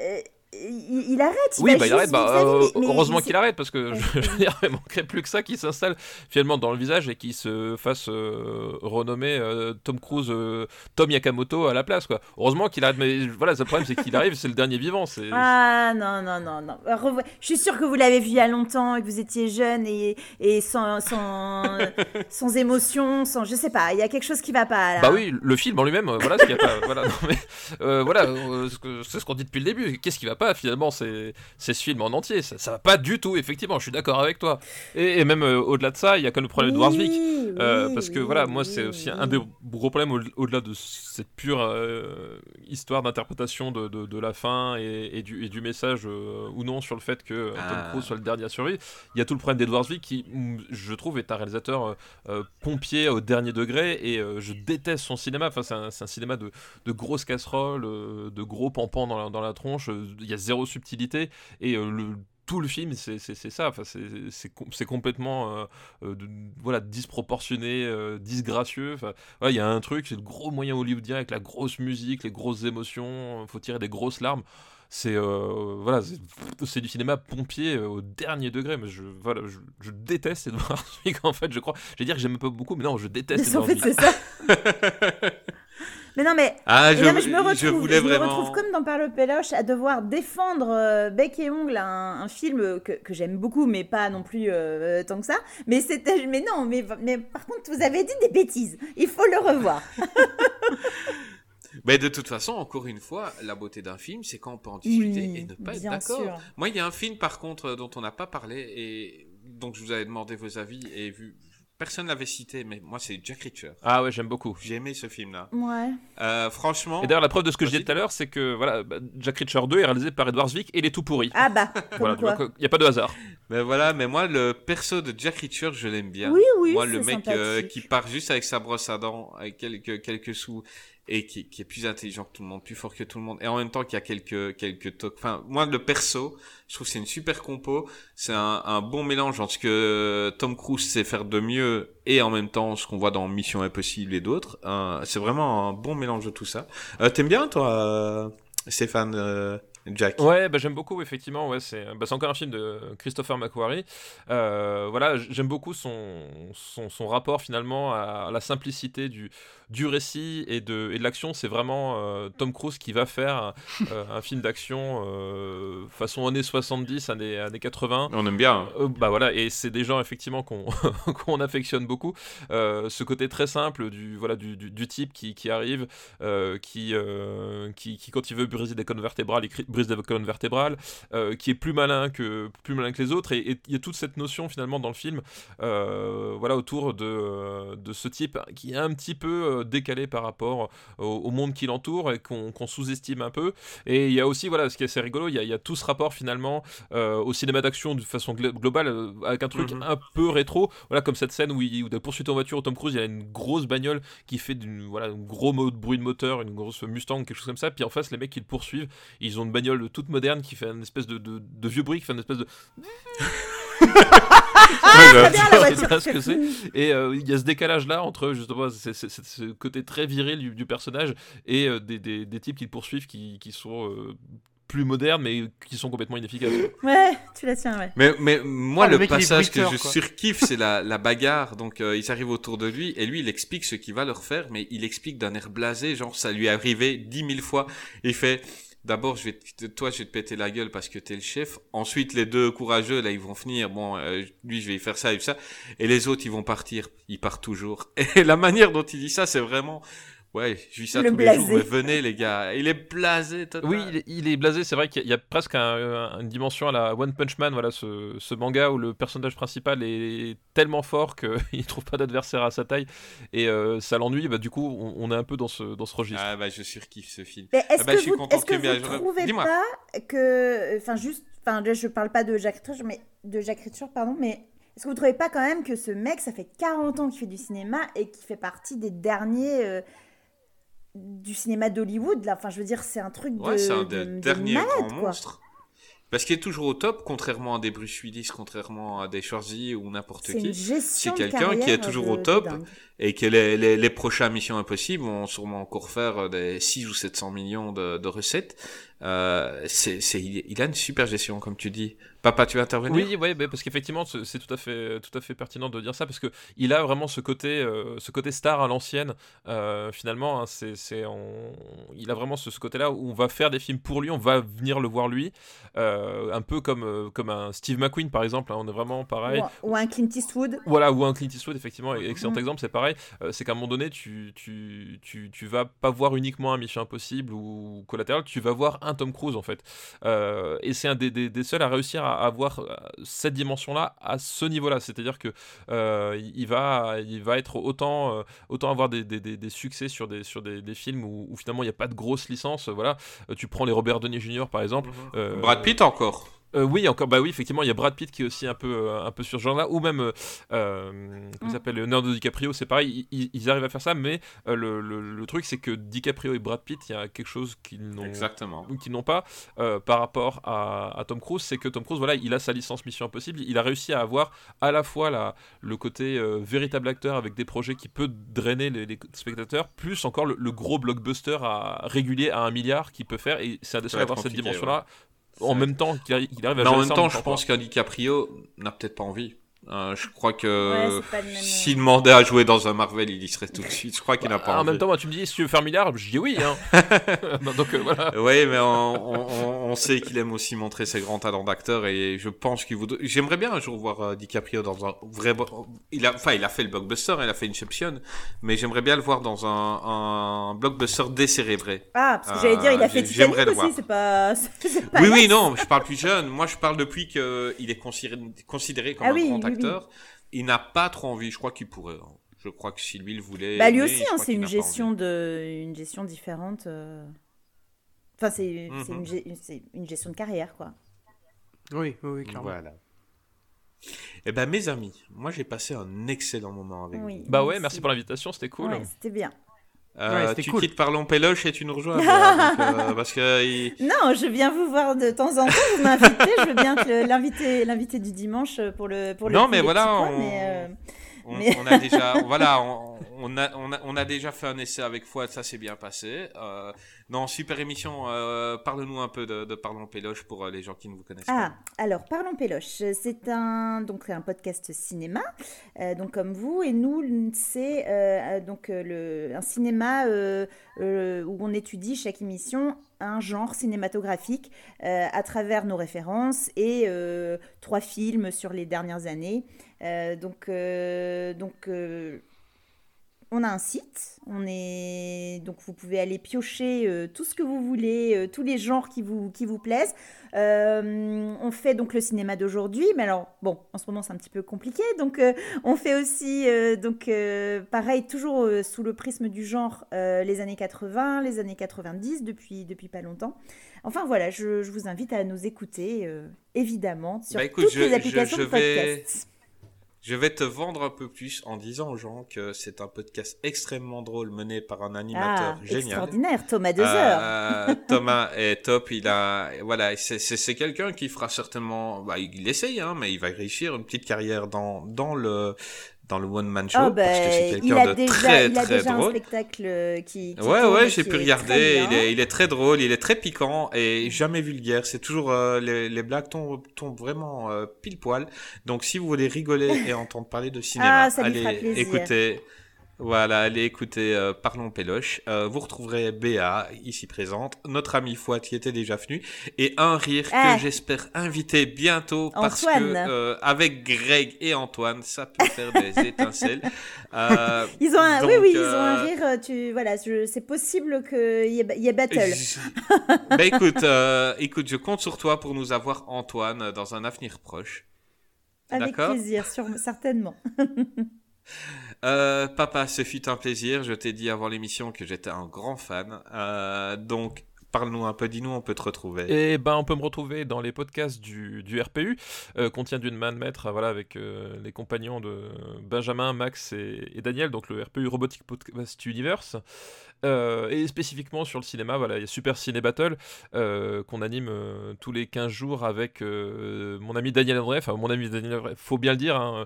euh, il, il arrête. Il Oui, bah il arrête. Bah, euh, mais- heureusement qu'il arrête parce que je, je il manquerait plus que ça qu'il s'installe finalement dans le visage et qu'il se fasse euh, renommer euh, Tom Cruise, euh, Tom Yakamoto à la place quoi. Heureusement qu'il arrête. Mais voilà, le problème c'est qu'il arrive, c'est le dernier vivant. Ah non, non, non, non. Revo- Je suis sûre que vous l'avez vu il y a longtemps et que vous étiez jeune et, et sans, sans, sans émotion, sans. Je sais pas, il y a quelque chose qui va pas là. Bah oui, le film en lui-même, voilà ce qu'il y a pas. Voilà, non, mais, voilà, c'est ce qu'on dit depuis le début. Qu'est-ce qui va pas finalement C'est c'est ce film en entier. Ça, ça va pas du tout. Effectivement, je suis d'accord avec toi. Et, et même euh, au-delà de ça, il y a quand même le problème de Warswick. Oui, Euh, oui, parce que oui, voilà, moi oui, c'est aussi oui. un des gros problèmes au- au-delà de cette pure euh, histoire d'interprétation de, de- de la fin et, et du, et du message euh, ou non sur le fait que euh, Tom Ah. Cruise soit le dernier à survivre. Il y a tout le problème d'Edward Zwick qui, je trouve, est un réalisateur pompier au dernier degré et euh, je déteste son cinéma. Enfin, c'est un, c'est un cinéma de, de grosses casseroles, de gros pampans dans la, dans la tronche. Il y a zéro subtilité et euh, le tout le film, c'est ça. Enfin, c'est- c'est com- c'est complètement euh, euh, de- voilà, disproportionné, euh, disgracieux. Enfin, il y a un truc, c'est le gros moyen hollywoodien avec la grosse musique, les grosses émotions, faut tirer des grosses larmes. C'est voilà, c'est- du cinéma pompier au dernier degré. Mais je voilà, je, je déteste Edward Zwick en fait. Je crois, j'allais dire que j'aime pas beaucoup, mais non, je déteste En fait, c'est ça. mais non, mais Ah, je, non, mais je me retrouve, voulais je me vraiment. retrouve comme dans Par le Péloche à devoir défendre euh, bec et ongle un, un film que, que j'aime beaucoup, mais pas non plus euh, tant que ça. Mais c'était, mais non, mais, mais par contre, vous avez dit des bêtises. Il faut le revoir. Mais de toute façon, encore une fois, la beauté d'un film, c'est quand on peut en discuter Oui, et ne pas être d'accord. Moi, il y a un film, par contre, dont on n'a pas parlé et donc je vous avais demandé vos avis et vu personne l'avait cité, mais moi c'est Jack Reacher. Ah ouais, j'aime beaucoup. J'ai aimé ce film-là. Ouais. Euh, franchement. Et d'ailleurs, la preuve de ce que je disais tout à l'heure, c'est que voilà, bah, Jack Reacher 2 est réalisé par Edward Zwick et il est tout pourri. Ah bah, comme voilà, quoi. donc il n'y a pas de hasard. Mais voilà, mais moi le perso de Jack Reacher, je l'aime bien. Oui, oui, Moi le mec euh, qui part juste avec sa brosse à dents, avec quelques quelques sous et qui, qui est plus intelligent que tout le monde, plus fort que tout le monde, et en même temps qui a quelques quelques tocs. Enfin, moi le perso, je trouve que c'est une super compo. C'est un, un bon mélange entre ce que Tom Cruise sait faire de mieux et en même temps ce qu'on voit dans Mission Impossible et d'autres. Euh, c'est vraiment un bon mélange de tout ça. Euh, T'aimes bien toi, euh, Stéphane euh, Jack Ouais, bah, j'aime beaucoup, effectivement. Ouais, c'est bah, encore un film de Christopher McQuarrie. Euh, voilà, j'aime beaucoup son, son, son rapport finalement à, la simplicité du, du récit et de, et de l'action. C'est vraiment euh, Tom Cruise qui va faire un, euh, un film d'action façon années 70, années, années 80. On aime bien. Euh, bah voilà, et c'est des gens effectivement qu'on qu'on affectionne beaucoup. Ce côté très simple du voilà du, du, du type qui, qui arrive, qui, qui qui quand il veut briser des colonnes vertébrales, il brise des colonnes vertébrales, euh, qui est plus malin que plus malin que les autres. Et il y a toute cette notion finalement dans le film, euh, voilà autour de de ce type qui est un petit peu euh, décalé par rapport au, au monde qui l'entoure et qu'on sous-estime un peu. Et il y a aussi voilà ce qui est assez rigolo, il y a, il y a tout ce rapport finalement euh, au cinéma d'action de façon glo- globale euh, avec un truc Mhm. un peu rétro voilà comme cette scène où il où de poursuite en voiture Tom Cruise il y a une grosse bagnole qui fait du voilà un gros bruit de moteur une grosse Mustang quelque chose comme ça puis en face les mecs qui le poursuivent ils ont une bagnole toute moderne qui fait une espèce de, de, de vieux bruit qui fait une espèce de et euh, il y a ce décalage là entre justement ce côté très viril du, du personnage et euh, des, des, des types qui le poursuivent qui, qui sont euh, plus modernes mais qui sont complètement inefficaces Ouais, tu la tiens, ouais. Mais, mais moi, Ah, le passage que je surkiffe, c'est la, la bagarre. Donc, euh, ils arrivent autour de lui et lui, il explique ce qu'il va leur faire, mais il explique d'un air blasé, genre ça lui est arrivé dix mille fois. Il fait, d'abord, je vais, toi, je vais te péter la gueule parce que t'es le chef. Ensuite, les deux courageux, là, ils vont finir. Bon, euh, lui, je vais y faire ça et ça. Et les autres, ils vont partir. Ils partent toujours. Et la manière dont il dit ça, c'est vraiment. Ouais, je vis ça Le tous les jours, mais venez les gars. Il est blasé total. Oui, il est, il est blasé. C'est vrai qu'il y a- presque un- un- une dimension à la One Punch Man, voilà, ce, ce manga où le personnage principal est tellement fort qu'il trouve pas d'adversaire à sa taille et euh, ça l'ennuie. Bah, du coup, on, on est un peu dans ce, dans ce registre. Ah bah je surkiffe ce film. Mais est-ce Ah bah, je que suis vous, est-ce que que trouvez pas que, enfin juste, enfin là, je parle pas de Jack Reacher, mais de Jack Reacher, pardon, mais est-ce que vous trouvez pas quand même que ce mec, ça fait 40 ans qu'il fait du cinéma et qu'il fait partie des derniers euh, du cinéma d'Hollywood là Enfin, je veux dire, c'est un truc de, Ouais, c'est un de- des de derniers malade, grands quoi. monstres. Parce qu'il est toujours au top, contrairement à des Bruce Willis, contrairement à des Schwarzy ou n'importe qui. C'est quelqu'un qui est toujours de- au top. Et que les, les, les prochains Missions Impossibles vont sûrement encore faire des 6 ou 700 millions de, de recettes. Euh, c'est, c'est, il, a une super gestion, comme tu dis. Papa, tu veux intervenir? Oui, ouais, bah, parce qu'effectivement, c'est c'est tout à fait, tout à fait pertinent de dire ça, parce que il a vraiment ce côté, euh, ce côté star à l'ancienne. euh, finalement, hein, c'est, c'est, on- il a vraiment ce, ce côté-là où on va faire des films pour lui, on va venir le voir lui, euh, un peu comme, euh, comme un Steve McQueen par exemple. hein, on est vraiment pareil. Ou, ou un Clint Eastwood. Voilà, ou un Clint Eastwood, effectivement, excellent Mhm. exemple, c'est pareil. Euh, c'est qu'à un moment donné, tu, tu, tu, tu vas pas voir uniquement un Mission Impossible ou Collateral, tu vas voir un Tom Cruise, en fait. Euh, et c'est un des, des, des seuls à réussir à avoir euh, cette dimension-là à ce niveau-là. C'est-à-dire que euh, il, va, il va être autant, euh, autant avoir des, des, des, des succès sur des, sur des, des films où, où finalement il n'y a pas de grosse licence. Voilà, tu prends les Robert Downey Jr. par exemple. euh, Brad Pitt encore. Euh, oui, encore, bah oui, effectivement, il y a Brad Pitt qui est aussi un peu, euh, un peu sur ce genre-là, ou même, euh, euh, comment Mm. s'appelle, Leonardo DiCaprio, c'est pareil, ils, ils arrivent à faire ça, mais euh, le, le- le truc, c'est que DiCaprio et Brad Pitt, il y a quelque chose qu'ils n'ont Exactement. qu'ils n'ont pas euh, par rapport à, à Tom Cruise, c'est que Tom Cruise, voilà, il a sa licence Mission Impossible, il a réussi à avoir à la fois la, le côté euh, véritable acteur avec des projets qui peut drainer les, les spectateurs, plus encore le, le gros blockbuster à, régulier à un milliard qu'il peut faire, et c'est un à avoir cette dimension-là, en même temps qu'il arri- qu'il arrive à Mais en même temps, je pense qu'un DiCaprio n'a peut-être pas envie. Euh, je crois que pas même. euh, s'il demandait à jouer dans un Marvel, il y serait tout de suite. Je crois qu'il n'a pas Ah, en même temps, moi, tu me dis, si tu veux faire milliard, je dis oui. Hein. Donc euh, voilà. Oui, mais on, on- on- on sait qu'il aime aussi montrer ses grands talents d'acteur et je pense qu'il voudrait. J'aimerais bien un jour voir euh, DiCaprio dans un vrai. Il a, enfin, il a fait le blockbuster, il a fait Inception, mais j'aimerais bien le voir dans un, un blockbuster décérébré. Ah, parce que j'allais dire, il a fait Titanic le voir. aussi, c'est pas. c'est pas Oui, oui, non, je parle plus jeune. Moi, je parle depuis qu'il est considéré, considéré comme Ah un oui, grand. Acteur. il n'a pas trop envie. Je crois qu'il pourrait. hein. Je crois que si lui le voulait. Bah lui aussi, hein, c'est une gestion de, une gestion différente. euh. Enfin, c'est c'est Mhm. une, gestion de carrière, quoi. Oui, oui, oui, clairement. Voilà. Eh ben mes amis, moi j'ai passé un excellent moment avec Oui. vous. Bah ouais, merci pour l'invitation, c'était cool. Ouais, c'était bien. Euh, Ouais, tu cool. quittes Parlons Péloche et tu nous rejoins. Donc, euh, parce que il- Non, je viens vous voir de temps en temps. Vous m'invitez. je veux bien que l'invité, l'invité du dimanche pour le pour le. Non, mais voilà, on- mais, euh, on, Mais- on a déjà, voilà, on, on a, on, a, on a déjà fait un essai avec Fouad, ça s'est bien passé. Euh, non, super émission. euh, Parle-nous un peu de, de Parlons Péloche pour euh, les gens qui ne vous connaissent Ah, alors parlons péloche. C'est un donc un podcast cinéma, euh, donc comme vous et nous c'est euh, donc euh, le un cinéma euh, euh, où on étudie chaque émission un genre cinématographique euh, à travers nos références et euh, trois films sur les dernières années. Euh, donc donc on a un site, on est donc vous pouvez aller piocher euh, tout ce que vous voulez, euh, tous les genres qui vous qui vous plaisent. Euh, on fait donc le cinéma d'aujourd'hui, mais alors bon, en ce moment c'est un petit peu compliqué, donc on fait aussi donc pareil toujours sous le prisme du genre les années 80, les années 90 depuis depuis pas longtemps. Enfin voilà, je, je vous invite à nous écouter évidemment sur Bah, écoute, toutes je- les applications je de vais- podcast. Je vais te vendre un peu plus en disant aux gens que c'est un podcast extrêmement drôle mené par un animateur Ah, génial. extraordinaire, Thomas heures. Euh, Thomas est top. Il a, voilà, c'est quelqu'un qui fera certainement, bah, il essaye, hein, mais il va réussir une petite carrière dans dans le dans le one man show Oh, parce que c'est ben, quelqu'un de déjà, très il a très déjà un drôle. spectacle euh, qui. qui Ouais, ouais, j'ai pu regarder. Il est, il est très drôle, il est très piquant et jamais vulgaire. C'est toujours euh, les, les blagues tombent, tombent vraiment euh, pile poil. Donc, si vous voulez rigoler et entendre parler de cinéma, Ah, allez écouter. Voilà, allez écouter euh, Parlons Péloche. Euh, vous retrouverez Béa, ici présente, notre ami Fouad qui était déjà venu, et un rire Ah. que j'espère inviter bientôt parce Antoine. que euh, avec Greg et Antoine, ça peut faire des étincelles. Euh, Ils ont un, oui, donc, oui, ils ont un rire. Tu, voilà, c'est possible qu'il y, y ait battle. bah écoute, écoute, je compte sur toi pour nous avoir Antoine dans un avenir proche. Avec plaisir, sur, certainement. Euh, Papa, ce fut un plaisir. Je t'ai dit avant l'émission que j'étais un grand fan. Euh, donc, parle-nous un peu, dis-nous, on peut te retrouver. Et ben, on peut me retrouver dans les podcasts du, du RPU, euh, qu'on tient d'une main de maître, voilà, avec les compagnons de Benjamin, Max et, et Daniel, donc le RPU Robotic Podcast Universe. Euh, et spécifiquement sur le cinéma, voilà, il y a Super Ciné Battle euh, qu'on anime euh, tous les 15 jours avec mon ami Daniel André. Enfin, mon ami Daniel André, faut bien le dire. hein,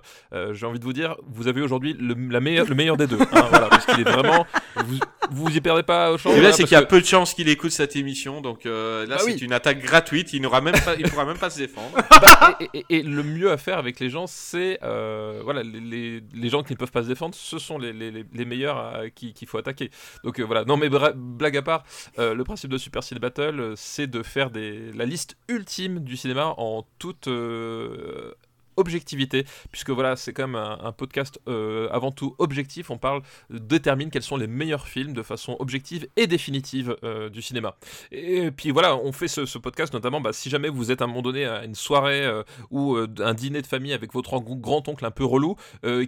J'ai envie de vous dire, vous avez aujourd'hui le, la meilleure, le meilleur des deux. hein, voilà, parce qu'il est vraiment. Vous, vous y perdez pas au champ. Voilà, c'est qu'il y a que- peu de chances qu'il écoute cette émission, donc euh, là, Bah c'est oui. une attaque gratuite. Il n'aura même pas, il pourra même pas se défendre. Bah, et, et- et le mieux à faire avec les gens, c'est euh, voilà, les, les- les gens qui ne peuvent pas se défendre, ce sont les, les- meilleurs à qui- qu'il faut attaquer. Donc voilà. Non, mais blague à part, euh, le principe de Super Ciné Battle, euh, c'est de faire la liste ultime du cinéma en toute euh, objectivité, puisque voilà, c'est quand même un, un podcast euh, avant tout objectif. On parle, détermine quels sont les meilleurs films de façon objective et définitive euh, du cinéma. Et puis voilà, on fait ce, ce podcast notamment bah, si jamais vous êtes à un moment donné à une soirée euh, ou euh, un dîner de famille avec votre grand-oncle un peu relou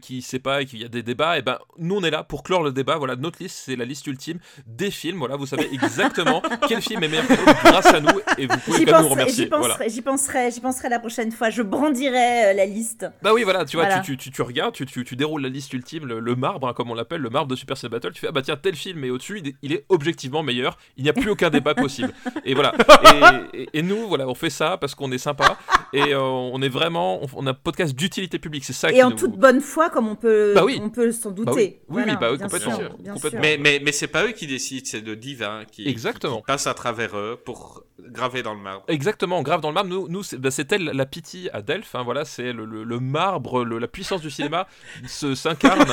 qui sait pas et qu'il y a des débats, et ben nous on est là pour clore le débat. Voilà, notre liste c'est la liste ultime des films. Voilà, vous savez exactement quel film est meilleur grâce à nous et vous pouvez quand nous remercier. j'y Voilà. penserai, j'y penserai, penserai la prochaine fois. Je brandirai la liste. Bah oui, voilà, tu vois, Voilà. tu, tu, tu, tu regardes, tu, tu, tu déroules la liste ultime, le, le marbre, hein, comme on l'appelle, le marbre de Super Ciné Battle, tu fais, ah bah tiens, tel film est au-dessus, il, est- il est objectivement meilleur, il n'y a plus aucun débat possible. Et voilà. Et, et- et nous, voilà, on fait ça parce qu'on est sympa, et euh, on est vraiment, on, on a un podcast d'utilité publique, c'est ça qui Et en nous- toute bonne foi, comme on peut, Bah oui. on peut s'en douter. Bah oui. Oui, Voilà, oui, bah oui, complètement. sûr, Complètement. Mais, mais, mais c'est pas eux qui décident, c'est le divin qui, Exactement. qui passe à travers eux pour graver dans le marbre. Exactement, grave dans le marbre. Nous, nous c'est bah, la pitié à Delphes. hein, voilà, c'est le, le- le marbre, le- la puissance du cinéma se s'incarne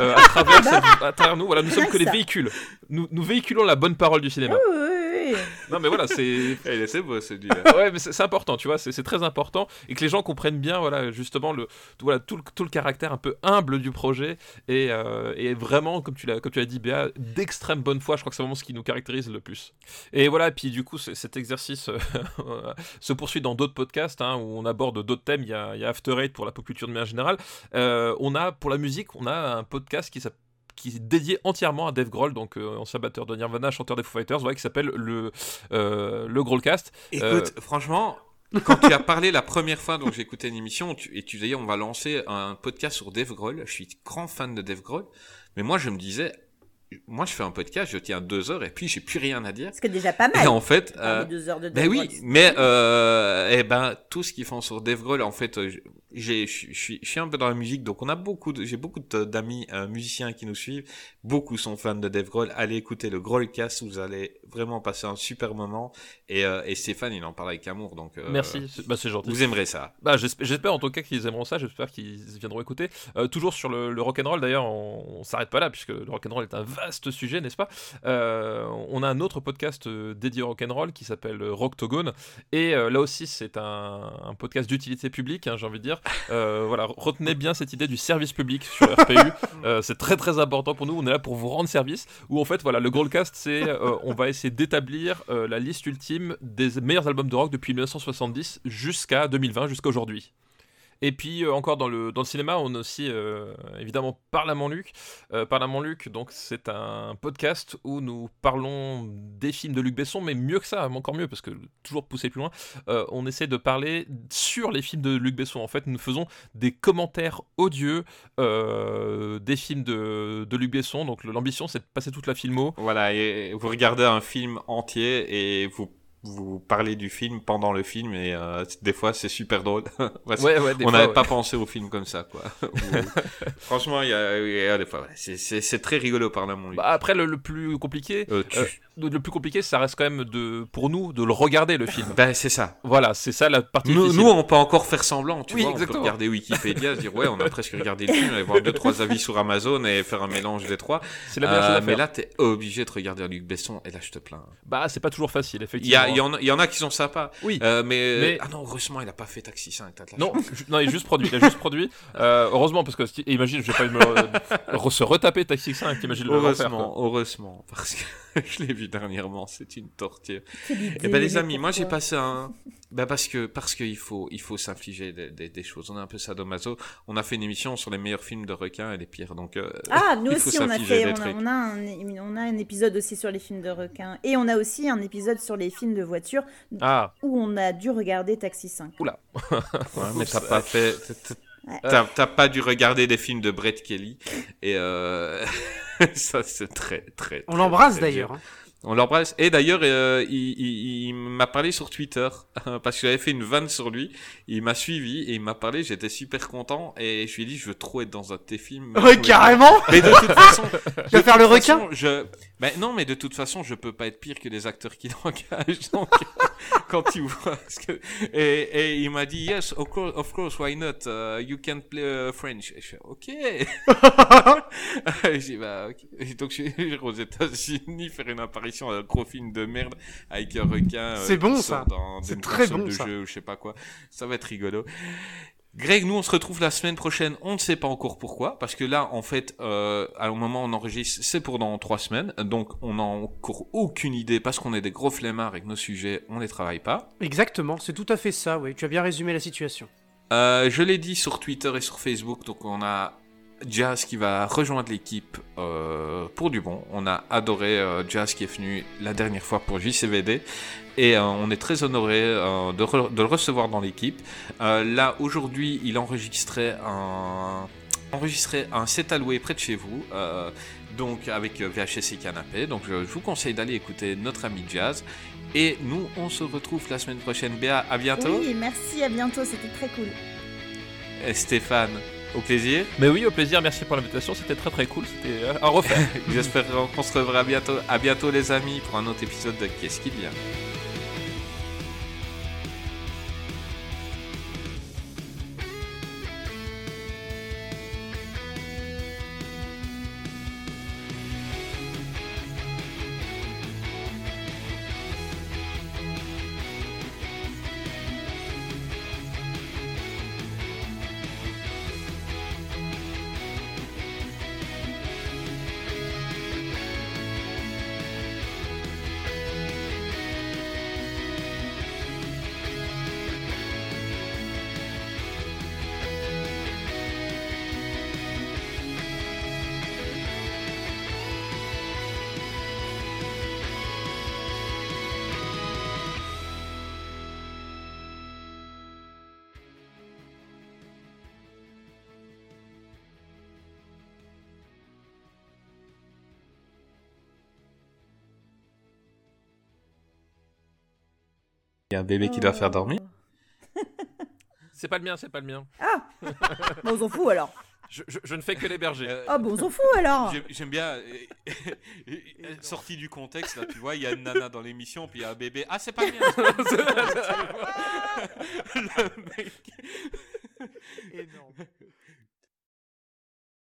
euh, à travers cette- à travers nous. Voilà, nous sommes que les véhicules. Nous, nous véhiculons la bonne parole du cinéma. Oui, oui, Non, mais voilà, c'est. C'est beau celui-là. ouais, mais c'est c'est important, tu vois, c'est c'est très important et que les gens comprennent bien, voilà, justement, le, tout, voilà, tout, le, tout le caractère un peu humble du projet et, euh, et vraiment, comme tu l'as comme tu l'as dit, Béa, d'extrême bonne foi. Je crois que c'est vraiment ce qui nous caractérise le plus. Et voilà, puis du coup, c'est- cet exercice euh, se poursuit dans d'autres podcasts hein, où on aborde d'autres thèmes. Il y a, il y a After Eight pour la pop culture de manière générale. Euh, on a, pour la musique, on a un podcast qui s'appelle qui est dédié entièrement à Dave Grohl, donc euh, ancien batteur de Nirvana, chanteur des Foo Fighters, voilà, qui s'appelle le, euh, le Grohlcast. Écoute, franchement, quand tu as parlé la première fois, donc j'ai écouté une émission tu- et tu disais on va lancer un podcast sur Dave Grohl. Je suis grand fan de Dave Grohl, mais moi je me disais, moi je fais un podcast, je tiens deux heures et puis j'ai plus rien à dire. Que déjà pas Et mal. en fait, euh, deux heures de ben Dave oui, Grohl. mais euh, eh ben tout ce qu'ils font sur Dave Grohl, en fait, euh, je suis- je un peu dans la musique, donc on a beaucoup, j'ai beaucoup d'amis euh, musiciens qui nous suivent. Beaucoup sont fans de Dave Grohl. Allez écouter le Grohlcast, vous allez vraiment passer un super moment. Et, euh, et Stéphane, il en parle avec amour, donc euh, Merci, c'est bah, c'est gentil. Vous aimerez ça. Bah, j'espère, en tout cas qu'ils aimeront ça, j'espère qu'ils viendront écouter. Toujours sur le, le rock'n'roll d'ailleurs, on, on s'arrête pas là, puisque le rock'n'roll est un vaste sujet, n'est-ce pas? On a un autre podcast dédié au rock'n'roll qui s'appelle Rocktogone, et là aussi c'est un, un podcast d'utilité publique, hein, j'ai envie de dire. Euh, voilà, retenez bien cette idée du service public sur RPU, Euh, c'est très très important pour nous, on est là pour vous rendre service, où en fait, voilà, le Grollcast, c'est, euh, on va essayer d'établir la liste ultime des meilleurs albums de rock depuis 1970 jusqu'à 2020, jusqu'à aujourd'hui. Et puis euh, encore dans le, cinéma, on a aussi euh, évidemment Parlement Luc. Euh, Parlement Luc, donc c'est un podcast où nous parlons des films de Luc Besson, mais mieux que ça, encore mieux, parce que toujours pousser plus loin, euh, on essaie de parler sur les films de Luc Besson. En fait, nous faisons des commentaires odieux des films de, de Luc Besson. Donc l'ambition, c'est de passer toute la filmo. Voilà, et vous regardez un film entier et vous vous parlez du film pendant le film et euh, des fois c'est super drôle. Parce Ouais, ouais, des on n'avait ouais. pas pensé au film comme ça, quoi. Franchement, il y a, il y a des fois, c'est- très rigolo par là, mon. Bah, après, le, le plus compliqué, Euh, tu- euh, le plus compliqué, ça reste quand même de, pour nous de le regarder le film. Ben, c'est ça. Voilà, c'est ça la partie Nous, on peut encore faire semblant, tu Oui, vois. On peut regarder Wikipédia, se dire, ouais, on a presque regardé le film, aller voir deux, trois avis sur Amazon et faire un mélange des trois. c'est la mais là, t'es obligé de regarder un Luc Besson et là, je te plains. Bah, c'est pas toujours facile, effectivement. A, il, y en a, il y en a qui sont sympas. Oui. Euh, mais, Mais- Ah non, heureusement, il a pas fait Taxi 5. t'as de la Non, non, il est juste produit. Il a juste produit. Euh, heureusement, parce que imagine, je vais pas me re- se retaper Taxi 5, t'imagines le refaire. Heureusement, heureusement, parce que je l'ai vu dernièrement, c'est une torture. Idée, Eh ben les amis, moi j'ai passé un, ben parce que parce qu'il faut il faut s'infliger des, des, des choses. On a un peu sadomaso. On a fait une émission sur les meilleurs films de requins et les pires. Donc euh, Ah, nous il faut aussi, on a fait, on a, trucs. on, a un, on a un épisode aussi sur les films de requins. Et on a aussi un épisode sur les films de voitures Ah, où on a dû regarder Taxi 5. Ouais, mais t'as pas fait. t'as- t'as- Ouais. Pas dû regarder des films de Brett Kelly et euh, ça c'est très très. On l'embrasse d'ailleurs. hein. On l'embrasse. Et d'ailleurs, euh, il, il- il m'a parlé sur Twitter parce que j'avais fait une vanne sur lui. Il m'a suivi et il m'a parlé. J'étais super content et je lui ai dit je veux trop être dans un de tes films. Ouais, carrément Mais de toute façon, Tu vas faire le requin façon, je... Ben non, mais de toute façon, je peux pas être pire que les acteurs qui l'engagent. Donc, quand tu vois, parce que... et, et il m'a dit yes, of course, of course, why not? Uh, you can play uh, French. Et je fais ok. J'ai dit bah ok. Et donc je suis aux États-Unis faire une apparition à un gros film de merde avec un requin. euh, C'est bon, qui ça. C'est très bon, de ça. jeu ou je sais pas quoi. Ça va être rigolo. Greg, nous on se retrouve la semaine prochaine. On ne sait pas encore pourquoi, parce que là, en fait, euh, à un moment où on enregistre, c'est pour dans trois semaines, donc on n'a encore aucune idée parce qu'on est des gros flemmards avec nos sujets, on les travaille pas. Exactement, c'est tout à fait ça, oui. Tu as bien résumé la situation. Euh, je l'ai dit sur Twitter et sur Facebook, donc on a Jazz qui va rejoindre l'équipe euh, pour du bon. On a adoré euh, Jazz qui est venu la dernière fois pour JCVD et euh, on est très honoré de, le recevoir dans l'équipe. Là aujourd'hui, il enregistrait un enregistrait un set alloué près de chez vous. donc avec VHS et canapé. Donc je, je vous conseille d'aller écouter notre ami Jazz. Et nous, on se retrouve la semaine prochaine. Béa, à bientôt. Oui, merci, à bientôt, c'était très cool. Et Stéphane, au plaisir. mais oui, au plaisir, merci pour l'invitation, c'était très très cool, c'était euh, à refaire. J'espère qu'on se reverra bientôt. À bientôt les amis pour un autre épisode de Qu'est-ce qu'il vient Il y a un bébé qui doit faire dormir. C'est pas le mien, c'est pas le mien. Ah Bon, on s'en fout alors. Je, je- je ne fais que l'héberger. Euh, Ah bon, on s'en fout alors. J'aime- bien, euh, euh, sorti du contexte, là, tu vois, il y a une nana dans l'émission, puis il y a un bébé. Ah, c'est pas le mien Le mec- Énorme.